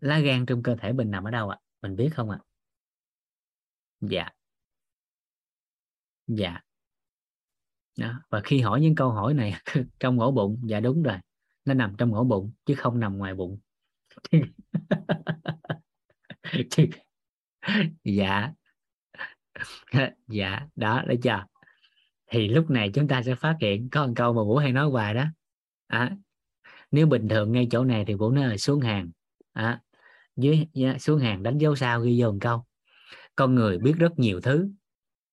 Speaker 1: Lá gan trong cơ thể mình nằm ở đâu ạ? À? mình biết không ạ? À? dạ. Dạ. Đó. và khi hỏi những câu hỏi này trong ổ bụng dạ đúng rồi nó nằm trong ổ bụng chứ không nằm ngoài bụng. Dạ. Dạ đó đấy chưa? Thì lúc này chúng ta sẽ phát hiện có một câu mà vũ hay nói hoài đó. À, nếu bình thường ngay chỗ này thì vũ nói xuống hàng. À, dưới dạ, xuống hàng đánh dấu sao ghi vô một câu. Con người biết rất nhiều thứ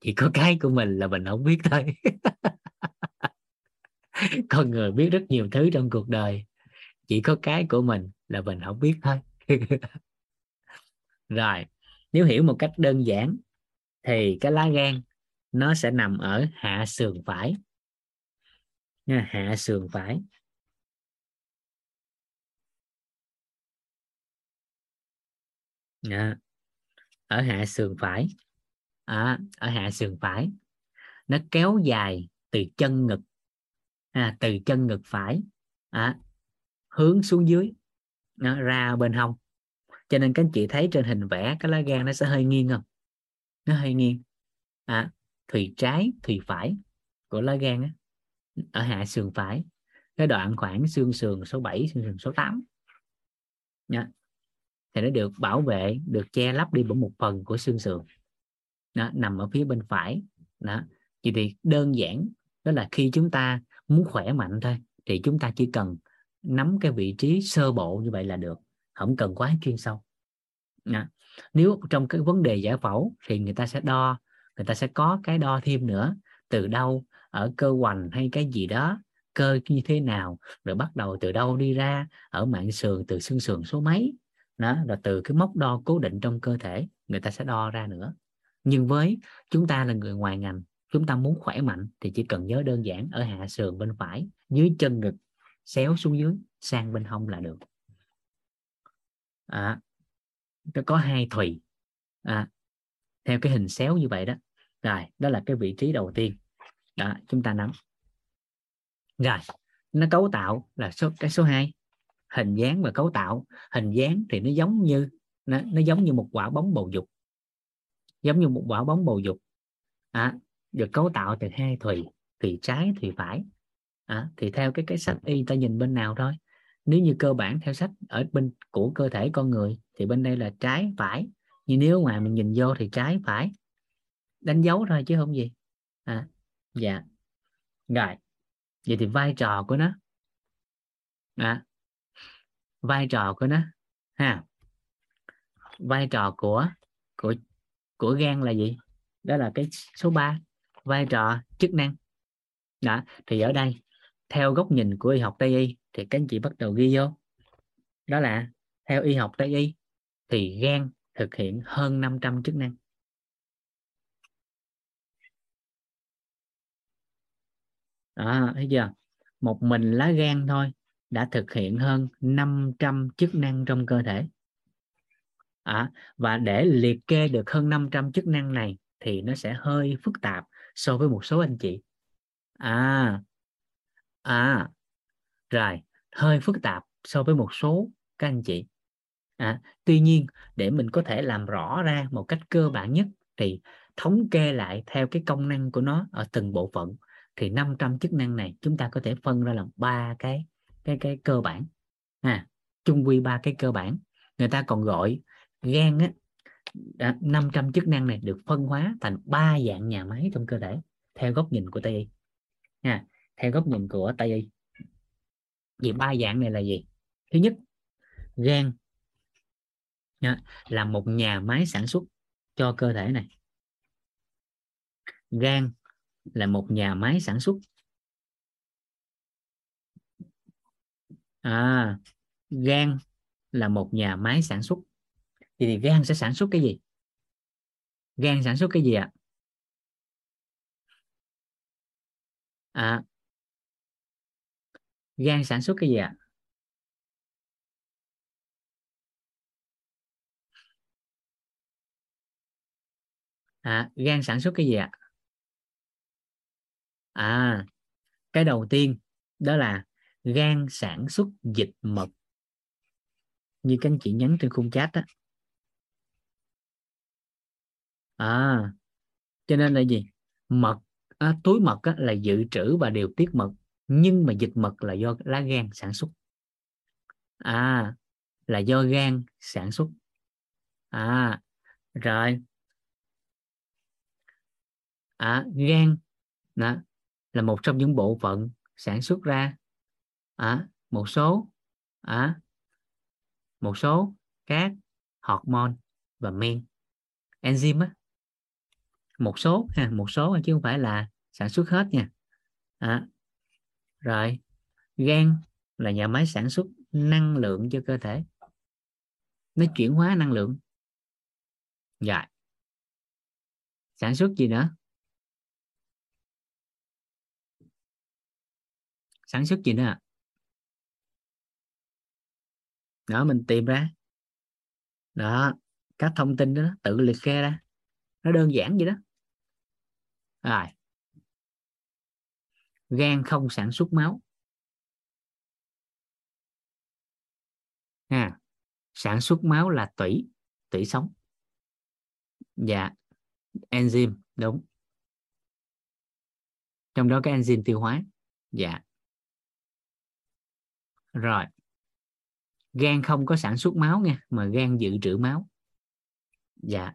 Speaker 1: chỉ có cái của mình là mình không biết thôi. con người biết rất nhiều thứ trong cuộc đời. Chỉ có cái của mình là mình không biết thôi. Rồi nếu hiểu một cách đơn giản thì cái lá gan nó sẽ nằm ở hạ sườn phải. Nha hạ sườn phải. Nha. ở hạ sườn phải. À, ở hạ sườn phải. Nó kéo dài từ chân ngực à, từ chân ngực phải à, hướng xuống dưới nó ra bên hông. Cho nên các anh chị thấy trên hình vẽ cái lá gan nó sẽ hơi nghiêng không? Nó hơi nghiêng. À, thùy trái thùy phải của lá gan á ở hạ sườn phải. Cái đoạn khoảng xương sườn số 7 xương sườn số 8 nha dạ. thì nó được bảo vệ được che lấp đi bởi một phần của xương sườn. Đó, nằm ở phía bên phải. Đó vậy thì đơn giản đó là khi chúng ta muốn khỏe mạnh thôi, thì chúng ta chỉ cần nắm cái vị trí sơ bộ như vậy là được, không cần quá chuyên sâu. Đó. nếu trong cái vấn đề giải phẫu thì người ta sẽ đo, người ta sẽ có cái đo thêm nữa, từ đâu, ở cơ hoành hay cái gì đó, cơ như thế nào, rồi bắt đầu từ đâu đi ra, ở mạng sườn, từ xương sườn số mấy. Đó, rồi từ cái mốc đo cố định trong cơ thể, người ta sẽ đo ra nữa. Nhưng với chúng ta là người ngoài ngành chúng ta muốn khỏe mạnh thì chỉ cần nhớ đơn giản ở hạ sườn bên phải dưới chân ngực xéo xuống dưới sang bên hông là được. À, có hai thùy. À, theo cái hình xéo như vậy đó. Rồi đó là cái vị trí đầu tiên. Đó chúng ta nắm. Rồi nó cấu tạo là số cái số 2 hình dáng và cấu tạo. Hình dáng thì nó giống như nó, nó giống như một quả bóng bầu dục. Giống như một quả bóng bầu dục. À, được cấu tạo từ hai thùy thùy trái thùy phải. À, thì theo cái cái sách y ta nhìn bên nào thôi. Nếu như cơ bản theo sách ở bên của cơ thể con người thì bên đây là trái phải. Nhưng nếu mà mình nhìn vô thì trái phải. Đánh dấu thôi chứ không gì. À, dạ. Rồi. Vậy thì vai trò của nó. À, vai trò của nó. Ha. Vai trò của của của gan là gì? Đó là cái số 3 vai trò chức năng. Đó thì ở đây theo góc nhìn của y học tây y thì các anh chị bắt đầu ghi vô. Đó là theo y học tây y thì gan thực hiện hơn 500 chức năng. Đó, thấy chưa? Một mình lá gan thôi đã thực hiện hơn 500 chức năng trong cơ thể. À, và để liệt kê được hơn 500 chức năng này thì nó sẽ hơi phức tạp so với một số anh chị. À à rồi hơi phức tạp so với một số các anh chị. À, tuy nhiên để mình có thể làm rõ ra một cách cơ bản nhất thì thống kê lại theo cái công năng của nó ở từng bộ phận thì 500 chức năng này chúng ta có thể phân ra làm ba cái cái cái cơ bản. À chung quy ba cái cơ bản. Người ta còn gọi gan á 500 chức năng này được phân hóa thành ba dạng nhà máy trong cơ thể theo góc nhìn của Tây y. Nha theo góc nhìn của Tây y. Vì ba dạng này là gì? Thứ nhất gan nha, là một nhà máy sản xuất cho cơ thể này. Gan là một nhà máy sản xuất. À gan là một nhà máy sản xuất thì, thì gan sẽ sản xuất cái gì gan sản xuất cái gì ạ à? à gan sản xuất cái gì ạ à? gan sản xuất cái gì ạ à cái đầu tiên đó là gan sản xuất dịch mật như các anh chị nhắn trên khung chat đó à cho nên là gì? Mật à, túi mật á, là dự trữ và điều tiết mật nhưng mà dịch mật là do lá gan sản xuất. À là do gan sản xuất. À rồi. À gan đó, là một trong những bộ phận sản xuất ra. À, một số à, một số các hormone và men enzyme á một số ha một số chứ không phải là sản xuất hết nha. À, rồi gan là nhà máy sản xuất năng lượng cho cơ thể. Nó chuyển hóa năng lượng. Dạ sản xuất gì nữa? Sản xuất gì nữa đó mình tìm ra. Đó các thông tin đó tự liệt kê ra. Nó đơn giản vậy đó rồi. Gan không sản xuất máu. Ha. Sản xuất máu là tủy tủy sống. Dạ. Enzyme, đúng. Trong đó cái enzyme tiêu hóa. Dạ. Rồi. Gan không có sản xuất máu nha, mà gan dự trữ máu. Dạ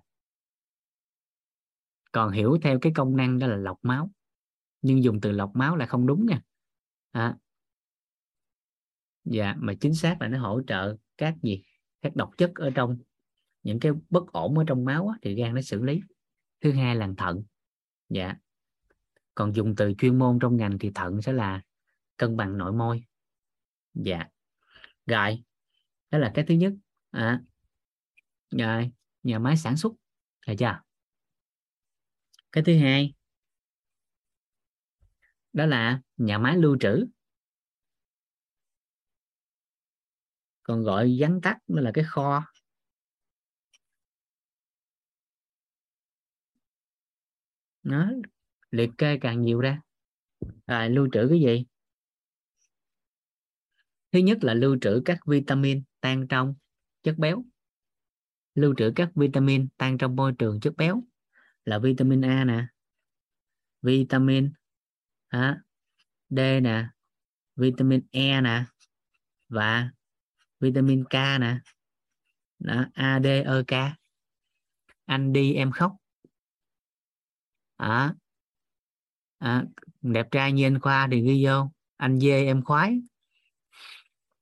Speaker 1: còn hiểu theo cái công năng đó là lọc máu. Nhưng dùng từ lọc máu là không đúng nha. À. dạ mà chính xác là nó hỗ trợ các gì? Các độc chất ở trong. Những cái bất ổn ở trong máu á, thì gan nó xử lý. Thứ hai là thận. Dạ. Còn dùng từ chuyên môn trong ngành thì thận sẽ là cân bằng nội môi. Dạ. Rồi. Đó là cái thứ nhất. À, rồi. Nhà máy sản xuất. Được chưa? Cái thứ hai đó là nhà máy lưu trữ. Còn gọi vắn tắt nó là cái kho. Nó liệt kê càng nhiều ra. À, lưu trữ cái gì? Thứ nhất là lưu trữ các vitamin tan trong chất béo. Lưu trữ các vitamin tan trong môi trường chất béo là vitamin A nè vitamin à, D nè vitamin E nè và vitamin K nè. Đó, A D E K. Anh đi em khóc. À, à, đẹp trai như anh khoa thì ghi vô. Anh dê em khoái.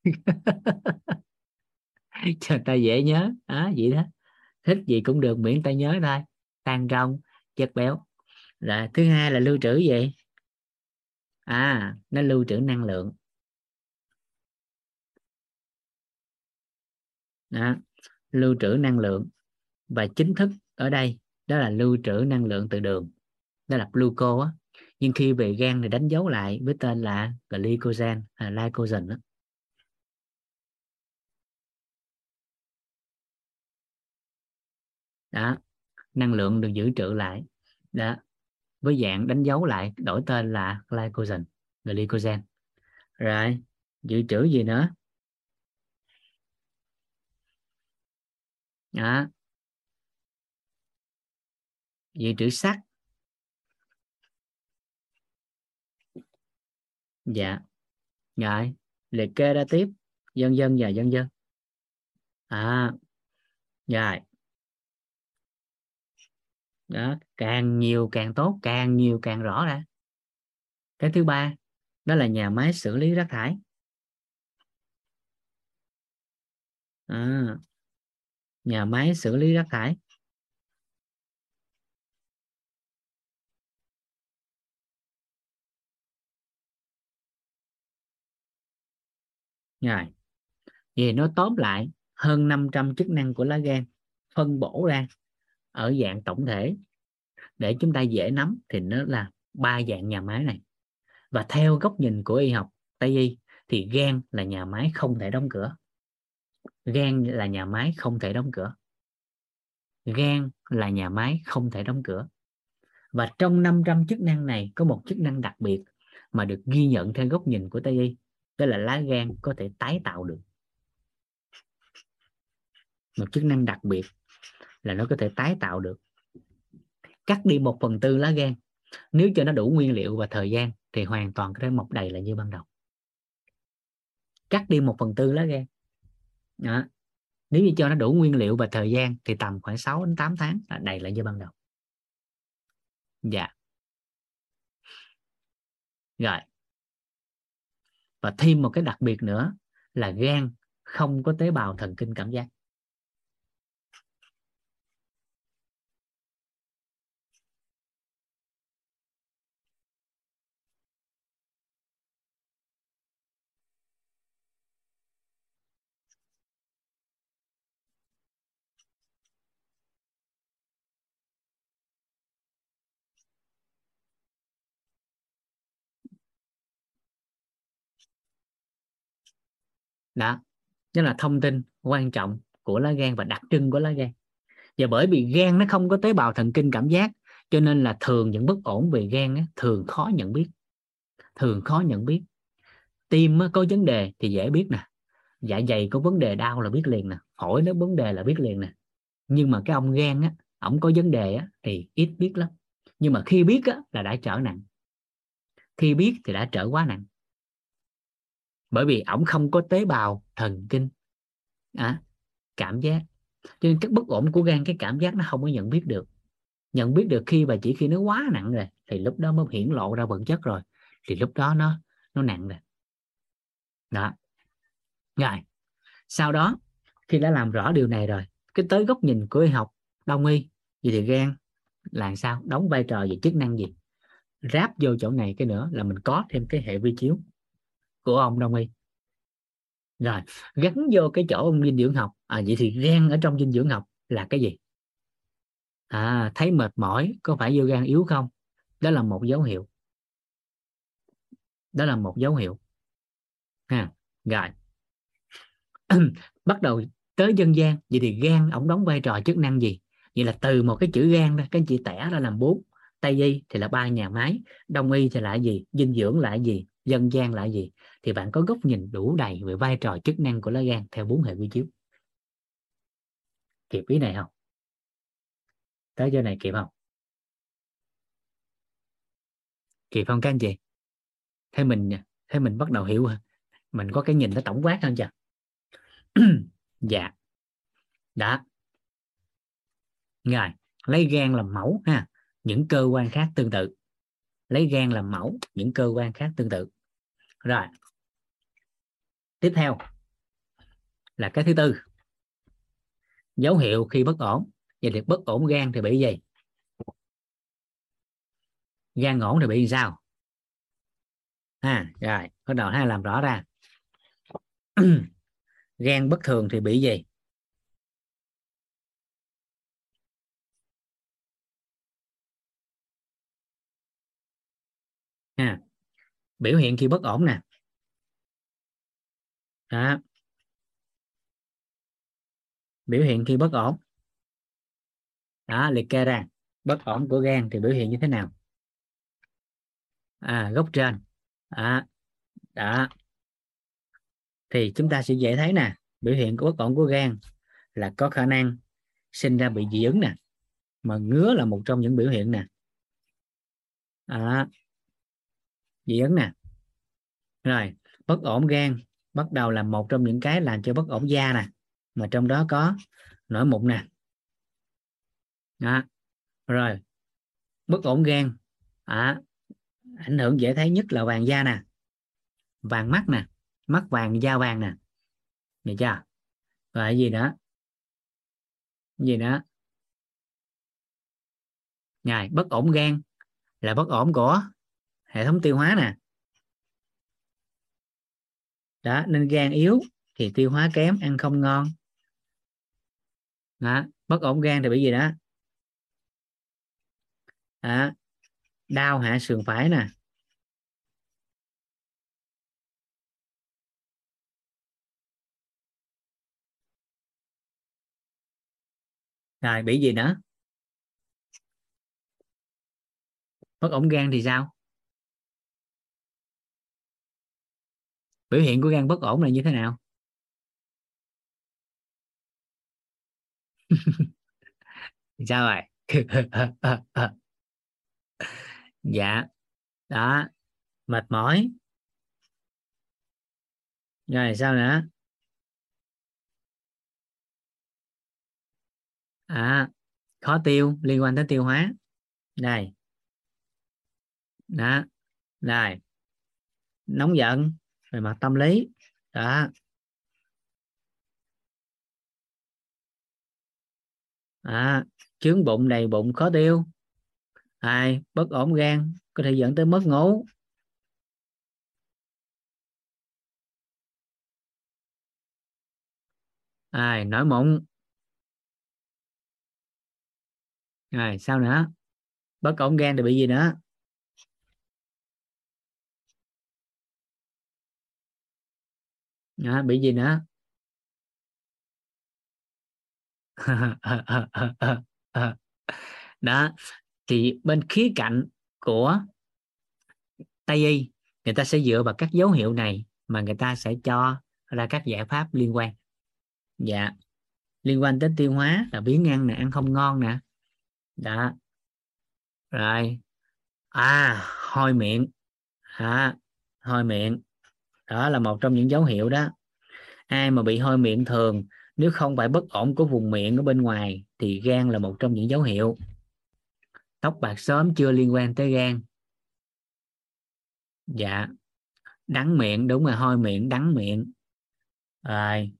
Speaker 1: Cho ta dễ nhớ. À, vậy đó. Thích gì cũng được miễn ta nhớ thôi tan trong chất béo. Rồi thứ hai là lưu trữ gì? À nó lưu trữ năng lượng. Đó, lưu trữ năng lượng. Và chính thức ở đây đó là lưu trữ năng lượng từ đường. Đó là gluco á. Nhưng khi về gan thì đánh dấu lại với tên là glycogen à, glycogen đó. đó năng lượng được giữ trữ lại. Đó, với dạng đánh dấu lại, đổi tên là glycogen glycogen. Rồi, dự trữ gì nữa? Đó. Dự trữ sắt dạ. Rồi, liệt kê ra tiếp. Dân dân và dân dân. À rồi đó càng nhiều càng tốt càng nhiều càng rõ ra. Cái thứ ba đó là nhà máy xử lý rác thải. À, nhà máy xử lý rác thải. Rồi vì nó tóm lại hơn 500 chức năng của lá gan phân bổ ra ở dạng tổng thể. Để chúng ta dễ nắm thì nó là ba dạng nhà máy này. Và theo góc nhìn của y học tây y thì gan là nhà máy không thể đóng cửa. Gan là nhà máy không thể đóng cửa. Gan là nhà máy không thể đóng cửa. Và trong 500 chức năng này có một chức năng đặc biệt mà được ghi nhận theo góc nhìn của Tây y, đó là lá gan có thể tái tạo được. Một chức năng đặc biệt là nó có thể tái tạo được. Cắt đi một phần tư lá gan. Nếu cho nó đủ nguyên liệu và thời gian thì hoàn toàn có thể mọc đầy lại như ban đầu. Cắt đi một phần tư lá gan. Đó. nếu như cho nó đủ nguyên liệu và thời gian thì tầm khoảng 6 đến 8 tháng là đầy lại như ban đầu. Dạ. Rồi. Và thêm một cái đặc biệt nữa là gan không có tế bào thần kinh cảm giác. Đó. Đó là thông tin quan trọng của lá gan và đặc trưng của lá gan. Và bởi vì gan nó không có tế bào thần kinh cảm giác cho nên là thường những bất ổn về gan á, thường khó nhận biết. Thường khó nhận biết. Tim á, có vấn đề thì dễ biết nè. Dạ dày có vấn đề đau là biết liền nè. Phổi nó vấn đề là biết liền nè. Nhưng mà cái ông gan á ổng có vấn đề á, thì ít biết lắm. Nhưng mà khi biết á, là đã trở nặng. Khi biết thì đã trở quá nặng bởi vì ổng không có tế bào thần kinh. À, cảm giác. Cho nên cái bất ổn của gan cái cảm giác nó không có nhận biết được. Nhận biết được khi và chỉ khi nó quá nặng rồi thì lúc đó mới hiển lộ ra vật chất rồi. Thì lúc đó nó nó nặng rồi. Đó. Rồi. Sau đó khi đã làm rõ điều này rồi cái tới góc nhìn của y học đông y vậy thì gan là sao? Đóng vai trò về chức năng gì? Ráp vô chỗ này cái nữa là mình có thêm cái hệ vi chiếu của ông đông y. Rồi, gắn vô cái chỗ ông dinh dưỡng học. À vậy thì gan ở trong dinh dưỡng học là cái gì? À thấy mệt mỏi, có phải vô gan yếu không? Đó là một dấu hiệu. Đó là một dấu hiệu. Ha, rồi. Bắt đầu tới dân gian, vậy thì gan ổng đóng vai trò chức năng gì? Vậy là từ một cái chữ gan đó các anh chị tẻ ra làm bốn tây y thì là ba nhà máy, đông y thì là gì? Dinh dưỡng là gì? Dân gian là gì? Thì bạn có góc nhìn đủ đầy về vai trò chức năng của lá gan theo bốn hệ quy chiếu. Kịp ý này không? Tới giờ này kịp không? Kịp không các anh chị? Thế mình thế mình bắt đầu hiểu mình có cái nhìn nó tổng quát hơn chưa? Dạ. Đã rồi, lấy gan làm mẫu ha. Những cơ quan khác tương tự. Lấy gan làm mẫu, những cơ quan khác tương tự. Rồi tiếp theo là cái thứ tư. Dấu hiệu khi bất ổn. Vậy thì bất ổn gan thì bị gì? Gan ổn thì bị sao? Ha, rồi, bắt đầu ha, làm rõ ra. Gan bất thường thì bị gì? Ha, biểu hiện khi bất ổn nè đó. Biểu hiện khi bất ổn. Đó liệt kê ra. Bất ổn của gan thì biểu hiện như thế nào? À gốc trên. À, đó. Thì chúng ta sẽ dễ thấy nè biểu hiện của bất ổn của gan là có khả năng sinh ra bị dị ứng nè mà ngứa là một trong những biểu hiện nè. À, dị ứng nè. Rồi bất ổn gan bắt đầu là một trong những cái làm cho bất ổn da nè. Mà trong đó có nổi mụn nè. Đó. rồi. Bất ổn gan. À, ảnh hưởng dễ thấy nhất là vàng da nè. Vàng mắt nè. Mắt vàng da vàng nè. Được chưa? Và gì nữa? Gì nữa? Ngài bất ổn gan là bất ổn của hệ thống tiêu hóa nè đó, nên gan yếu thì tiêu hóa kém, ăn không ngon đó. bất ổn gan thì bị gì đó đó. đau hạ sườn phải nè rồi, bị gì nữa bất ổn gan thì sao biểu hiện của gan bất ổn là như thế nào? Sao vậy? dạ đó, mệt mỏi. Rồi, sao nữa? À khó tiêu, liên quan tới tiêu hóa. Đây. Đó đây nóng giận về mặt tâm lý. Đó. À, chướng bụng đầy bụng khó tiêu. Hai bất ổn gan có thể dẫn tới mất ngủ. Ai nổi mụn. Rồi sao nữa? Bất ổn gan thì bị gì nữa? À, bị gì nữa? Đó thì bên khía cạnh của tây y người ta sẽ dựa vào các dấu hiệu này mà người ta sẽ cho ra các giải pháp liên quan. Dạ liên quan tới tiêu hóa là biến ăn nè ăn không ngon nè. Đó. Rồi. À hôi miệng. À, hôi miệng đó là một trong những dấu hiệu đó. Ai mà bị hôi miệng thường, nếu không phải bất ổn của vùng miệng ở bên ngoài, thì gan là một trong những dấu hiệu. Tóc bạc sớm chưa liên quan tới gan. Dạ. Đắng miệng, đúng rồi, hôi miệng, đắng miệng. Rồi.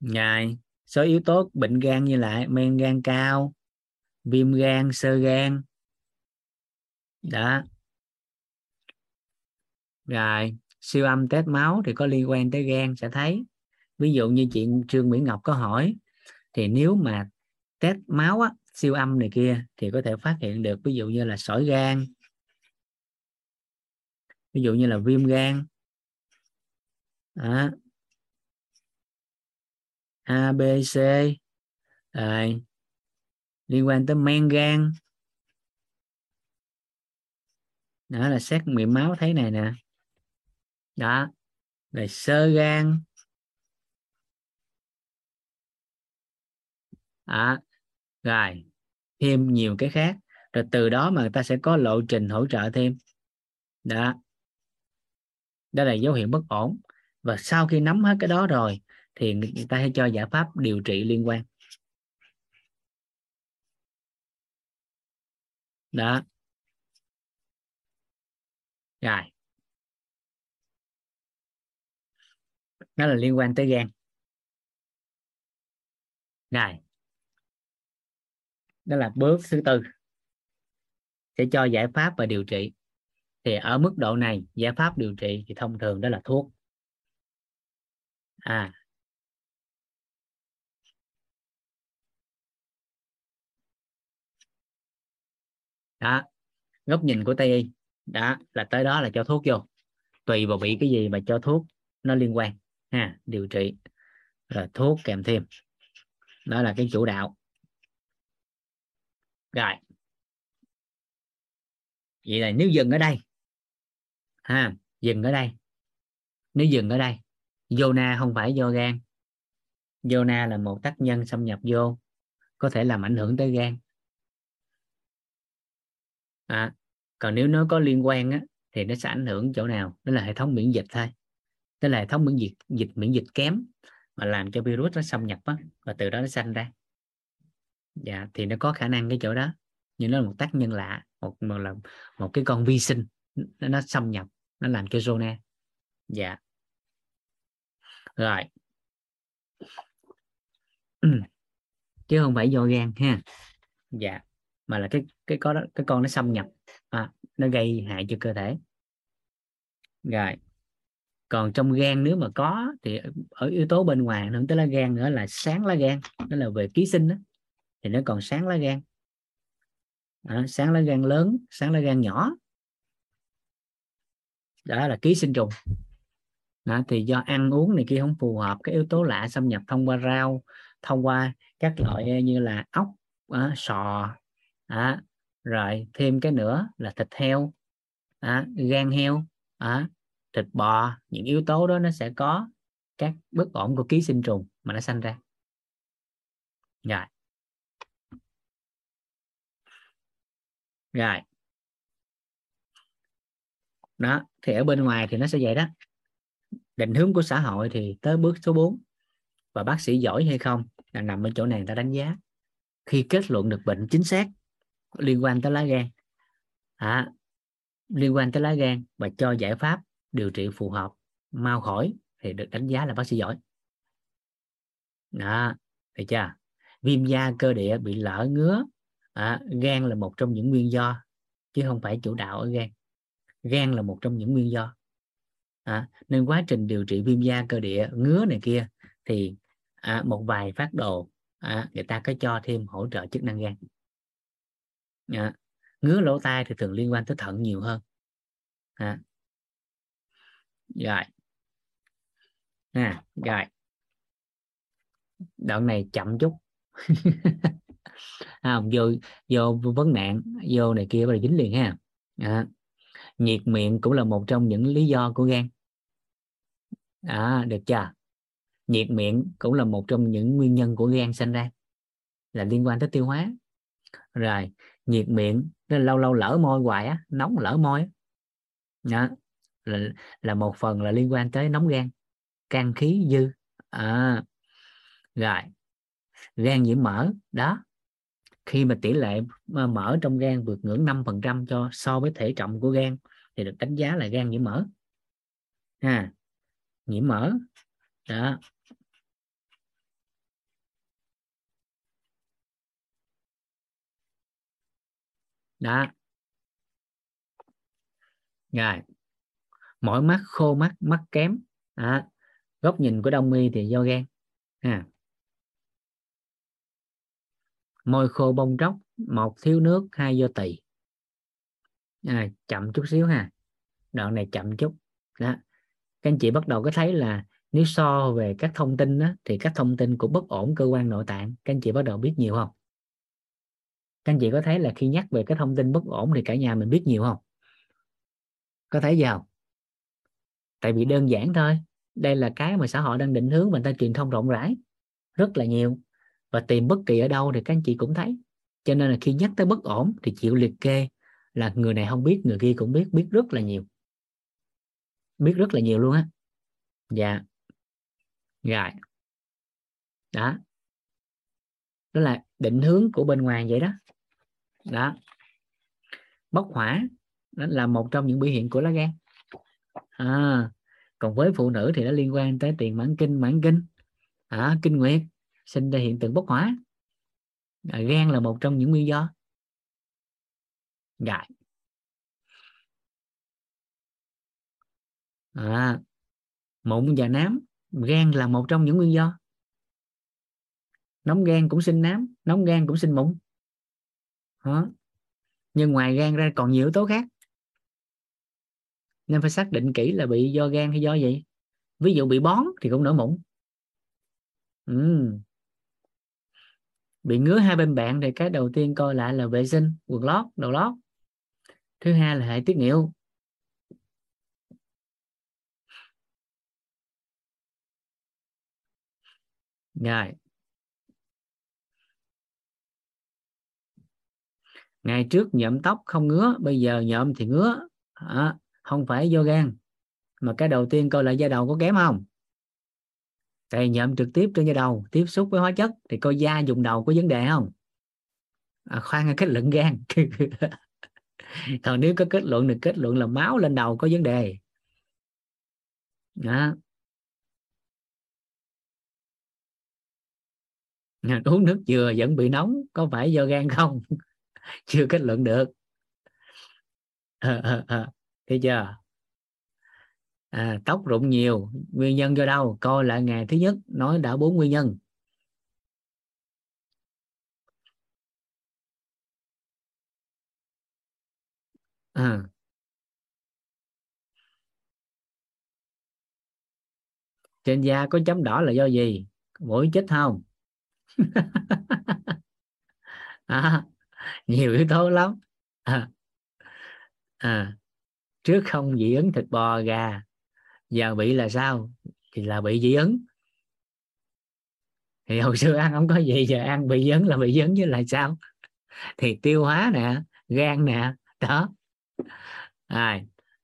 Speaker 1: Ngày số yếu tố bệnh gan như lại, men gan cao, viêm gan, sơ gan. Đó rồi siêu âm test máu thì có liên quan tới gan sẽ thấy. Ví dụ như chị trương nguyễn ngọc có hỏi thì nếu mà test máu á, siêu âm này kia thì có thể phát hiện được ví dụ như là sỏi gan ví dụ như là viêm gan. À, A B C. Rồi liên quan tới men gan. Đó là xét nghiệm máu thấy này nè đó. Rồi sơ gan. À, rồi thêm nhiều cái khác. Rồi từ đó mà người ta sẽ có lộ trình hỗ trợ thêm. Đó. Đó là dấu hiệu bất ổn. Và sau khi nắm hết cái đó rồi thì người ta sẽ cho giải pháp điều trị liên quan. Đó. Rồi. Nó là liên quan tới gan. Rồi đó là bước thứ tư. Sẽ cho giải pháp và điều trị. Thì ở mức độ này, giải pháp điều trị thì thông thường đó là thuốc. À. Đó. Góc nhìn của tây y. Đó, là tới đó là cho thuốc vô. Tùy vào bị cái gì mà cho thuốc nó liên quan ha điều trị rồi thuốc kèm thêm. Đó là cái chủ đạo. Rồi. Vậy là nếu dừng ở đây ha dừng ở đây. Nếu dừng ở đây zona không phải do gan. Zona là một tác nhân xâm nhập vô có thể làm ảnh hưởng tới gan. À, còn nếu nó có liên quan á, thì nó sẽ ảnh hưởng chỗ nào? Đó là hệ thống miễn dịch thôi tức là hệ thống miễn dịch dịch miễn dịch kém mà làm cho virus nó xâm nhập á, và từ đó nó sanh ra. Dạ thì nó có khả năng cái chỗ đó. Nhưng nó là một tác nhân lạ một một là một cái con vi sinh nó, nó xâm nhập nó làm cho zona. Dạ. Rồi. Chứ không phải do gan ha. Dạ mà là cái cái có đó cái con nó xâm nhập à, nó gây hại cho cơ thể. Rồi còn trong gan nếu mà có thì ở yếu tố bên ngoài nó tới lá gan nữa là sáng lá gan đó là về ký sinh đó thì nó còn sáng lá gan. À, sáng lá gan lớn sáng lá gan nhỏ. Đó là ký sinh trùng. Đó, thì do ăn uống này kia không phù hợp cái yếu tố lạ xâm nhập thông qua rau thông qua các loại như là ốc à, sò à, rồi thêm cái nữa là thịt heo à, gan heo à, thịt bò những yếu tố đó nó sẽ có các bất ổn của ký sinh trùng mà nó sanh ra. Rồi. Rồi. Đó thì ở bên ngoài thì nó sẽ vậy đó. Định hướng của xã hội thì tới bước số 4 và bác sĩ giỏi hay không là nằm ở chỗ này người ta đánh giá. Khi kết luận được bệnh chính xác liên quan tới lá gan. À, liên quan tới lá gan và cho giải pháp điều trị phù hợp mau khỏi thì được đánh giá là bác sĩ giỏi. Đó thấy chưa? Viêm da cơ địa bị lở ngứa à, gan là một trong những nguyên do chứ không phải chủ đạo ở gan. Gan là một trong những nguyên do. À, nên quá trình điều trị viêm da cơ địa ngứa này kia thì à, một vài phát đồ à, người ta có cho thêm hỗ trợ chức năng gan. À, ngứa lỗ tai thì thường liên quan tới thận nhiều hơn. À rồi. À, rồi. Đoạn này chậm chút. À, vô vô vấn nạn vô này kia và dính liền ha. À, nhiệt miệng cũng là một trong những lý do của gan. À, được chưa? Nhiệt miệng cũng là một trong những nguyên nhân của gan sinh ra là liên quan tới tiêu hóa. Rồi nhiệt miệng nên lâu lâu lỡ môi hoài á nóng lỡ môi đó là, là một phần là liên quan tới nóng gan can khí dư. À, rồi gan nhiễm mỡ đó. Khi mà tỷ lệ mỡ trong gan vượt ngưỡng 5% cho so với thể trọng của gan thì được đánh giá là gan nhiễm mỡ. Ha nhiễm mỡ đó. Đó. Rồi mỏi mắt khô mắt mắt kém. À, góc nhìn của đông y thì do gan. À. môi khô bông tróc một thiếu nước hai do tỳ. À, chậm chút xíu ha. Đoạn này chậm chút. Đó. Các anh chị bắt đầu có thấy là nếu so về các thông tin đó, thì các thông tin của bất ổn cơ quan nội tạng. Các anh chị bắt đầu biết nhiều không? Các anh chị có thấy là khi nhắc về cái thông tin bất ổn thì cả nhà mình biết nhiều không? Có thấy gì không? Tại vì đơn giản thôi, đây là cái mà xã hội đang định hướng mình ta truyền thông rộng rãi, rất là nhiều. Và tìm bất kỳ ở đâu thì các anh chị cũng thấy. Cho nên là khi nhắc tới bất ổn thì chịu liệt kê là người này không biết, người kia cũng biết biết rất là nhiều. Biết rất là nhiều luôn á. Dạ. Rồi. Đó. Đó là định hướng của bên ngoài vậy đó. Đó. Bốc hỏa, đó là một trong những biểu hiện của lá gan à, còn với phụ nữ thì nó liên quan tới tiền mãn kinh mãn kinh. À, kinh nguyệt sinh ra hiện tượng bốc hỏa. À, gan là một trong những nguyên do. Dạ. À, mụn và nám gan là một trong những nguyên do. Nóng gan cũng sinh nám nóng gan cũng sinh mụn. Đó. nhưng ngoài gan ra còn nhiều yếu tố khác nên phải xác định kỹ là bị do gan hay do gì. Ví dụ bị bón thì cũng nổi mụn. Ừ. bị ngứa hai bên bạn thì cái đầu tiên coi lại là vệ sinh quần lót đầu lót. Thứ hai là hệ tiết niệu. Rồi. Ngày trước nhậm tóc không ngứa bây giờ nhậm thì ngứa. À, không phải do gan mà cái đầu tiên coi lại da đầu có kém không? Tại nhậm trực tiếp trên da đầu tiếp xúc với hóa chất thì coi da dùng đầu có vấn đề không? À, khoan kết luận gan. Còn nếu có kết luận thì kết luận là máu lên đầu có vấn đề. Đó. Uống nước dừa vẫn bị nóng có phải do gan không? Chưa kết luận được. À, à, thấy chưa? À, tóc rụng nhiều nguyên nhân do đâu? Coi lại ngày thứ nhất nói đã bốn nguyên nhân. À. trên da có chấm đỏ là do gì? Mũi chết không? À, nhiều yếu tố lắm. À, à, trước không dị ứng thịt bò gà giờ bị là sao? Thì là bị dị ứng. Thì hồi xưa ăn không có gì giờ ăn bị dị ứng là bị dị ứng với lại sao? Thì tiêu hóa nè gan nè đó. À,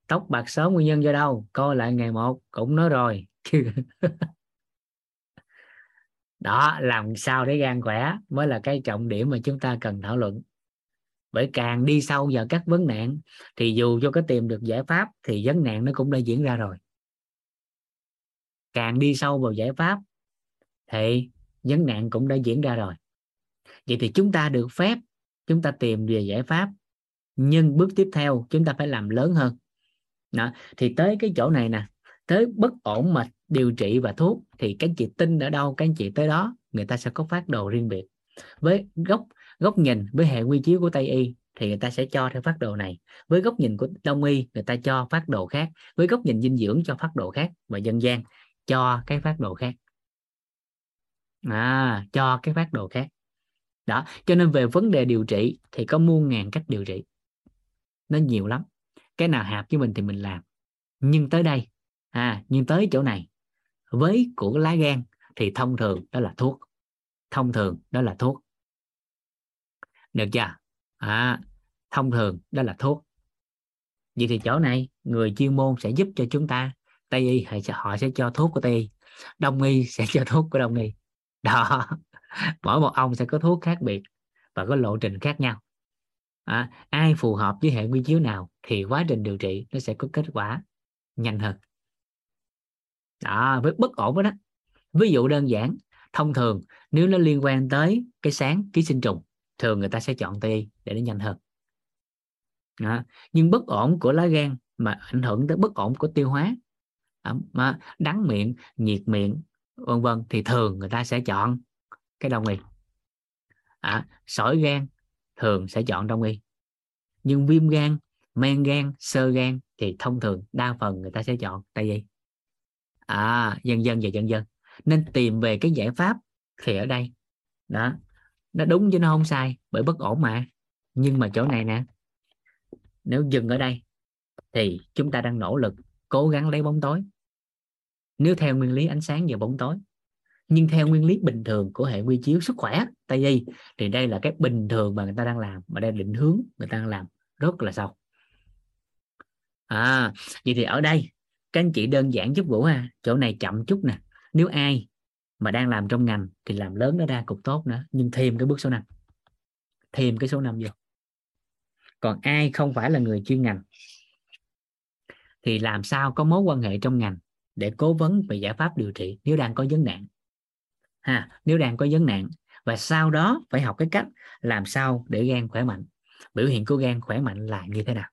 Speaker 1: tóc bạc sớm nguyên nhân do đâu? Coi lại ngày một cũng nói rồi. Đó làm sao để gan khỏe mới là cái trọng điểm mà chúng ta cần thảo luận bởi càng đi sâu vào các vấn nạn, thì dù cho có tìm được giải pháp, thì vấn nạn nó cũng đã diễn ra rồi. Càng đi sâu vào giải pháp, thì vấn nạn cũng đã diễn ra rồi. Vậy thì chúng ta được phép, chúng ta tìm về giải pháp. Nhưng bước tiếp theo, chúng ta phải làm lớn hơn. Đó. thì tới cái chỗ này nè, tới bất ổn mà điều trị và thuốc, thì các chị tin ở đâu, các anh chị tới đó, người ta sẽ có phát đồ riêng biệt. Với góc góc nhìn với hệ quy chiếu của tây y thì người ta sẽ cho theo phát đồ này. Với góc nhìn của đông y, người ta cho phát đồ khác. Với góc nhìn dinh dưỡng, cho phát đồ khác và dân gian, cho cái phát đồ khác. À cho cái phát đồ khác. Đó, cho nên về vấn đề điều trị thì có muôn ngàn cách điều trị. Nó nhiều lắm. Cái nào hợp với mình thì mình làm. Nhưng tới đây à nhưng tới chỗ này, với của lá gan thì thông thường đó là thuốc. Thông thường đó là thuốc được chưa? À, thông thường đó là thuốc. Vậy thì chỗ này người chuyên môn sẽ giúp cho chúng ta. Tây y họ sẽ cho thuốc của tây y đông y sẽ cho thuốc của đông y. Đó mỗi một ông sẽ có thuốc khác biệt và có lộ trình khác nhau. À, ai phù hợp với hệ quy chiếu nào thì quá trình điều trị nó sẽ có kết quả nhanh hơn. Đó với bất ổn đó, ví dụ đơn giản thông thường nếu nó liên quan tới cái sáng ký sinh trùng thường người ta sẽ chọn tây y để nó nhanh hơn đó. nhưng bất ổn của lá gan mà ảnh hưởng tới bất ổn của tiêu hóa à, mà đắng miệng nhiệt miệng vân vân thì thường người ta sẽ chọn cái đông y. À, sỏi gan thường sẽ chọn đông y. Nhưng viêm gan men gan sơ gan thì thông thường đa phần người ta sẽ chọn tây y à dần dần và dần dần. Nên tìm về cái giải pháp thì ở đây. Đó nó đúng chứ nó không sai, bởi bất ổn mà. Nhưng mà chỗ này nè, nếu dừng ở đây, thì chúng ta đang nỗ lực cố gắng lấy bóng tối. Nếu theo nguyên lý ánh sáng và bóng tối, nhưng theo nguyên lý bình thường của hệ quy chiếu sức khỏe, tại y thì đây là cái bình thường mà người ta đang làm, mà đang định hướng người ta đang làm rất là sâu. À vậy thì ở đây, các anh chị đơn giản giúp vũ ha, chỗ này chậm chút nè. Nếu ai mà đang làm trong ngành thì làm lớn nó ra cục tốt nữa. Nhưng thêm cái bước số 5 thêm cái số 5 vô. Còn ai không phải là người chuyên ngành, thì làm sao có mối quan hệ trong ngành để cố vấn về giải pháp điều trị nếu đang có vấn nạn? Ha, nếu đang có vấn nạn và sau đó phải học cái cách làm sao để gan khỏe mạnh. Biểu hiện của gan khỏe mạnh là như thế nào?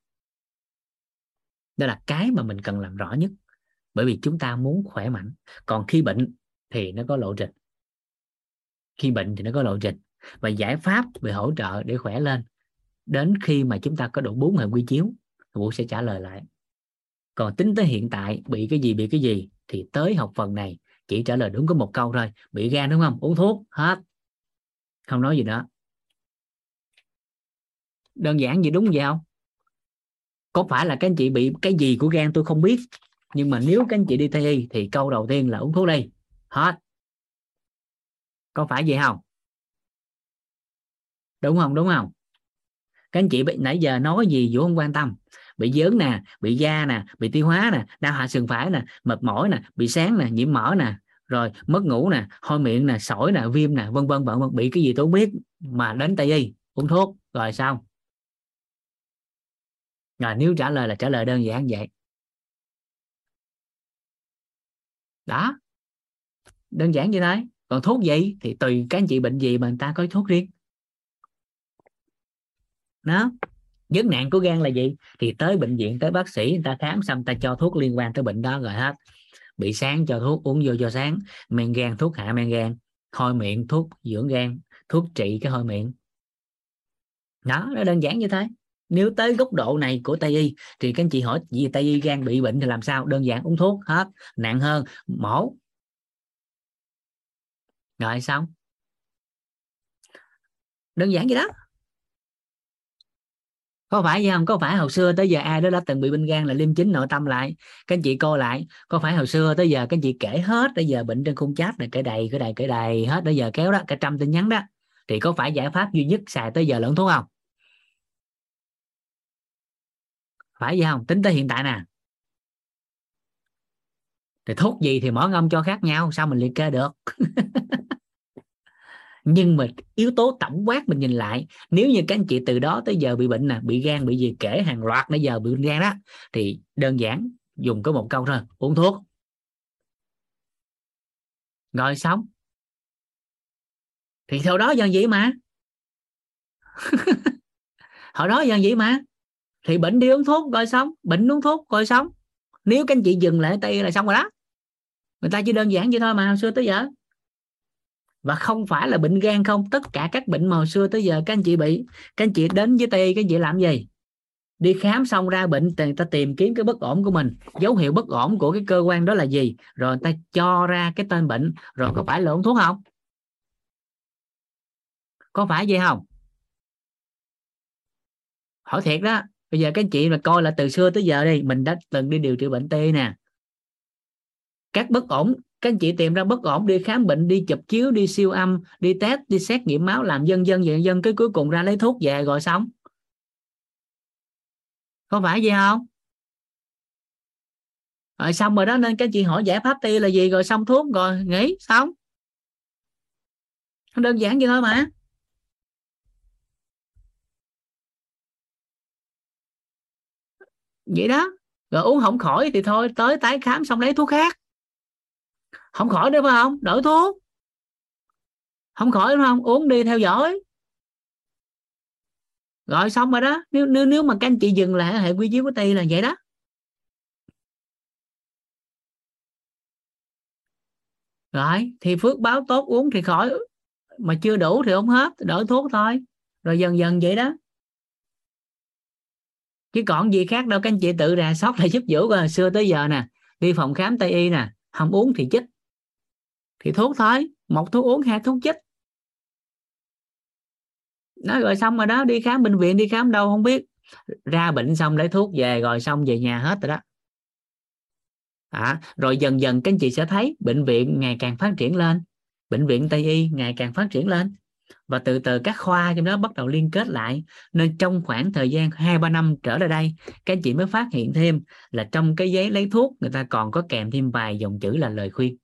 Speaker 1: Đó là cái mà mình cần làm rõ nhất. Bởi vì chúng ta muốn khỏe mạnh. Còn khi bệnh thì nó có lộ trình. Khi bệnh thì nó có lộ trình. Và giải pháp về hỗ trợ để khỏe lên, đến khi mà chúng ta có đủ bốn hệ quy chiếu thì vũ sẽ trả lời lại. Còn tính tới hiện tại, bị cái gì, bị cái gì, thì tới học phần này chỉ trả lời đúng có một câu thôi. Bị gan đúng không? Uống thuốc, hết. Không nói gì nữa. Đơn giản gì đúng vậy không? Có phải là các anh chị bị cái gì của gan tôi không biết, nhưng mà nếu các anh chị đi thi thì câu đầu tiên là uống thuốc đi hết. Có phải vậy không? Đúng không? Đúng không? Các anh chị nãy giờ nói gì vũ không quan tâm. Bị dớn nè, bị da nè, bị tiêu hóa nè, đau hạ sườn phải nè, mệt mỏi nè, bị sáng nè, nhiễm mỡ nè, rồi mất ngủ nè, hôi miệng nè, sỏi nè, viêm nè, vân vân vân vân, bị cái gì tôi không biết mà đến tây y, uống thuốc, rồi sao? Rồi nếu trả lời là trả lời đơn giản vậy. Đó đơn giản như thế còn thuốc gì thì tùy các anh chị bệnh gì mà người ta có thuốc riêng. Đó. Vấn nạn của gan là gì? Thì tới bệnh viện, tới bác sĩ, người ta khám xong ta cho thuốc liên quan tới bệnh đó rồi hết. Bị sáng cho thuốc uống vô cho sáng men gan, thuốc hạ men gan. Hôi miệng, thuốc dưỡng gan. Thuốc trị cái hôi miệng. Đó, nó đơn giản như thế nếu tới góc độ này của tây y, thì các anh chị hỏi gì tây y gan bị bệnh thì làm sao? Đơn giản, uống thuốc, hết. Nặng hơn, mổ rồi, xong. Đơn giản vậy đó. Có phải vậy không? Có phải hồi xưa tới giờ ai đó đã từng bị bệnh gan là liêm chính nội tâm lại? Các anh chị coi lại. Có phải hồi xưa tới giờ các anh chị kể hết tới giờ bệnh trên khung chat này, kể đầy kể đầy kể đầy, hết tới giờ kéo đó, cả trăm tin nhắn đó. Thì có phải giải pháp duy nhất xài tới giờ lẫn thuốc không? Phải vậy không? Tính tới hiện tại nè thì thuốc gì thì mỗi ngâm cho khác nhau, sao mình liệt kê được? Nhưng mà yếu tố tổng quát mình nhìn lại, nếu như các anh chị từ đó tới giờ bị bệnh nè, bị gan, bị gì, kể hàng loạt nãy giờ bị gan đó, thì đơn giản dùng có một câu thôi, uống thuốc. Rồi xong. Thì theo đó dần vậy mà. Hồi đó dần vậy mà. Thì bệnh đi uống thuốc, rồi xong. Bệnh uống thuốc, rồi xong nếu các anh chị dừng lại tay là xong rồi đó. Người ta chỉ đơn giản vậy thôi mà, hồi xưa tới giờ. Và không phải là bệnh gan không, tất cả các bệnh mà hồi xưa tới giờ các anh chị bị, các anh chị đến với tây, các anh chị làm gì? Đi khám xong ra bệnh người ta tìm kiếm cái bất ổn của mình. Dấu hiệu bất ổn của cái cơ quan đó là gì? Rồi người ta cho ra cái tên bệnh, rồi có phải là uống thuốc không? Có phải vậy không? Hỏi thiệt đó bây giờ các anh chị mà coi là từ xưa tới giờ đi, mình đã từng đi điều trị bệnh tê nè. Các bất ổn, các anh chị tìm ra bất ổn, đi khám bệnh, đi chụp chiếu, đi siêu âm, đi test, đi xét nghiệm máu, làm dân dân dân dân, cái cuối cùng ra lấy thuốc về rồi xong. Có phải vậy không? Rồi xong rồi đó, nên các chị hỏi giải pháp tê là gì, rồi xong thuốc, rồi nghỉ, xong. Đơn giản vậy thôi mà. Vậy đó. Rồi uống không khỏi thì thôi, tới tái khám xong lấy thuốc khác. Không khỏi được phải không? Đổi thuốc. Không khỏi đúng không? Uống đi theo dõi. Rồi xong rồi đó. Nếu nếu nếu mà các anh chị dừng lại hệ quy chiếu của tây là vậy đó. Rồi, thì phước báo tốt uống thì khỏi. Mà chưa đủ thì không hết, đổi thuốc thôi. Rồi dần dần vậy đó chứ còn gì khác đâu các anh chị tự rà sót lại giúp vũ coi xưa tới giờ nè đi phòng khám tây y nè không uống thì chích. Thì thuốc thôi một thuốc uống hai thuốc chích. Nói rồi xong rồi đó đi khám bệnh viện đi khám đâu không biết. Ra bệnh xong lấy thuốc về rồi xong về nhà hết rồi đó. À, rồi dần dần các anh chị sẽ thấy bệnh viện ngày càng phát triển lên. Bệnh viện tây y ngày càng phát triển lên và từ từ các khoa trong đó bắt đầu liên kết lại. Nên trong khoảng thời gian hai, ba năm trở lại đây, các anh chị mới phát hiện thêm là trong cái giấy lấy thuốc, người ta còn có kèm thêm vài dòng chữ là lời khuyên.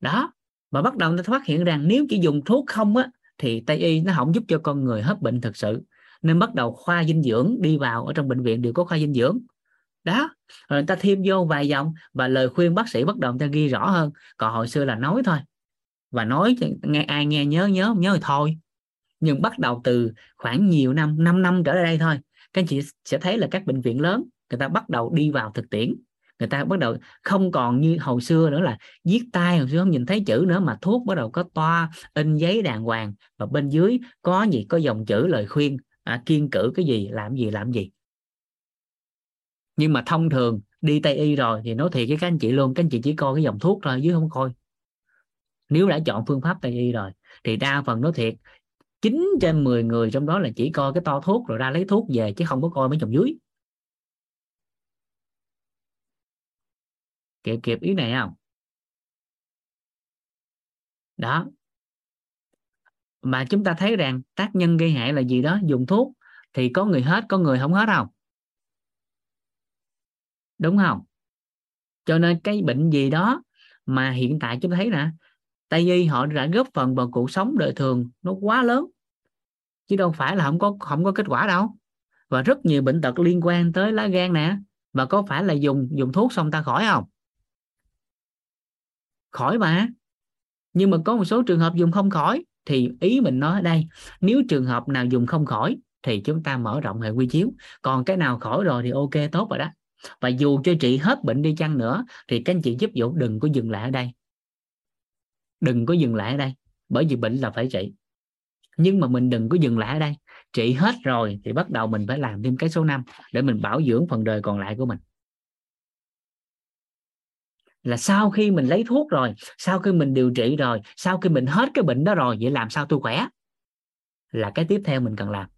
Speaker 1: Đó, và bắt đầu người ta phát hiện rằng nếu chỉ dùng thuốc không á, thì tây y nó không giúp cho con người hết bệnh thực sự. Nên bắt đầu khoa dinh dưỡng đi vào ở trong bệnh viện đều có khoa dinh dưỡng. Đó, rồi người ta thêm vô vài dòng và lời khuyên bác sĩ bắt đầu người ta ghi rõ hơn. Còn hồi xưa là nói thôi và nói nghe ai nghe nhớ nhớ nhớ thì thôi. Nhưng bắt đầu từ khoảng nhiều năm 5 năm trở lại đây thôi các anh chị sẽ thấy là các bệnh viện lớn người ta bắt đầu đi vào thực tiễn. Người ta bắt đầu không còn như hồi xưa nữa là viết tay hồi xưa không nhìn thấy chữ nữa mà thuốc bắt đầu có toa in giấy đàng hoàng. Và bên dưới có gì? Có dòng chữ lời khuyên à, kiên cử cái gì làm gì làm gì. Nhưng mà thông thường đi tây y rồi thì nói thiệt với các anh chị luôn các anh chị chỉ coi cái dòng thuốc thôi chứ không coi nếu đã chọn phương pháp tây y rồi, thì đa phần nói thiệt 9 trên 10 người trong đó là chỉ coi cái to thuốc rồi ra lấy thuốc về chứ không có coi mấy chồng dưới. Kịp kịp ý này không? Đó. Mà chúng ta thấy rằng tác nhân gây hại là gì đó? Dùng thuốc thì có người hết, có người không hết không? Đúng không? Cho nên cái bệnh gì đó mà hiện tại chúng ta thấy nè tại y họ đã góp phần vào cuộc sống đời thường, nó quá lớn. Chứ đâu phải là không có không có kết quả đâu. Và rất nhiều bệnh tật liên quan tới lá gan nè. Và có phải là dùng dùng thuốc xong ta khỏi không? Khỏi mà. Nhưng mà có một số trường hợp dùng không khỏi, thì ý mình nói ở đây, nếu trường hợp nào dùng không khỏi, thì chúng ta mở rộng hệ quy chiếu. Còn cái nào khỏi rồi thì ok, tốt rồi đó. Và dù cho trị hết bệnh đi chăng nữa, thì các anh chị giúp dụ đừng có dừng lại ở đây đừng có dừng lại ở đây, bởi vì bệnh là phải trị. Nhưng mà mình đừng có dừng lại ở đây. Trị hết rồi thì bắt đầu mình phải làm thêm cái số 5 để mình bảo dưỡng phần đời còn lại của mình. Là sau khi mình lấy thuốc rồi, sau khi mình điều trị rồi, sau khi mình hết cái bệnh đó rồi, vậy làm sao tôi khỏe? Là cái tiếp theo mình cần làm.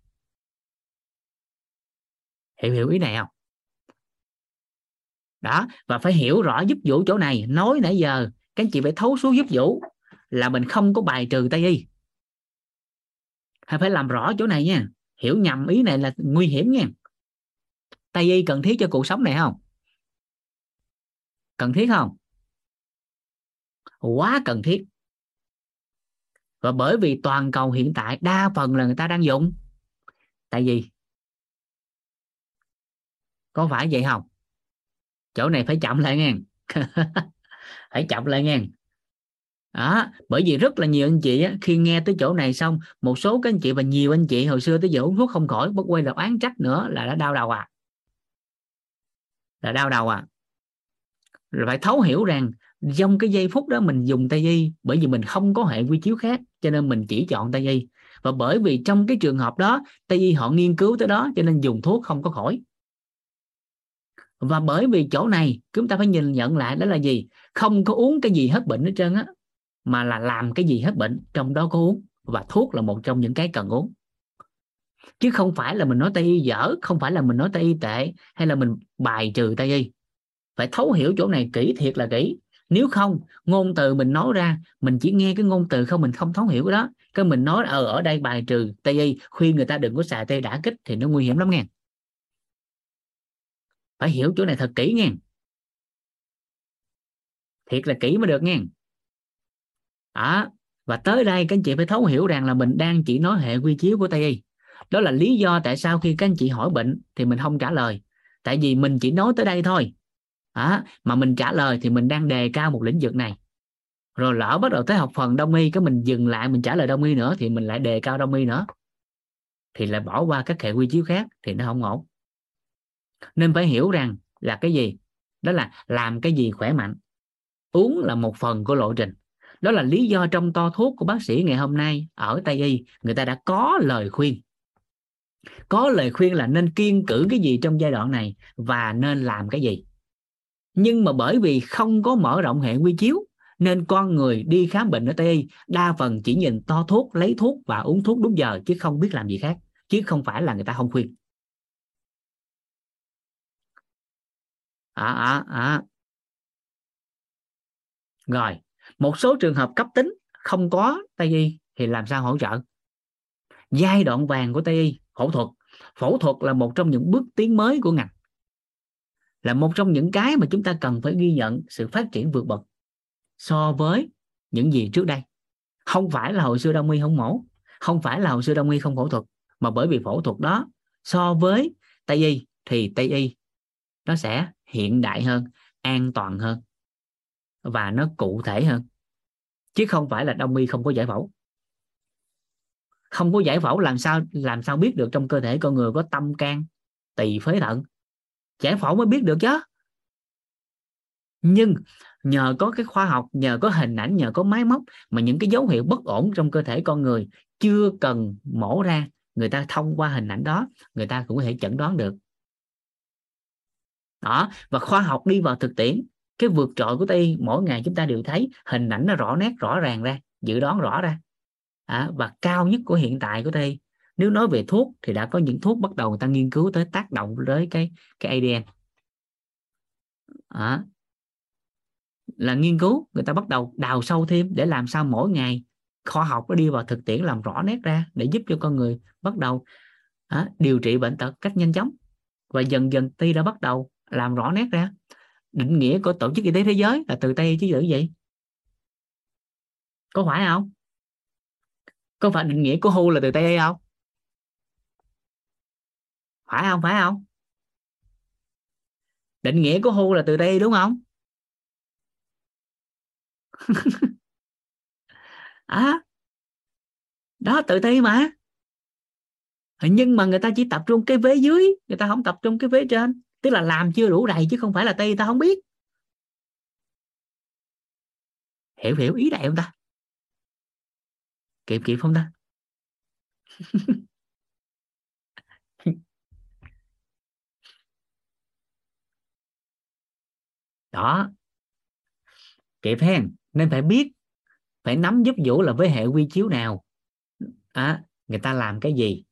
Speaker 1: Hiểu hiểu ý này không? Đó, và phải hiểu rõ giúp vũ chỗ này. Nói nãy giờ, các anh chị phải thấu suốt giúp vũ là mình không có bài trừ tây y. Hay phải làm rõ chỗ này nha. Hiểu nhầm ý này là nguy hiểm nha. Tây y cần thiết cho cuộc sống này không? Cần thiết không? Quá cần thiết. Và bởi vì toàn cầu hiện tại đa phần là người ta đang dùng tại vì có phải vậy không? Chỗ này phải chậm lại nghe. Phải chậm lại nghe đó bởi vì rất là nhiều anh chị á, khi nghe tới chỗ này xong một số các anh chị và nhiều anh chị hồi xưa tới giờ uống thuốc không khỏi bất quay là oán trách nữa là đã đau đầu à. Là đau đầu à. Rồi phải thấu hiểu rằng trong cái giây phút đó mình dùng tay y bởi vì mình không có hệ quy chiếu khác cho nên mình chỉ chọn tay y. Và bởi vì trong cái trường hợp đó tây y họ nghiên cứu tới đó cho nên dùng thuốc không có khỏi. Và bởi vì chỗ này chúng ta phải nhìn nhận lại đó là gì? Không có uống cái gì hết bệnh hết trơn á mà là làm cái gì hết bệnh trong đó có uống và thuốc là một trong những cái cần uống. Chứ không phải là mình nói tây y dở không phải là mình nói tây y tệ hay là mình bài trừ tây y. Phải thấu hiểu chỗ này kỹ thiệt là kỹ. Nếu không ngôn từ mình nói ra mình chỉ nghe cái ngôn từ không mình không thấu hiểu cái đó. Cái mình nói ở ờ, ở đây bài trừ tây y khuyên người ta đừng có xài tây đã kích thì nó nguy hiểm lắm nghe. Phải hiểu chỗ này thật kỹ nghe. Thiệt là kỹ mới được nghe à và tới đây các anh chị phải thấu hiểu rằng là mình đang chỉ nói hệ quy chiếu của tây y. Đó là lý do tại sao khi các anh chị hỏi bệnh thì mình không trả lời. Tại vì mình chỉ nói tới đây thôi. À, mà mình trả lời thì mình đang đề cao một lĩnh vực này. Rồi lỡ bắt đầu tới học phần đông y cái mình dừng lại mình trả lời đông y nữa thì mình lại đề cao đông y nữa. Thì lại bỏ qua các hệ quy chiếu khác thì nó không ổn. Nên phải hiểu rằng là cái gì? Đó là làm cái gì khỏe mạnh. Uống là một phần của lộ trình đó là lý do trong to thuốc của bác sĩ ngày hôm nay ở tây y. Người ta đã có lời khuyên. Có lời khuyên là nên kiên cử cái gì trong giai đoạn này và nên làm cái gì. Nhưng mà bởi vì không có mở rộng hệ quy chiếu nên con người đi khám bệnh ở tây y đa phần chỉ nhìn to thuốc lấy thuốc và uống thuốc đúng giờ chứ không biết làm gì khác chứ không phải là người ta không khuyên. À, à, à. rồi một số trường hợp cấp tính không có tây y thì làm sao hỗ trợ? Giai đoạn vàng của tây y, phẫu thuật. Phẫu thuật là một trong những bước tiến mới của ngành, là một trong những cái mà chúng ta cần phải ghi nhận sự phát triển vượt bậc so với những gì trước đây. Không phải là hồi xưa đông y không mổ, không phải là hồi xưa đông y không phẫu thuật, mà bởi vì phẫu thuật đó so với tây y thì tây y nó sẽ hiện đại hơn, an toàn hơn và nó cụ thể hơn. Chứ không phải là đông y không có giải phẫu. Không có giải phẫu làm sao làm sao biết được trong cơ thể con người có tâm can, tỳ phế thận. Giải phẫu mới biết được chứ. Nhưng nhờ có cái khoa học, nhờ có hình ảnh, nhờ có máy móc mà những cái dấu hiệu bất ổn trong cơ thể con người chưa cần mổ ra, người ta thông qua hình ảnh đó, người ta cũng có thể chẩn đoán được. Đó, và khoa học đi vào thực tiễn cái vượt trội của tây mỗi ngày chúng ta đều thấy hình ảnh nó rõ nét rõ ràng ra dự đoán rõ ra. À, và cao nhất của hiện tại của tây. Nếu nói về thuốc thì đã có những thuốc bắt đầu người ta nghiên cứu tới tác động tới cái cái ADN à, là nghiên cứu người ta bắt đầu đào sâu thêm để làm sao mỗi ngày khoa học nó đi vào thực tiễn làm rõ nét ra để giúp cho con người bắt đầu à, điều trị bệnh tật cách nhanh chóng. Và dần dần ty đã bắt đầu làm rõ nét ra định nghĩa của tổ chức y tế thế giới là từ tây chứ gì? Vậy có phải không? Có phải định nghĩa của hu là từ tây không? Phải không? Phải không? Định nghĩa của hu là từ tây đúng không? À, đó tự ti mà. Nhưng mà người ta chỉ tập trung cái vế dưới người ta không tập trung cái vế trên tức là làm chưa đủ đầy chứ không phải là tây ta không biết. Hiểu hiểu ý đại không ta? Kịp kịp không ta? Đó. Kịp hen nên phải biết phải nắm giúp vũ là với hệ quy chiếu nào. À, người ta làm cái gì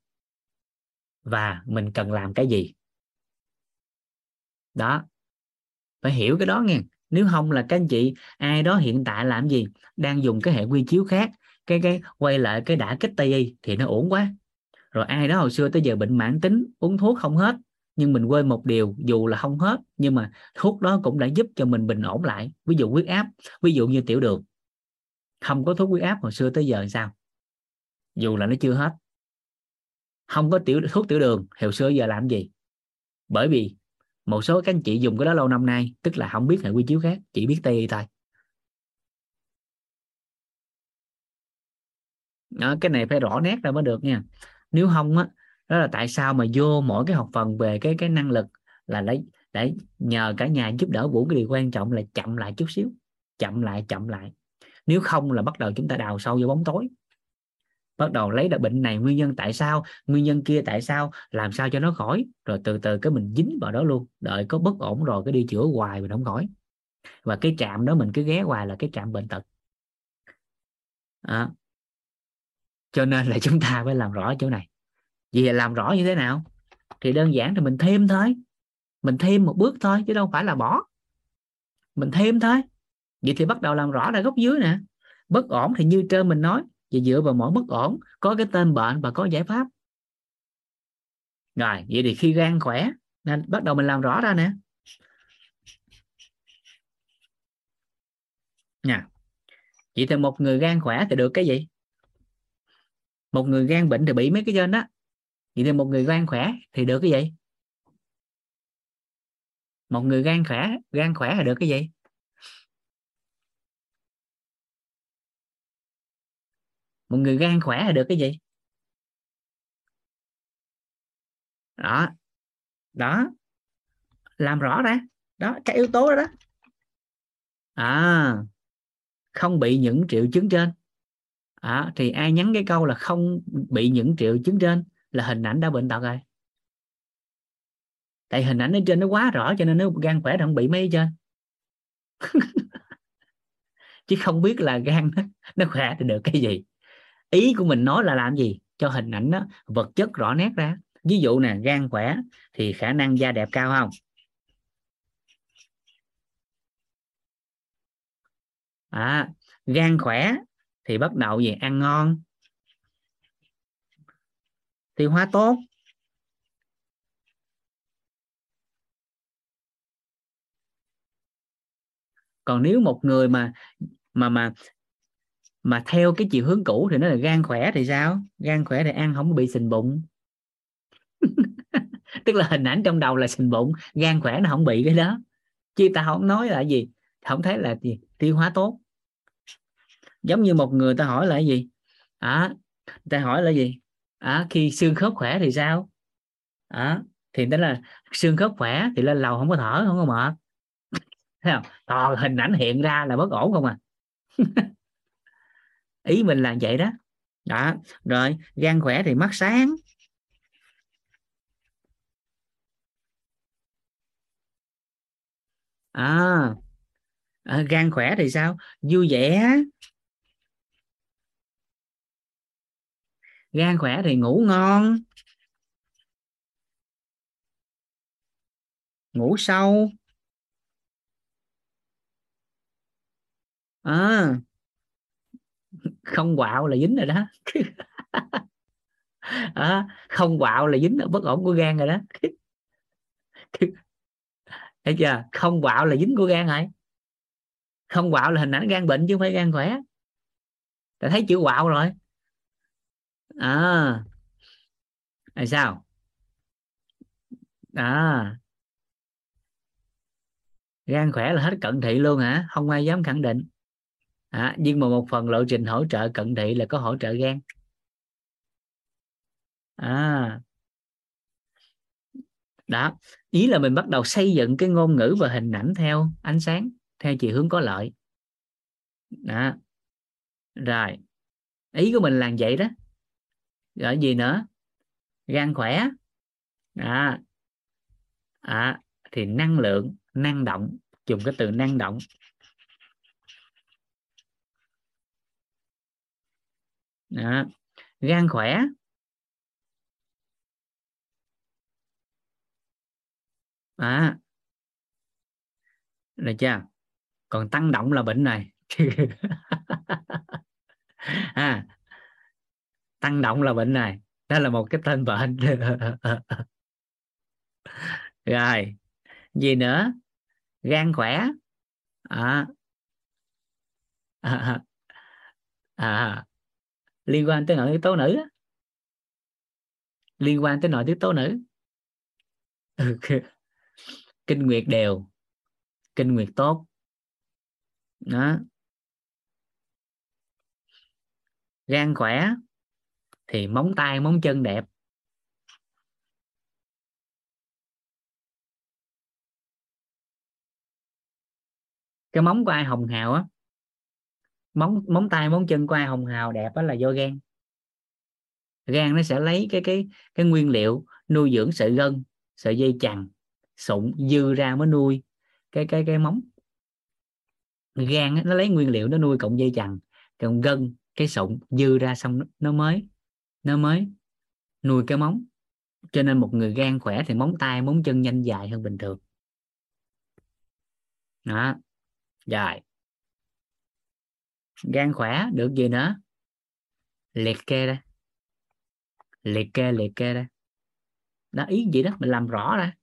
Speaker 1: và mình cần làm cái gì đó. Phải hiểu cái đó nghe. Nếu không là các anh chị, ai đó hiện tại làm gì, đang dùng cái hệ quy chiếu khác, cái cái, quay lại cái đã kích tây y thì nó ổn quá. Rồi ai đó hồi xưa tới giờ bệnh mãn tính, uống thuốc không hết, nhưng mình quên một điều, dù là không hết, nhưng mà thuốc đó cũng đã giúp cho mình bình ổn lại. Ví dụ huyết áp, ví dụ như tiểu đường. Không có thuốc huyết áp hồi xưa tới giờ sao? Dù là nó chưa hết. Không có tiểu, thuốc tiểu đường, hồi xưa giờ làm gì? Bởi vì một số các anh chị dùng cái đó lâu năm nay tức là không biết hệ quy chiếu khác chỉ biết tây y thôi. Đó, cái này phải rõ nét ra mới được nha. Nếu không á đó là tại sao mà vô mỗi cái học phần về cái cái năng lực là lấy để nhờ cả nhà giúp đỡ vũ cái điều quan trọng là chậm lại chút xíu chậm lại chậm lại. Nếu không là bắt đầu chúng ta đào sâu vô bóng tối bắt đầu lấy được bệnh này, nguyên nhân tại sao, nguyên nhân kia tại sao, làm sao cho nó khỏi. Rồi từ từ cái mình dính vào đó luôn. Đợi có bất ổn rồi cái đi chữa hoài mình không khỏi. Và cái trạm đó mình cứ ghé hoài là cái trạm bệnh tật. À. cho nên là chúng ta phải làm rõ chỗ này. Vì làm rõ như thế nào? Thì đơn giản thì mình thêm thôi. Mình thêm một bước thôi, chứ đâu phải là bỏ. Mình thêm thôi. Vậy thì bắt đầu làm rõ ra góc dưới nè. Bất ổn thì như trên mình nói và dựa vào mỗi bất ổn, có cái tên bệnh và có giải pháp. Rồi, vậy thì khi gan khỏe, nên bắt đầu mình làm rõ ra nè. Nha vậy thì một người gan khỏe thì được cái gì? Một người gan bệnh thì bị mấy cái trên đó. Vậy thì một người gan khỏe thì được cái gì? Một người gan khỏe gan khỏe là được cái gì? Một người gan khỏe là được cái gì? Đó. Đó. Làm rõ ra. Đó cái yếu tố đó đó. À. Không bị những triệu chứng trên. À, thì ai nhắn cái câu là không bị những triệu chứng trên là hình ảnh đã bệnh tật rồi. Tại hình ảnh ở trên nó quá rõ cho nên nếu gan khỏe thì không bị mấy trên chứ không biết là gan nó, nó khỏe thì được cái gì ý của mình nói là làm gì? Cho hình ảnh đó vật chất rõ nét ra. Ví dụ nè gan khỏe thì khả năng da đẹp cao không? À, gan khỏe thì bắt đầu gì? Ăn ngon. Tiêu hóa tốt. Còn nếu một người mà mà mà mà theo cái chiều hướng cũ thì nó là gan khỏe thì sao? Gan khỏe thì ăn không bị sình bụng. Tức là hình ảnh trong đầu là sình bụng gan khỏe nó không bị cái đó. Chứ ta không nói là gì? Không thấy là gì? Tiêu hóa tốt. Giống như một người ta hỏi là gì? À, ta hỏi là gì? À, khi xương khớp khỏe thì sao? À, thì đó là xương khớp khỏe thì lên lầu không có thở không có mệt. Thấy không? Toàn hình ảnh hiện ra là bất ổn không à. ý mình là vậy đó. Đó rồi gan khỏe thì mắt sáng. À, à gan khỏe thì sao? Vui vẻ. Gan khỏe thì ngủ ngon. Ngủ sâu. À, không quạo là dính rồi đó. À, không quạo là dính ở bất ổn của gan rồi đó. Thấy chưa? Không quạo là dính của gan rồi không quạo là hình ảnh gan bệnh chứ không phải gan khỏe. Ta thấy chữ quạo rồi. Ờ. À là sao? À gan khỏe là hết cận thị luôn hả? Không ai dám khẳng định à, nhưng mà một phần lộ trình hỗ trợ cận thị là có hỗ trợ gan. À. Đó ý là mình bắt đầu xây dựng cái ngôn ngữ và hình ảnh theo ánh sáng theo chiều hướng có lợi. Đó. Rồi ý của mình là vậy đó. Rồi gì nữa? Gan khỏe. À, à thì năng lượng năng động dùng cái từ năng động. Đó. gan khỏe. À được chưa? Còn tăng động là bệnh này. À, tăng động là bệnh này. Đó là một cái tên bệnh. Rồi. Gì nữa? Gan khỏe. À, à, à, liên quan tới nội tiết tố nữ liên quan tới nội tiết tố nữ. Kinh nguyệt đều. Kinh nguyệt tốt. Đó. Gan khỏe thì móng tay, móng chân đẹp. Cái móng của ai hồng hào á? Móng móng tay, móng chân của ai hồng hào, đẹp đó là do gan. Gan nó sẽ lấy cái cái cái nguyên liệu nuôi dưỡng sợi gân, sợi dây chằng, sụn, dư ra mới nuôi cái cái cái móng. Gan nó lấy nguyên liệu nó nuôi cộng dây chằng, cộng gân, cái sụn, dư ra xong nó mới nó mới nuôi cái móng. Cho nên một người gan khỏe thì móng tay, móng chân nhanh dài hơn bình thường. Đó. Dài gan khỏe, được gì nữa? Liệt kê ra. Liệt kê liệt kê ra. Đó, ý gì đó? Mình làm rõ ra.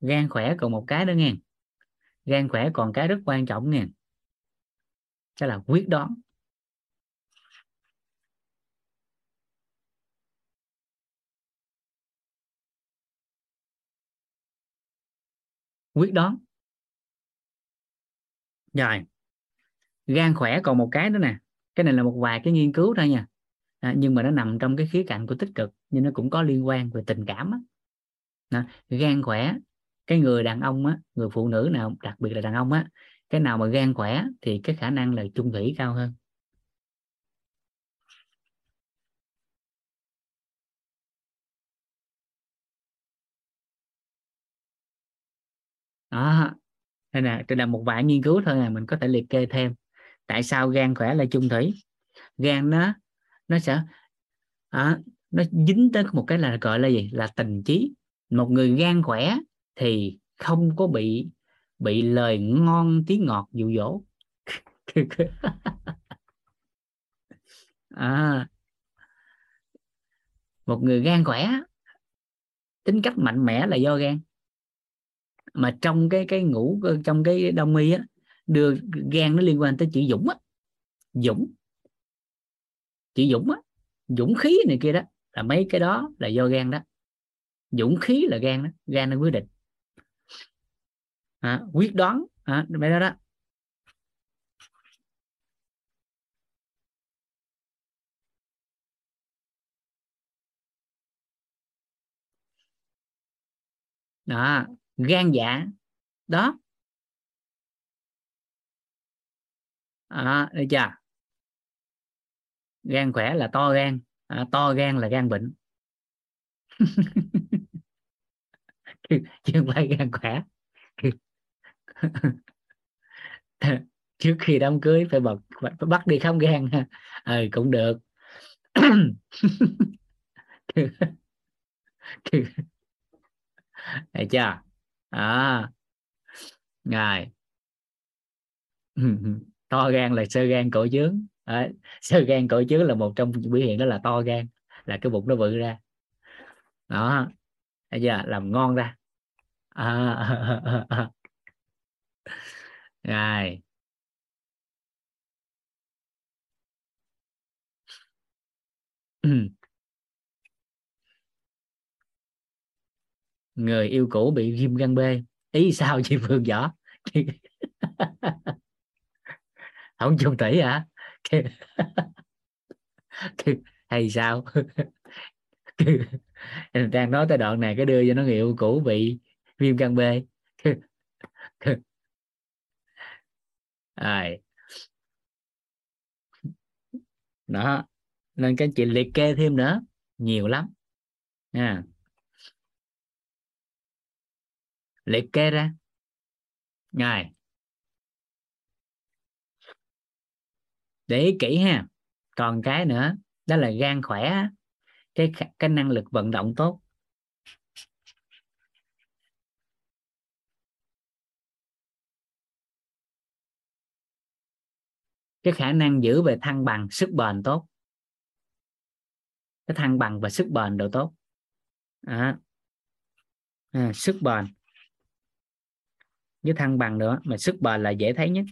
Speaker 1: Gan khỏe còn một cái nữa nghe. Gan khỏe còn cái rất quan trọng nghe. Đó là quyết đoán. Quyết đoán. Rồi gan khỏe còn một cái nữa nè. Cái này là một vài cái nghiên cứu thôi nha. À, nhưng mà nó nằm trong cái khía cạnh của tích cực nhưng nó cũng có liên quan về tình cảm á. À, gan khỏe cái người đàn ông á người phụ nữ nào đặc biệt là đàn ông á cái nào mà gan khỏe thì cái khả năng là chung thủy cao hơn. Đó đây nè đây là một vài nghiên cứu thôi là mình có thể liệt kê thêm tại sao gan khỏe là chung thủy? Gan nó nó sẽ à, nó dính tới một cái là gọi là gì? Là tình trí. Một người gan khỏe thì không có bị bị lời ngon tiếng ngọt dụ dỗ. À, một người gan khỏe tính cách mạnh mẽ là do gan. Mà trong cái cái ngủ trong cái đông y á đưa gan nó liên quan tới chữ dũng á. Dũng. Chữ dũng á. Dũng khí này kia đó là mấy cái đó là do gan đó. Dũng khí là gan đó gan nó quyết định. À, quyết đoán à, mấy đó đó. Đó gan dạ. Đó à, được chưa gan khỏe là to gan. À, to gan là gan bệnh. Chứ không phải gan khỏe. Trước khi đám cưới phải bật phải bắt đi khám gan. Ha à, cũng được. Thấy chưa à. Rồi to gan là sơ gan cổ trướng à, sơ gan cổ chứa là một trong biểu hiện đó là to gan là cái bụng nó bự ra. Đó bây giờ làm ngon ra. À, rồi. Người yêu cũ bị viêm gan B. Ý sao chị Phương võ? không chung tỷ hả? Hay sao? Đang nói tới đoạn này cái đưa cho nó hiệu cũ bị viêm gan B. Rồi đó, nên các chị liệt kê thêm nữa. Nhiều lắm. Nha liệt kê ra. Ngài. Để ý kỹ ha. Còn cái nữa đó là gan khỏe cái cái năng lực vận động tốt. Cái khả năng giữ về thăng bằng sức bền tốt. Cái thăng bằng và sức bền độ tốt. À, à, sức bền. Với thăng bằng nữa mà sức bền là dễ thấy nhất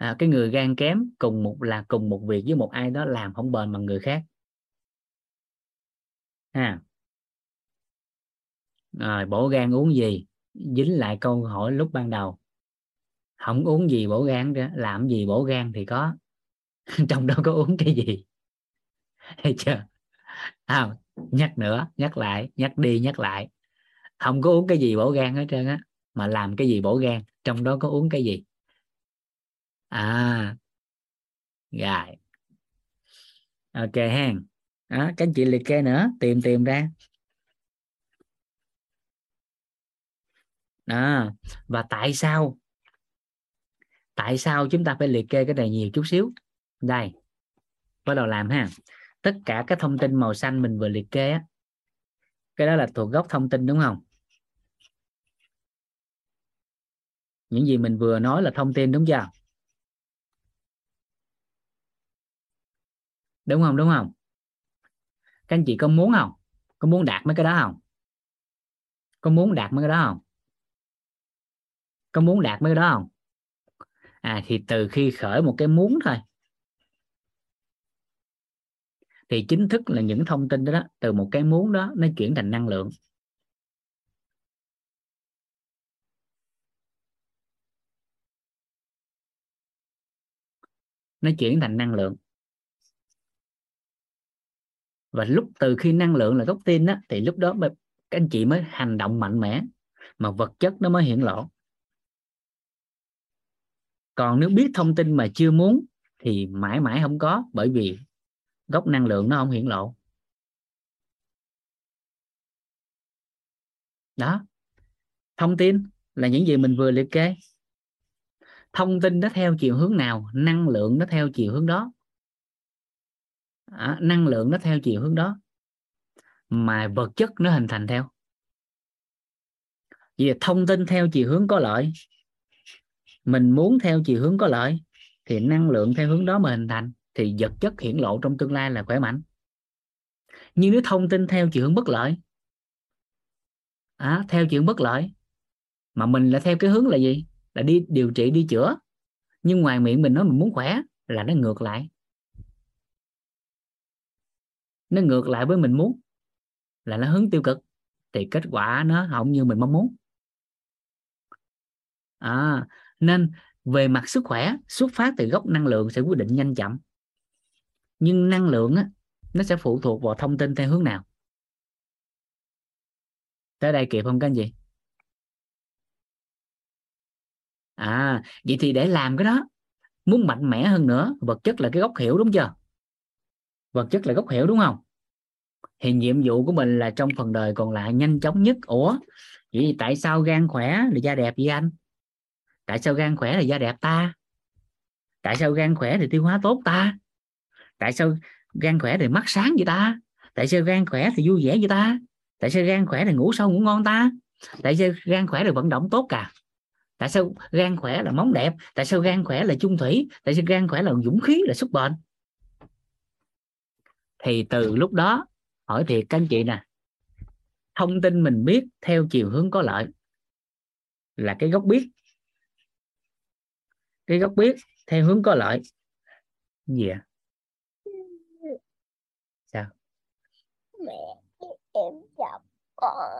Speaker 1: à, cái người gan kém cùng một là cùng một việc với một ai đó làm không bền bằng người khác. Ha. Rồi bổ gan uống gì? Dính lại câu hỏi lúc ban đầu. Không uống gì bổ gan đó làm gì bổ gan thì có. Trong đó có uống cái gì? Hay chưa? À, nhắc nữa nhắc lại nhắc đi nhắc lại. Không có uống cái gì bổ gan hết trơn á mà làm cái gì bổ gan trong đó có uống cái gì? À. Rồi. Ok ha đó, các anh chị liệt kê nữa tìm tìm ra. Đó. và tại sao? Tại sao chúng ta phải liệt kê cái này nhiều chút xíu? Đây. Bắt đầu làm ha. Tất cả các thông tin màu xanh mình vừa liệt kê á cái đó là thuộc gốc thông tin đúng không? Những gì mình vừa nói là thông tin đúng chưa? Đúng không? Đúng không? Các anh chị có muốn không? Có muốn đạt mấy cái đó không? Có muốn đạt mấy cái đó không? Có muốn đạt mấy cái đó không? À thì từ khi khởi một cái muốn thôi. Thì chính thức là những thông tin đó, đó từ một cái muốn đó nó chuyển thành năng lượng. Nó chuyển thành năng lượng và lúc từ khi năng lượng là gốc tin á, thì lúc đó các anh chị mới hành động mạnh mẽ, mà vật chất nó mới hiện lộ. Còn nếu biết thông tin mà chưa muốn, thì mãi mãi không có, bởi vì gốc năng lượng nó không hiện lộ. Đó. Thông tin là những gì mình vừa liệt kê. Thông tin nó theo chiều hướng nào, năng lượng nó theo chiều hướng đó à, năng lượng nó theo chiều hướng đó mà vật chất nó hình thành theo. Vì thông tin theo chiều hướng có lợi mình muốn theo chiều hướng có lợi thì năng lượng theo hướng đó mà hình thành thì vật chất hiển lộ trong tương lai là khỏe mạnh. Nhưng nếu thông tin theo chiều hướng bất lợi à, theo chiều hướng bất lợi mà mình là theo cái hướng là gì? Là đi điều trị đi chữa. Nhưng ngoài miệng mình nói mình muốn khỏe là nó ngược lại nó ngược lại với mình muốn là nó hướng tiêu cực thì kết quả nó không như mình mong muốn. À, nên về mặt sức khỏe xuất phát từ gốc năng lượng sẽ quyết định nhanh chậm. Nhưng năng lượng á, nó sẽ phụ thuộc vào thông tin theo hướng nào? Tới đây kịp không các anh chị? À vậy thì để làm cái đó muốn mạnh mẽ hơn nữa vật chất là cái gốc hiểu đúng chưa? Vật chất là gốc hiểu đúng không thì nhiệm vụ của mình là trong phần đời còn lại nhanh chóng nhất ủa vậy tại sao gan khỏe là da đẹp vậy anh tại sao gan khỏe là da đẹp ta tại sao gan khỏe thì tiêu hóa tốt ta tại sao gan khỏe thì mắt sáng vậy ta tại sao gan khỏe thì vui vẻ vậy ta tại sao gan khỏe thì ngủ sâu ngủ ngon ta tại sao gan khỏe thì vận động tốt cả tại sao gan khỏe là móng đẹp tại sao gan khỏe là chung thủy tại sao gan khỏe là dũng khí là sức bền thì từ lúc đó hỏi thiệt các anh chị nè thông tin mình biết theo chiều hướng có lợi là cái gốc biết. Cái gốc biết theo hướng có lợi. Gì à sao?
Speaker 7: Mẹ em chọc con.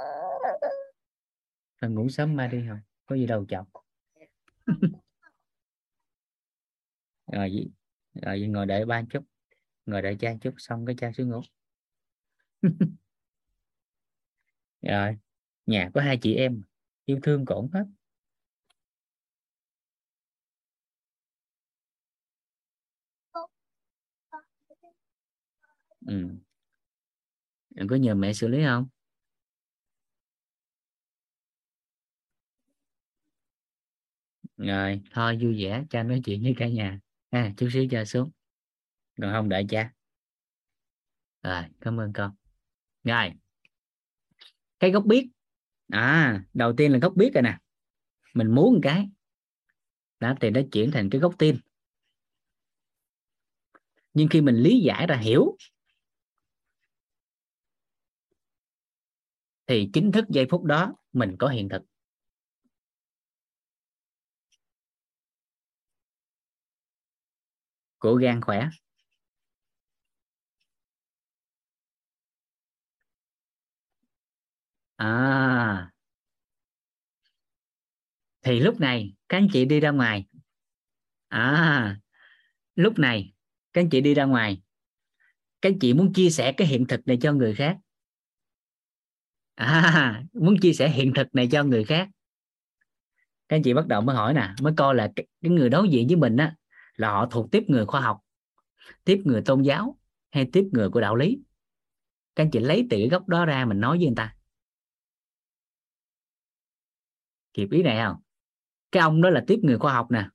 Speaker 1: Ngủ sớm mai đi không? Có gì đâu chọc. Rồi gì rồi ngồi đợi ba chút ngồi đợi cha chút xong cái cha xuống ngủ. Rồi nhà có hai chị em yêu thương cổn hết. Ừ. Em có nhờ mẹ xử lý không? Rồi thôi vui vẻ cha nói chuyện với cả nhà. À, chút xíu cha xuống còn không đợi cha rồi, cảm ơn con. Rồi. Cái gốc biết. À đầu tiên là gốc biết rồi nè. Mình muốn một cái. Đó thì nó chuyển thành cái gốc tin nhưng khi mình lý giải ra hiểu, thì chính thức giây phút đó mình có hiện thực. Của gan khỏe. À. Thì lúc này các anh chị đi ra ngoài. À lúc này các anh chị đi ra ngoài. Các anh chị muốn chia sẻ cái hiện thực này cho người khác. À muốn chia sẻ hiện thực này cho người khác. Các anh chị bắt đầu mới hỏi nè mới coi là cái, cái người đối diện với mình á là họ thuộc tiếp người khoa học tiếp người tôn giáo hay tiếp người của đạo lý? Các anh chị lấy từ cái góc đó ra mình nói với người ta. Kịp ý này không? Cái ông đó là tiếp người khoa học nè.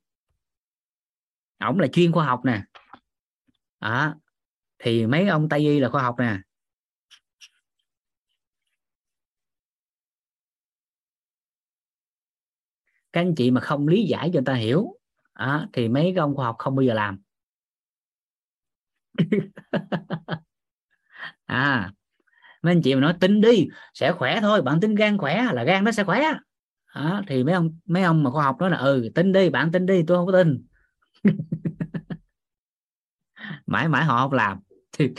Speaker 1: Ổng là chuyên khoa học nè. À, thì mấy ông tây y là khoa học nè. Các anh chị mà không lý giải cho người ta hiểu à, thì mấy cái ông khoa học không bao giờ làm. À mấy anh chị mà nói tin đi sẽ khỏe thôi bạn tin gan khỏe là gan nó sẽ khỏe đó, thì mấy ông mấy ông mà khoa học nói là ừ tin đi bạn tin đi tôi không có tin. Mãi mãi họ không làm. Thì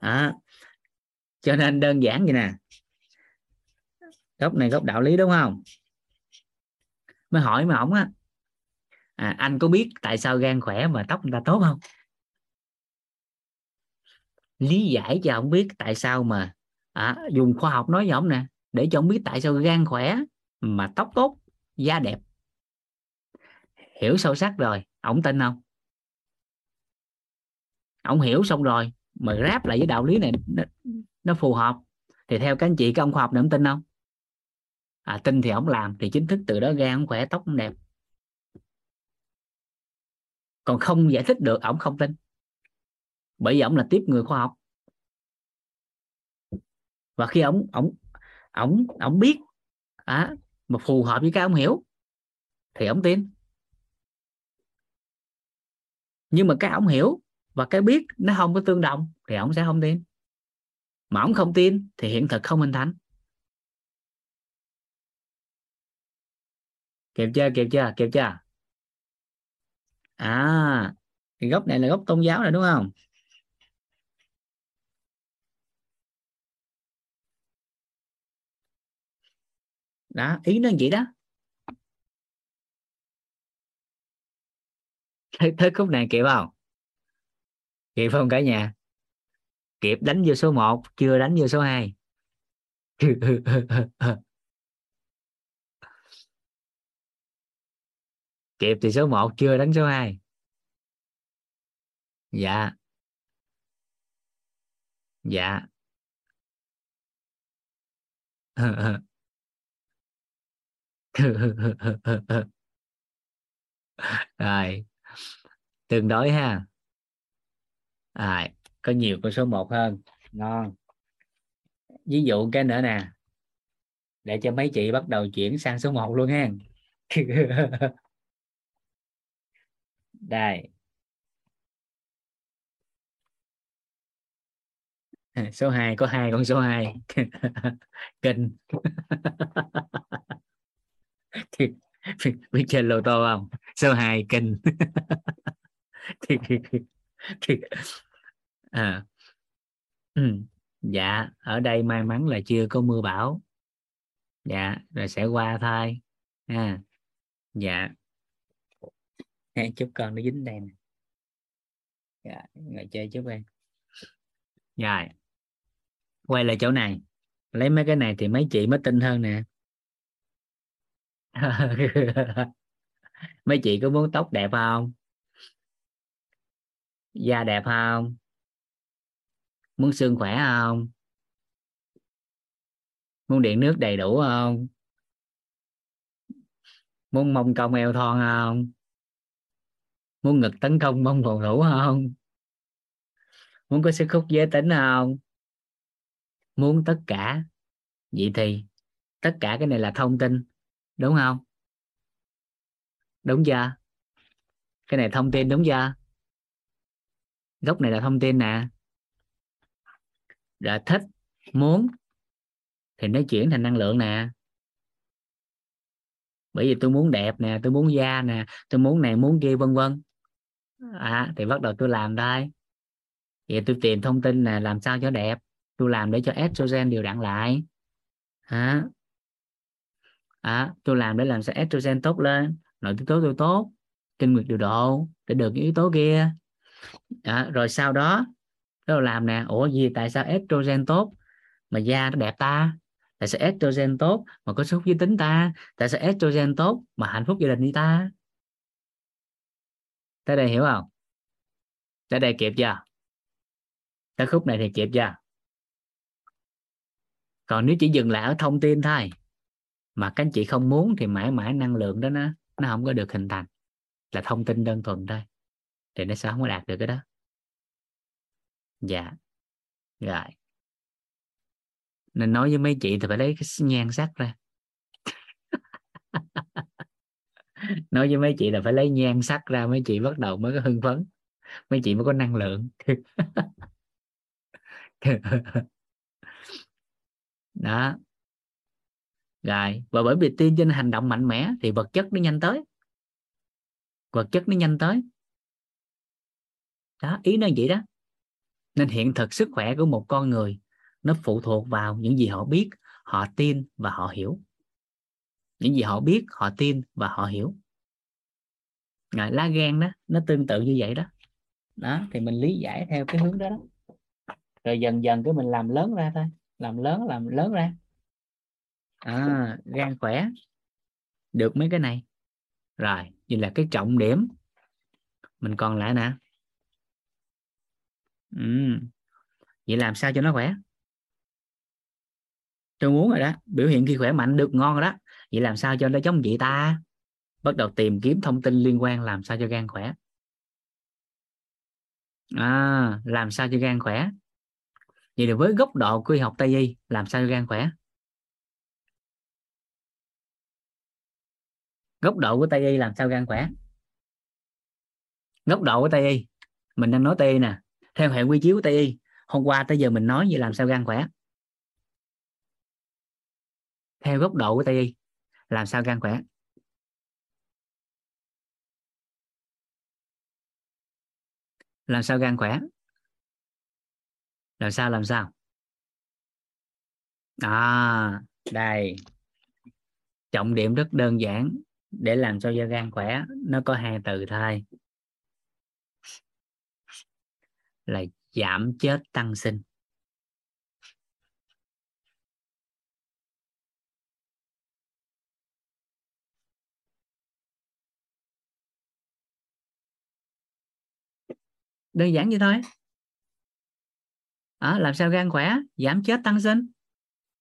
Speaker 1: à, cho nên đơn giản vậy nè. Góc này góc đạo lý đúng không? Mới hỏi mà ổng á. À, anh có biết tại sao gan khỏe mà tóc người ta tốt không? Lý giải cho ông biết tại sao mà à, dùng khoa học nói với ông nè để cho ông biết tại sao gan khỏe mà tóc tốt da đẹp. Hiểu sâu sắc rồi ổng tin không? Ông hiểu xong rồi mà ráp lại với đạo lý này nó, nó phù hợp. Thì theo các anh chị các ông khoa học này ông tin không? À, tin thì ông làm thì chính thức từ đó gan ông khỏe tóc ông đẹp. Còn không giải thích được ổng không tin. Bởi vì ổng là tiếp người khoa học. Và khi ổng ổng ổng ổng biết à, mà phù hợp với cái ông hiểu, thì ông tin. Nhưng mà cái ông hiểu và cái biết nó không có tương đồng, thì ông sẽ không tin. Mà ông không tin, thì hiện thực không hình thành. Kịp chưa kịp chưa kịp chưa? À góc này là góc tôn giáo rồi, đúng không? Đó ý nó vậy đó. Thấy, thấy khúc này kịp không? Kịp không cả nhà? Kịp đánh vô số 1 chưa đánh vô số 2 kịp thì số 1 chưa đánh số 2 dạ. Dạ. rồi tương đối ha. À, có nhiều con số 1 hơn. Ngon. Ví dụ cái nữa nè để cho mấy chị bắt đầu chuyển sang số 1 luôn ha. Đây. Số 2 có hai con số 2 kinh biết chơi lô tô không? Số 2 kinh. À. ừ. dạ ở đây may mắn là chưa có mưa bão. Dạ rồi sẽ qua thôi. À. dạ. dạ chúc con nó dính đây nè dạ, ngồi chơi chúc em rồi. Quay lại chỗ này. Lấy mấy cái này thì mấy chị mới tin hơn nè. mấy chị có muốn tóc đẹp không? Da đẹp không? Muốn xương khỏe không? Muốn điện nước đầy đủ không? Muốn mông cong eo thon không? Muốn ngực tấn công mông phòng thủ không? Muốn có sức hút giới tính không? Muốn tất cả. Vậy thì, tất cả cái này là thông tin đúng không? Đúng chưa? Cái này thông tin đúng chưa? Gốc này là thông tin nè. Là thích muốn thì nó chuyển thành năng lượng nè. Bởi vì tôi muốn đẹp nè tôi muốn da nè tôi muốn này muốn kia vân vân. À, thì bắt đầu tôi làm đây. Vậy tôi tìm thông tin nè làm sao cho đẹp? Tôi làm để cho estrogen đều đặn lại. À, à, tôi làm để làm sao estrogen tốt lên. Nội tiết tố tôi tốt. Kinh nguyệt điều độ để được những yếu tố kia. À, rồi sau đó tôi làm nè. Ủa gì? Tại sao estrogen tốt? Mà da nó đẹp ta? Tại sao estrogen tốt mà có sức giới tính ta? Tại sao estrogen tốt mà hạnh phúc gia đình đi ta? Tới đây hiểu không? Tới đây kịp chưa? Tới khúc này thì kịp chưa? Còn nếu chỉ dừng lại ở thông tin thôi mà các anh chị không muốn thì mãi mãi năng lượng đó nó nó không có được hình thành. Là thông tin đơn thuần thôi. Thì nó sẽ không có đạt được cái đó. Dạ. Rồi. Nên nói với mấy chị thì phải lấy cái nhan sắc ra. Nói với mấy chị là phải lấy nhan sắc ra mấy chị bắt đầu mới có hưng phấn. Mấy chị mới có năng lượng. Đó rồi và bởi vì tin trên hành động mạnh mẽ thì vật chất nó nhanh tới. Vật chất nó nhanh tới. Đó, ý nó vậy đó. Nên hiện thực sức khỏe của một con người, nó phụ thuộc vào những gì họ biết, họ tin và họ hiểu. Những gì họ biết, họ tin và họ hiểu. Rồi, lá gan đó, nó tương tự như vậy đó. Đó, thì mình lý giải theo cái hướng đó đó. Rồi dần dần cái mình làm lớn ra thôi. Làm lớn làm lớn ra à, gan khỏe. Được mấy cái này. Rồi như là cái trọng điểm. Mình còn lại nè. Ừ. vậy làm sao cho nó khỏe? Tôi muốn rồi đó. Biểu hiện khi khỏe mạnh được ngon rồi đó. Vậy làm sao cho nó chống chị ta? Bắt đầu tìm kiếm thông tin liên quan làm sao cho gan khỏe. À, làm sao cho gan khỏe? Vậy thì với góc độ quy học tây y làm sao cho gan khỏe? Góc độ của tây y làm sao gan khỏe? Góc độ của tây y. Mình đang nói tây y nè. Theo hệ quy chiếu của tây y, hôm qua tới giờ mình nói về làm sao gan khỏe? Theo góc độ của tây y, làm sao gan khỏe? Làm sao gan khỏe? Làm sao làm sao? À đây. Trọng điểm rất đơn giản để làm cho da gan khỏe nó có hai từ thôi. Là giảm chết tăng sinh. Đơn giản như thôi. À, làm sao gan khỏe? Giảm chết tăng sinh.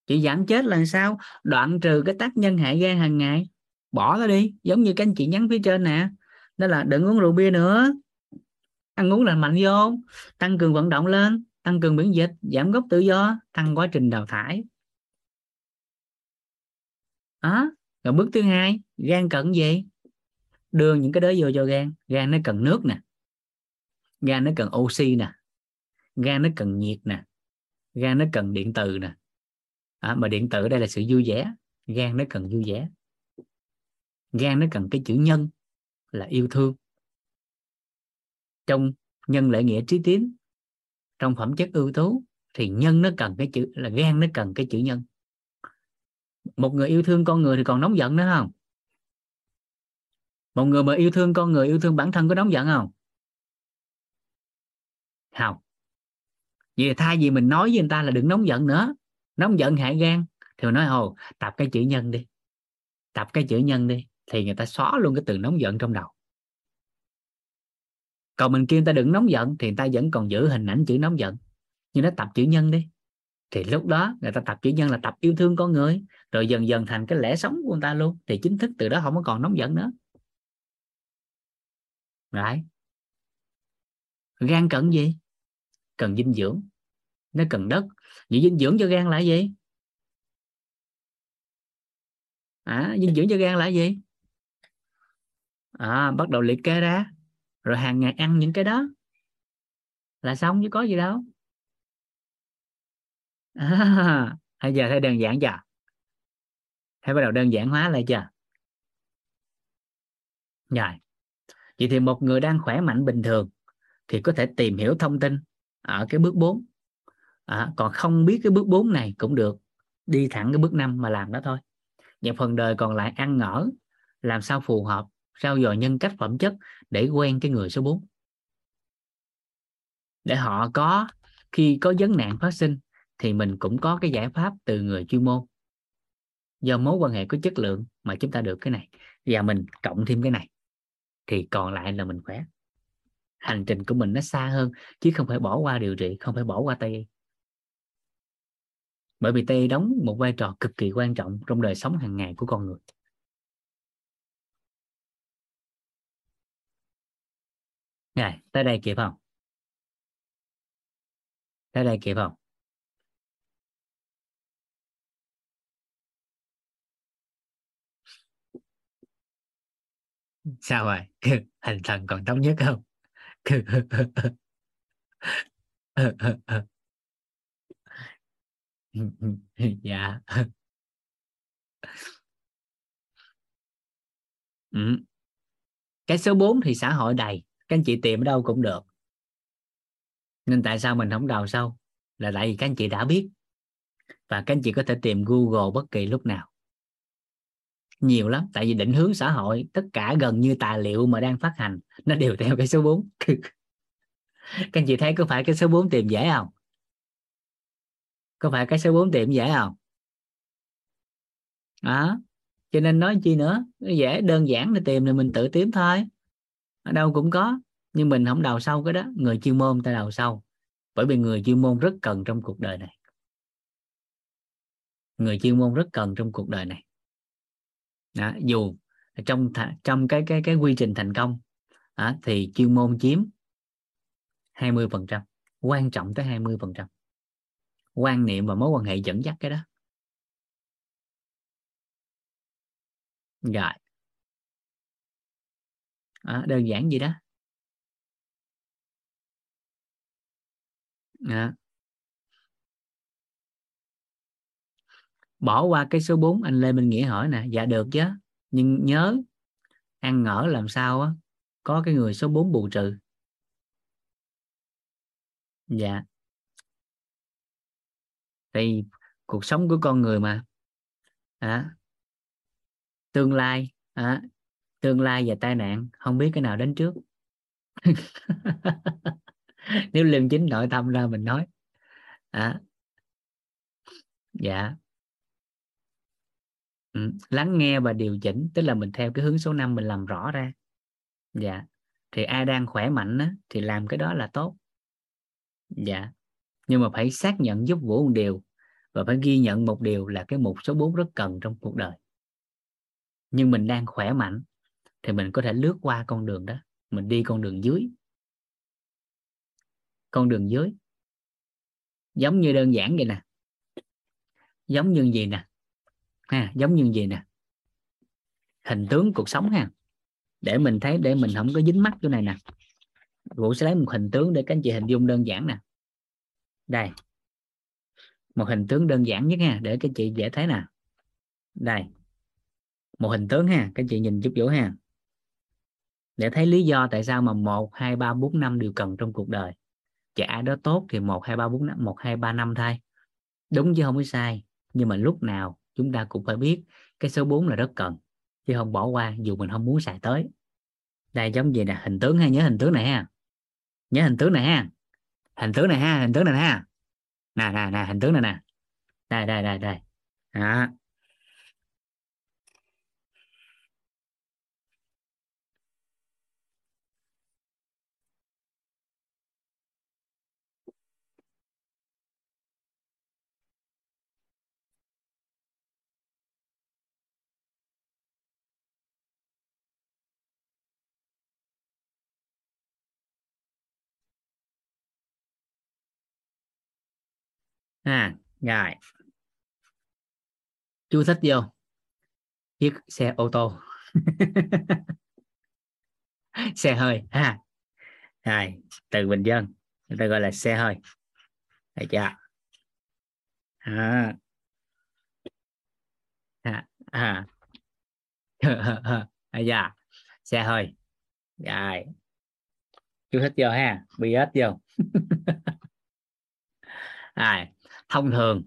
Speaker 1: Chị giảm chết là sao? Đoạn trừ cái tác nhân hại gan hàng ngày bỏ nó đi giống như các anh chị nhắn phía trên nè. Đó là đừng uống rượu bia nữa. Ăn uống lành mạnh vô. Tăng cường vận động lên tăng cường miễn dịch giảm gốc tự do tăng quá trình đào thải. Đó. Rồi bước thứ hai gan cần gì? Đưa những cái đó vô cho gan. Gan nó cần nước nè. Gan nó cần oxy nè. Gan nó cần nhiệt nè. Gan nó cần điện từ nè. À, mà điện tử đây là sự vui vẻ. Gan nó cần vui vẻ gan nó cần cái chữ nhân là yêu thương. Trong nhân lễ nghĩa trí tín, trong phẩm chất ưu tú thì nhân nó cần cái chữ, là gan nó cần cái chữ nhân. Một người yêu thương con người thì còn nóng giận nữa không? Một người mà yêu thương con người, yêu thương bản thân có nóng giận không? Không. Vì thay vì mình nói với người ta là đừng nóng giận nữa, nóng giận hại gan, thì mình nói hồ tập cái chữ nhân đi, tập cái chữ nhân đi thì người ta xóa luôn cái từ nóng giận trong đầu. Còn mình kêu người ta đừng nóng giận thì người ta vẫn còn giữ hình ảnh chữ nóng giận. Nhưng nó tập chữ nhân đi. Thì lúc đó người ta tập chữ nhân là tập yêu thương con người rồi dần dần thành cái lẽ sống của người ta luôn. Thì chính thức từ đó không có còn nóng giận nữa. Right? Gan cần gì? Cần dinh dưỡng. Nó cần đất. Vậy dinh dưỡng cho gan là gì? À, dinh dưỡng cho gan là gì? À, bắt đầu liệt kê ra. Rồi hàng ngày ăn những cái đó. Là xong chứ có gì đâu. À, bây giờ thấy đơn giản chưa? Thấy bắt đầu đơn giản hóa lại chưa? Rồi. Vậy thì một người đang khỏe mạnh bình thường thì có thể tìm hiểu thông tin ở cái bước 4 à, còn không biết cái bước 4 này cũng được. Đi thẳng cái bước 5 mà làm đó thôi. Và phần đời còn lại ăn ở làm sao phù hợp? Trao dồi nhân cách phẩm chất để quen cái người số 4 để họ có, khi có vấn nạn phát sinh thì mình cũng có cái giải pháp từ người chuyên môn. Do mối quan hệ có chất lượng mà chúng ta được cái này. Và mình cộng thêm cái này, thì còn lại là mình khỏe. Hành trình của mình nó xa hơn, chứ không phải bỏ qua điều trị, không phải bỏ qua tây y bởi vì tây y đóng một vai trò cực kỳ quan trọng trong đời sống hàng ngày của con người. Này, tới đây kịp không? Tới đây kịp không? Sao rồi? Hình thần còn thống nhất không? dạ ừ. cái số 4 thì xã hội đầy các anh chị tìm ở đâu cũng được. Nên tại sao mình không đào sâu? Là tại vì các anh chị đã biết. Và các anh chị có thể tìm Google bất kỳ lúc nào. Nhiều lắm, tại vì định hướng xã hội, tất cả gần như tài liệu mà đang phát hành, nó đều theo cái số 4 các anh chị thấy có phải cái số 4 tìm dễ không? Có phải cái số 4 tìm dễ không? Đó. Cho nên nói chi nữa? Dễ, đơn giản để tìm thì mình tự tìm thôi ở đâu cũng có nhưng mình không đào sâu cái đó. Người chuyên môn ta đào sâu bởi vì người chuyên môn rất cần trong cuộc đời này. Người chuyên môn rất cần trong cuộc đời này. Đó, dù trong trong cái cái cái quy trình thành công đó, thì chuyên môn chiếm 20 phần trăm quan trọng tới 20 phần trăm. Quan niệm và mối quan hệ dẫn dắt cái đó. Rồi à, đơn giản gì đó. À. bỏ qua cái số 4 anh Lê Minh Nghĩa hỏi nè. Dạ được chứ. Nhưng nhớ ăn ngỡ làm sao á có cái người số 4 bù trừ. Dạ. Thì cuộc sống của con người mà. À, tương lai. À, tương lai và tai nạn không biết cái nào đến trước. Nếu liêm chính nội tâm ra mình nói. À, dạ. Ừ. lắng nghe và điều chỉnh tức là mình theo cái hướng số 5 mình làm rõ ra. Dạ. Thì ai đang khỏe mạnh á, thì làm cái đó là tốt. Dạ. Nhưng mà phải xác nhận giúp vũ một điều và phải ghi nhận một điều là cái mục số 4 rất cần trong cuộc đời. Nhưng mình đang khỏe mạnh thì mình có thể lướt qua con đường đó. Mình đi con đường dưới. Con đường dưới. Giống như đơn giản vậy nè. Giống như gì nè? Ha, giống như gì nè? Hình tướng cuộc sống ha. Để mình thấy, để mình không có dính mắt chỗ này nè. Vũ sẽ lấy một hình tướng để các anh chị hình dung đơn giản nè. Đây. Một hình tướng đơn giản nhất ha, để các chị dễ thấy nè. Đây. Một hình tướng ha, các chị nhìn chút vũ ha để thấy lý do tại sao mà một, hai, ba, bốn, năm đều cần trong cuộc đời. Trả đó tốt thì một, hai, ba, bốn, năm, một, hai, ba, năm thay. đúng chứ không có sai. Nhưng mà lúc nào chúng ta cũng phải biết cái số 4 là rất cần, chứ không bỏ qua dù mình không muốn xài tới. Đây giống gì nè, hình tướng ha, nhớ hình tướng này ha. Nhớ hình tướng này ha. Hình tướng này ha, hình tướng này ha. Nè nè nè, hình tướng này nè. Đây đây đây đây. Đó. À rồi chú thích vô chiếc xe ô tô. Xe hơi, ha. Rồi từ bình dân. Người ta gọi là xe hơi. Được chưa? À. À. À. à. dạ xe hơi. Rồi chú thích vô ha. Bị hết vô. Rồi thông thường.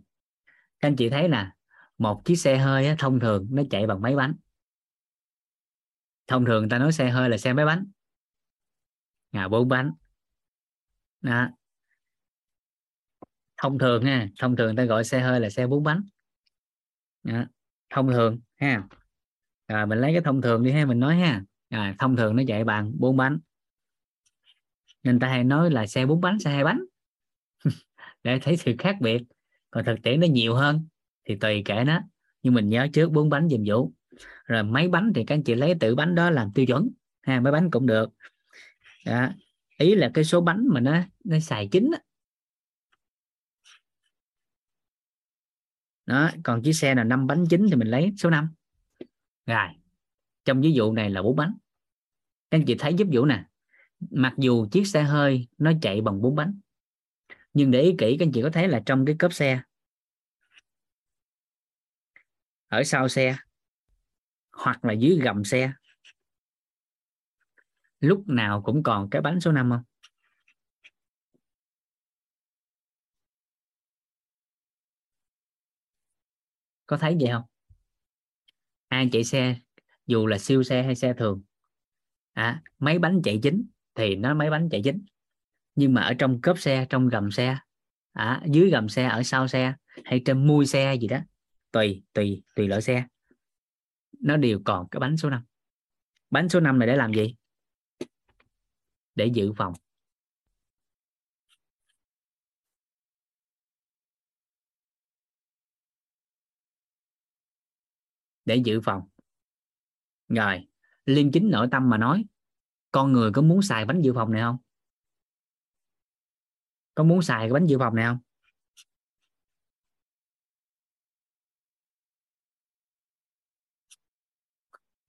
Speaker 1: Các anh chị thấy nè một chiếc xe hơi á, thông thường nó chạy bằng mấy bánh. Thông thường người ta nói xe hơi là xe mấy bánh. À bốn bánh. Đó. thông thường ha thông thường ta gọi xe hơi là xe bốn bánh. Đó. thông thường ha. Rồi mình lấy cái thông thường đi ha mình nói ha. Rồi, thông thường nó chạy bằng bốn bánh. Nên ta hay nói là xe bốn bánh xe hai bánh để thấy sự khác biệt. Còn thực tiễn nó nhiều hơn, thì tùy kể nó. Nhưng mình nhớ trước bốn bánh dùm vũ rồi mấy bánh thì các anh chị lấy tự bánh đó làm tiêu chuẩn, ha, mấy bánh cũng được. Đó. ý là cái số bánh mà nó nó xài chính đó. đó, còn chiếc xe là năm bánh chính thì mình lấy số 5 rồi, trong ví dụ này là bốn bánh. Các anh chị thấy giúp vũ nè. Mặc dù chiếc xe hơi nó chạy bằng bốn bánh nhưng để ý kỹ các anh chị có thấy là trong cái cốp xe? Ở sau xe hoặc là dưới gầm xe lúc nào cũng còn cái bánh số 5 không? Có thấy vậy không? Ai chạy xe dù là siêu xe hay xe thường à, mấy bánh chạy chính thì nó mấy bánh chạy chính nhưng mà ở trong cốp xe trong gầm xe à, dưới gầm xe ở sau xe hay trên mui xe gì đó tùy tùy tùy loại xe nó đều còn cái bánh số 5 bánh số 5 này để làm gì? Để dự phòng. Để dự phòng. Rồi liên chính nội tâm mà nói con người có muốn xài bánh dự phòng này không? Có muốn xài cái bánh dự phòng này không?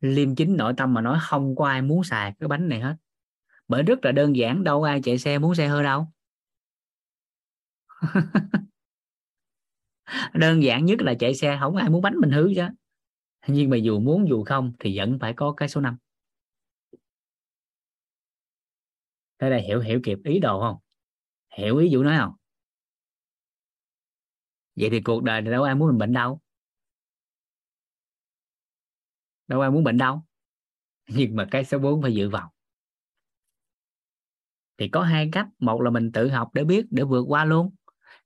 Speaker 1: Liêm chính nội tâm mà nói không có ai muốn xài cái bánh này hết. Bởi rất là đơn giản, đâu ai chạy xe muốn xe hơi đâu. Đơn giản nhất là chạy xe, không ai muốn bánh mình hư chứ. Nhưng mà dù muốn dù không thì vẫn phải có cái số 5 thế là hiểu hiểu kịp ý đồ không? Hiểu ý vụ nói không? Vậy thì cuộc đời này đâu ai muốn mình bệnh đâu. Đâu ai muốn bệnh đâu. Nhưng mà cái số 4 phải dự vào thì có hai cách. Một là mình tự học để biết, để vượt qua luôn.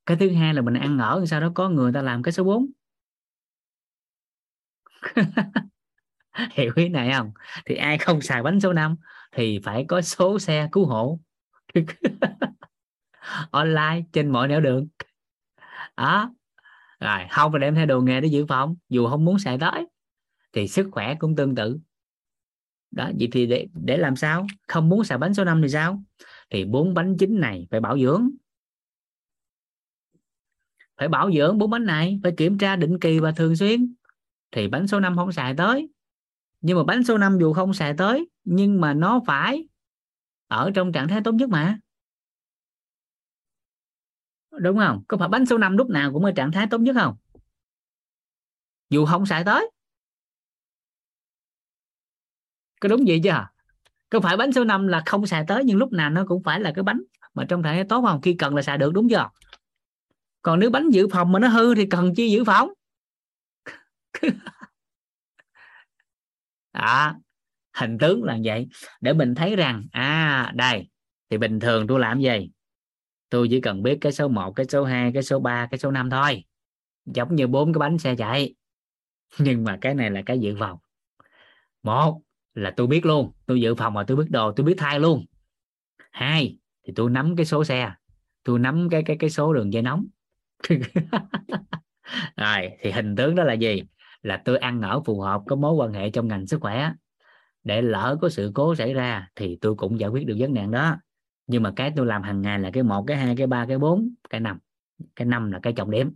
Speaker 1: Cái thứ hai là mình ăn ở, sau đó có người ta làm cái số 4 hiểu ý này không? Thì ai không xài bánh số 5 thì phải có số xe cứu hộ. online, trên mọi nẻo đường. Đó. Rồi, không phải đem theo đồ nghề để dự phòng dù không muốn xài tới, thì sức khỏe cũng tương tự. Đó, vậy thì để để làm sao? Không muốn xài bánh số 5 thì sao? Thì bốn bánh chính này phải bảo dưỡng. Phải bảo dưỡng bốn bánh này, phải kiểm tra định kỳ và thường xuyên. Thì bánh số 5 không xài tới. Nhưng mà bánh số 5 dù không xài tới, nhưng mà nó phải ở trong trạng thái tốt nhất mà đúng không? Có phải bánh số 5 lúc nào cũng ở trạng thái tốt nhất không? Dù không xài tới. Có đúng vậy chưa? Có phải bánh số 5 là không xài tới nhưng lúc nào nó cũng phải là cái bánh mà trong thể tốt không? Khi cần là xài được, đúng chưa? Còn nếu bánh dự phòng mà nó hư thì cần chi dự phòng? Đó à, hình tướng là vậy. Để mình thấy rằng à đây, thì bình thường tôi làm gì? Tôi chỉ cần biết cái số 1 cái số 2 cái số 3 cái số 5 thôi. Giống như bốn cái bánh xe chạy. Nhưng mà cái này là cái dự phòng. Một là tôi biết luôn. Tôi dự phòng mà tôi biết đồ, tôi biết thay luôn. Hai thì tôi nắm cái số xe. Tôi nắm cái cái cái số đường dây nóng. Rồi, thì hình tướng đó là gì? Là tôi ăn ở phù hợp có mối quan hệ trong ngành sức khỏe. Để lỡ có sự cố xảy ra thì tôi cũng giải quyết được vấn nạn đó nhưng mà cái tôi làm hàng ngày là cái một, cái hai, cái ba, cái bốn, cái năm. Cái năm là cái trọng điểm.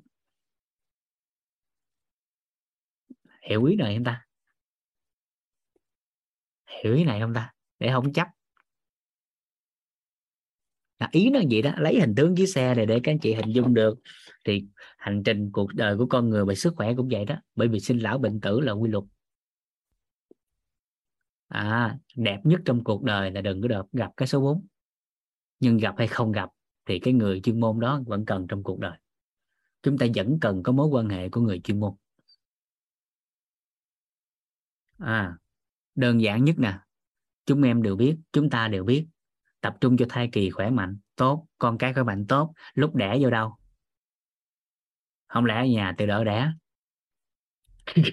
Speaker 1: Hiểu ý này không ta? Hiểu ý này không ta? Để không chấp. Là ý nó gì đó, lấy hình tướng chiếc xe này để các anh chị hình dung được. Thì hành trình cuộc đời của con người về sức khỏe cũng vậy đó, bởi vì sinh lão bệnh tử là quy luật. À đẹp nhất trong cuộc đời là đừng có được gặp cái số 4 nhưng gặp hay không gặp thì cái người chuyên môn đó vẫn cần trong cuộc đời. Chúng ta vẫn cần có mối quan hệ của người chuyên môn. À đơn giản nhất nè, chúng em đều biết, chúng ta đều biết, tập trung cho thai kỳ khỏe mạnh, tốt, con cái khỏe mạnh, tốt, lúc đẻ vô đâu. Không lẽ ở nhà tự đỡ đẻ?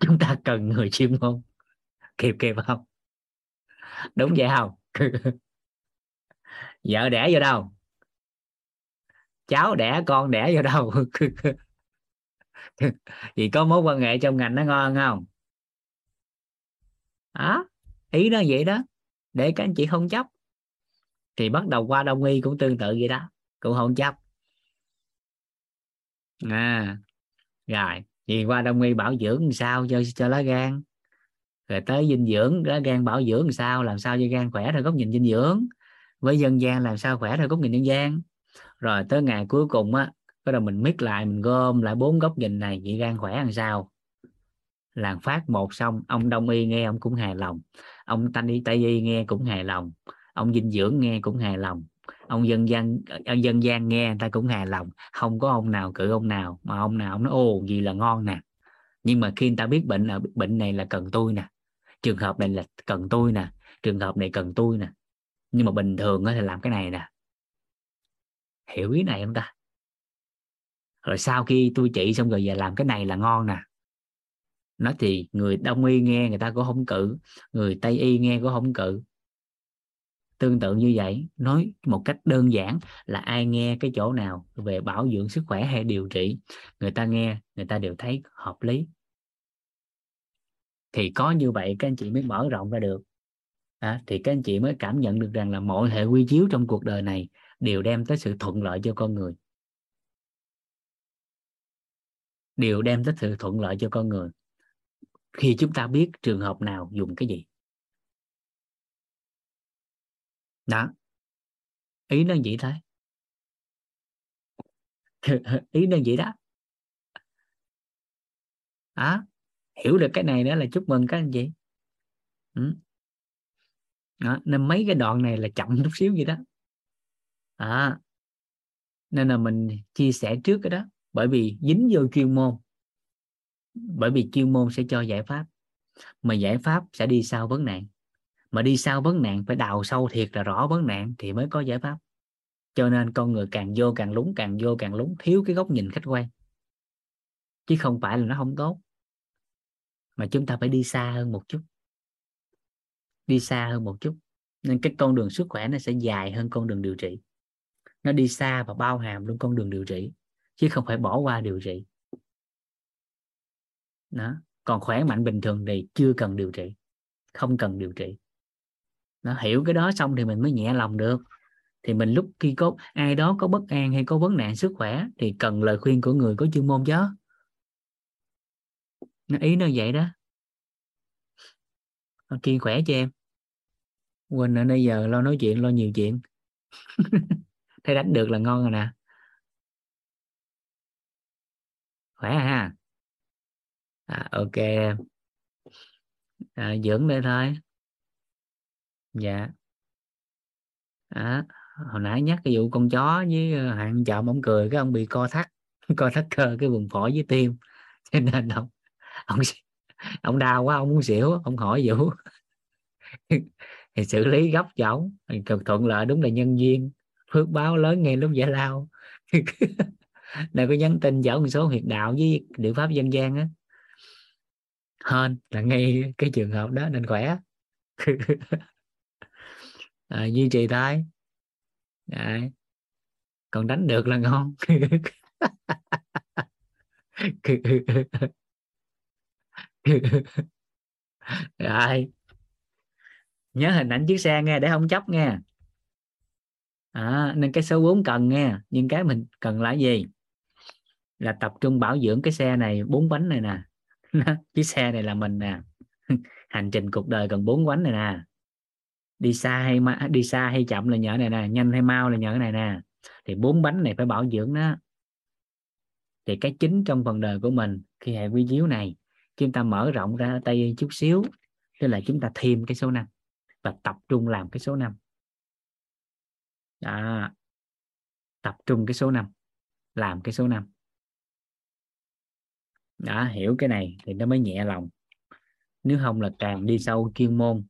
Speaker 1: Chúng ta cần người chuyên môn. Kịp kịp không? Đúng vậy không? vợ đẻ vô đâu? Cháu đẻ, con đẻ vô đâu? Vì có mối quan hệ trong ngành nó ngon không? Đó ý nó vậy đó. Để các anh chị không chấp. Thì bắt đầu qua đông y cũng tương tự vậy đó. Cũng không chấp. À rồi. Thì qua đông y bảo dưỡng làm sao cho cho lá gan? Rồi tới dinh dưỡng, đó, gan bảo dưỡng làm sao làm sao cho gan khỏe theo góc nhìn dinh dưỡng. Với dân gian làm sao khỏe theo góc nhìn dân gian. Rồi tới ngày cuối cùng á, bắt đầu mình mix lại, mình gom lại bốn góc nhìn này, vậy gan khỏe làm sao? Làng phát một xong, ông đông y nghe ông cũng hài lòng. Ông tanh y tây y nghe cũng hài lòng. Ông dinh dưỡng nghe cũng hài lòng. Ông dân gian ông dân gian nghe người ta cũng hài lòng. Không có ông nào cự ông nào, mà ông nào ông nói ô gì là ngon nè. Nhưng mà khi người ta biết bệnh là bệnh này là cần tôi nè trường hợp này là cần tôi nè, trường hợp này cần tôi nè. Nhưng mà bình thường thì làm cái này nè. Hiểu ý này không ta? Rồi sau khi tôi trị xong rồi về làm cái này là ngon nè. Nói thì người đông y nghe, người ta cũng không cự. Người tây y nghe cũng không cự. Tương tự như vậy, nói một cách đơn giản là ai nghe cái chỗ nào về bảo dưỡng sức khỏe hay điều trị, người ta nghe, người ta đều thấy hợp lý thì có như vậy các anh chị mới mở rộng ra được. À, thì các anh chị mới cảm nhận được rằng là mọi hệ quy chiếu trong cuộc đời này đều đem tới sự thuận lợi cho con người. Đều đem tới sự thuận lợi cho con người. Khi chúng ta biết trường hợp nào dùng cái gì. Đó. Ý nó vậy thôi. Ý nó vậy đó. Đó hiểu được cái này đó là chúc mừng các anh chị. Ừ. đó, nên mấy cái đoạn này là chậm chút xíu vậy đó. À, nên là mình chia sẻ trước cái đó. Bởi vì dính vô chuyên môn. Bởi vì chuyên môn sẽ cho giải pháp. Mà giải pháp sẽ đi sau vấn nạn. Mà đi sau vấn nạn phải đào sâu thiệt là rõ vấn nạn thì mới có giải pháp. Cho nên con người càng vô càng lúng càng vô càng lúng thiếu cái góc nhìn khách quan. Chứ không phải là nó không tốt mà chúng ta phải đi xa hơn một chút. Đi xa hơn một chút. Nên cái con đường sức khỏe nó sẽ dài hơn con đường điều trị. Nó đi xa và bao hàm luôn con đường điều trị, chứ không phải bỏ qua điều trị. Đó. Còn khỏe mạnh bình thường thì chưa cần điều trị. Không cần điều trị. Nó hiểu cái đó xong thì mình mới nhẹ lòng được. Thì mình lúc khi có, ai đó có bất an hay có vấn nạn sức khỏe thì cần lời khuyên của người có chuyên môn chứ nó ý nó vậy đó. Kiên khỏe cho em. Quên ở đây giờ lo nói chuyện lo nhiều chuyện. Thấy đánh được là ngon rồi nè. Khỏe ha? À, ok à, dưỡng đây thôi. Dạ. À, hồi nãy nhắc cái vụ con chó với ờ, hạng chậm ông cười cái ông bị co thắt. Co thắt cơ cái vùng phổi với tim. Cho nên ông ông ông đau quá ông muốn xỉu ông hỏi vũ thì xử lý gấp cho ông thuận lợi đúng là nhân viên. Phước báo lớn ngay lúc giải lao. Này có nhắn tin dẫn một số huyệt đạo với liệu pháp dân gian á. Hơn là ngay cái trường hợp đó nên khỏe. À, duy trì thôi. Đấy. còn đánh được là ngon. rồi. Nhớ hình ảnh chiếc xe nghe để không chấp nghe. À, nên cái số 4 cần nghe nhưng cái mình cần là gì? Là tập trung bảo dưỡng cái xe này bốn bánh này nè. Chiếc xe này là mình nè. Hành trình cuộc đời cần bốn bánh này nè. Đi xa hay ma, đi xa hay chậm là nhờ này nè nhanh hay mau là nhờ cái này nè. Thì bốn bánh này phải bảo dưỡng đó. Thì cái chính trong phần đời của mình khi hệ quy chiếu này chúng ta mở rộng ra tay chút xíu tức là chúng ta thêm cái số năm và tập trung làm cái số năm. À, tập trung cái số năm làm cái số năm. Đã hiểu cái này thì nó mới nhẹ lòng. Nếu không là càng đi sâu chuyên môn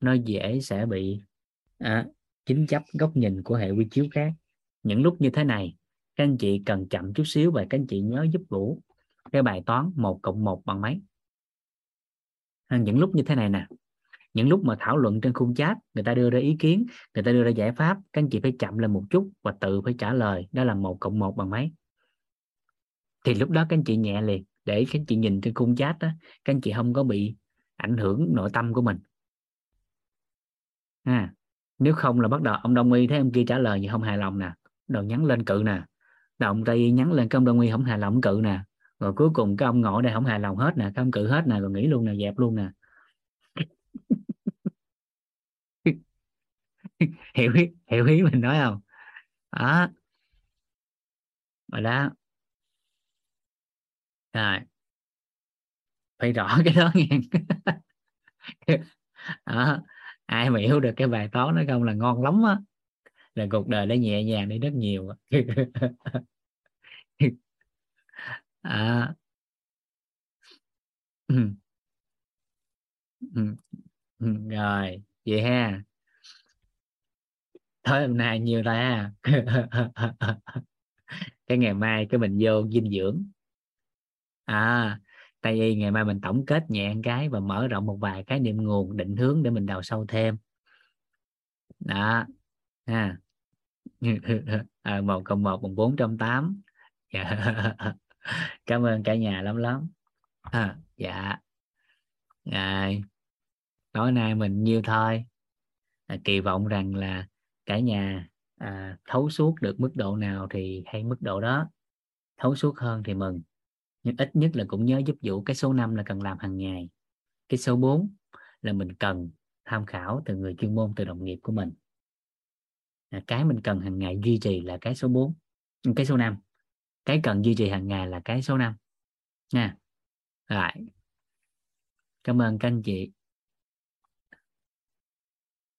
Speaker 1: nó dễ sẽ bị à, chính chấp góc nhìn của hệ quy chiếu khác. Những lúc như thế này các anh chị cần chậm chút xíu và các anh chị nhớ giúp vũ cái bài toán một cộng một bằng mấy? Những lúc như thế này nè. Những lúc mà thảo luận trên khung chat người ta đưa ra ý kiến người ta đưa ra giải pháp các anh chị phải chậm lên một chút và tự phải trả lời. Đó là một cộng một bằng mấy? Thì lúc đó các anh chị nhẹ liền để các anh chị nhìn trên khung chat đó các anh chị không có bị ảnh hưởng nội tâm của mình. À, nếu không là bắt đầu ông đông y thấy ông kia trả lời gì không hài lòng nè. Đầu nhắn lên cự nè. Đầu ông tây nhắn lên cái ông đông y không hài lòng cự nè rồi cuối cùng cái ông ngồi đây không hài lòng hết nè không cự hết nè rồi nghỉ luôn nè dẹp luôn nè. Hiểu ý, hiểu ý mình nói không? Đó. Rồi đó. Rồi. Phải rõ cái đó nghe. Đó. ai mà hiểu được cái bài toán nó không là ngon lắm á. Là cuộc đời nó nhẹ nhàng đi rất nhiều à. Ừ. Ừ. Ừ, rồi vậy ha. Thôi hôm nay nhiều ta cái ngày mai cái mình vô dinh dưỡng. À tại vì ngày mai mình tổng kết nhẹ cái và mở rộng một vài cái niệm nguồn định hướng để mình đào sâu thêm. Đó. Ha. À, một cộng một bằng bốn trăm tám. Dạ. cảm ơn cả nhà lắm lắm. À, dạ. Ngày tối nay mình nhiêu thôi. À, kỳ vọng rằng là cả nhà à, thấu suốt được mức độ nào thì hay mức độ đó. Thấu suốt hơn thì mừng. Nhưng ít nhất là cũng nhớ giúp vụ cái số 5 là cần làm hàng ngày. Cái số 4 là mình cần tham khảo từ người chuyên môn từ đồng nghiệp của mình. À, cái mình cần hàng ngày duy trì là cái số 4 cái số 5 cái cần duy trì hàng ngày là cái số 5 nha. Rồi. Cảm ơn các anh chị.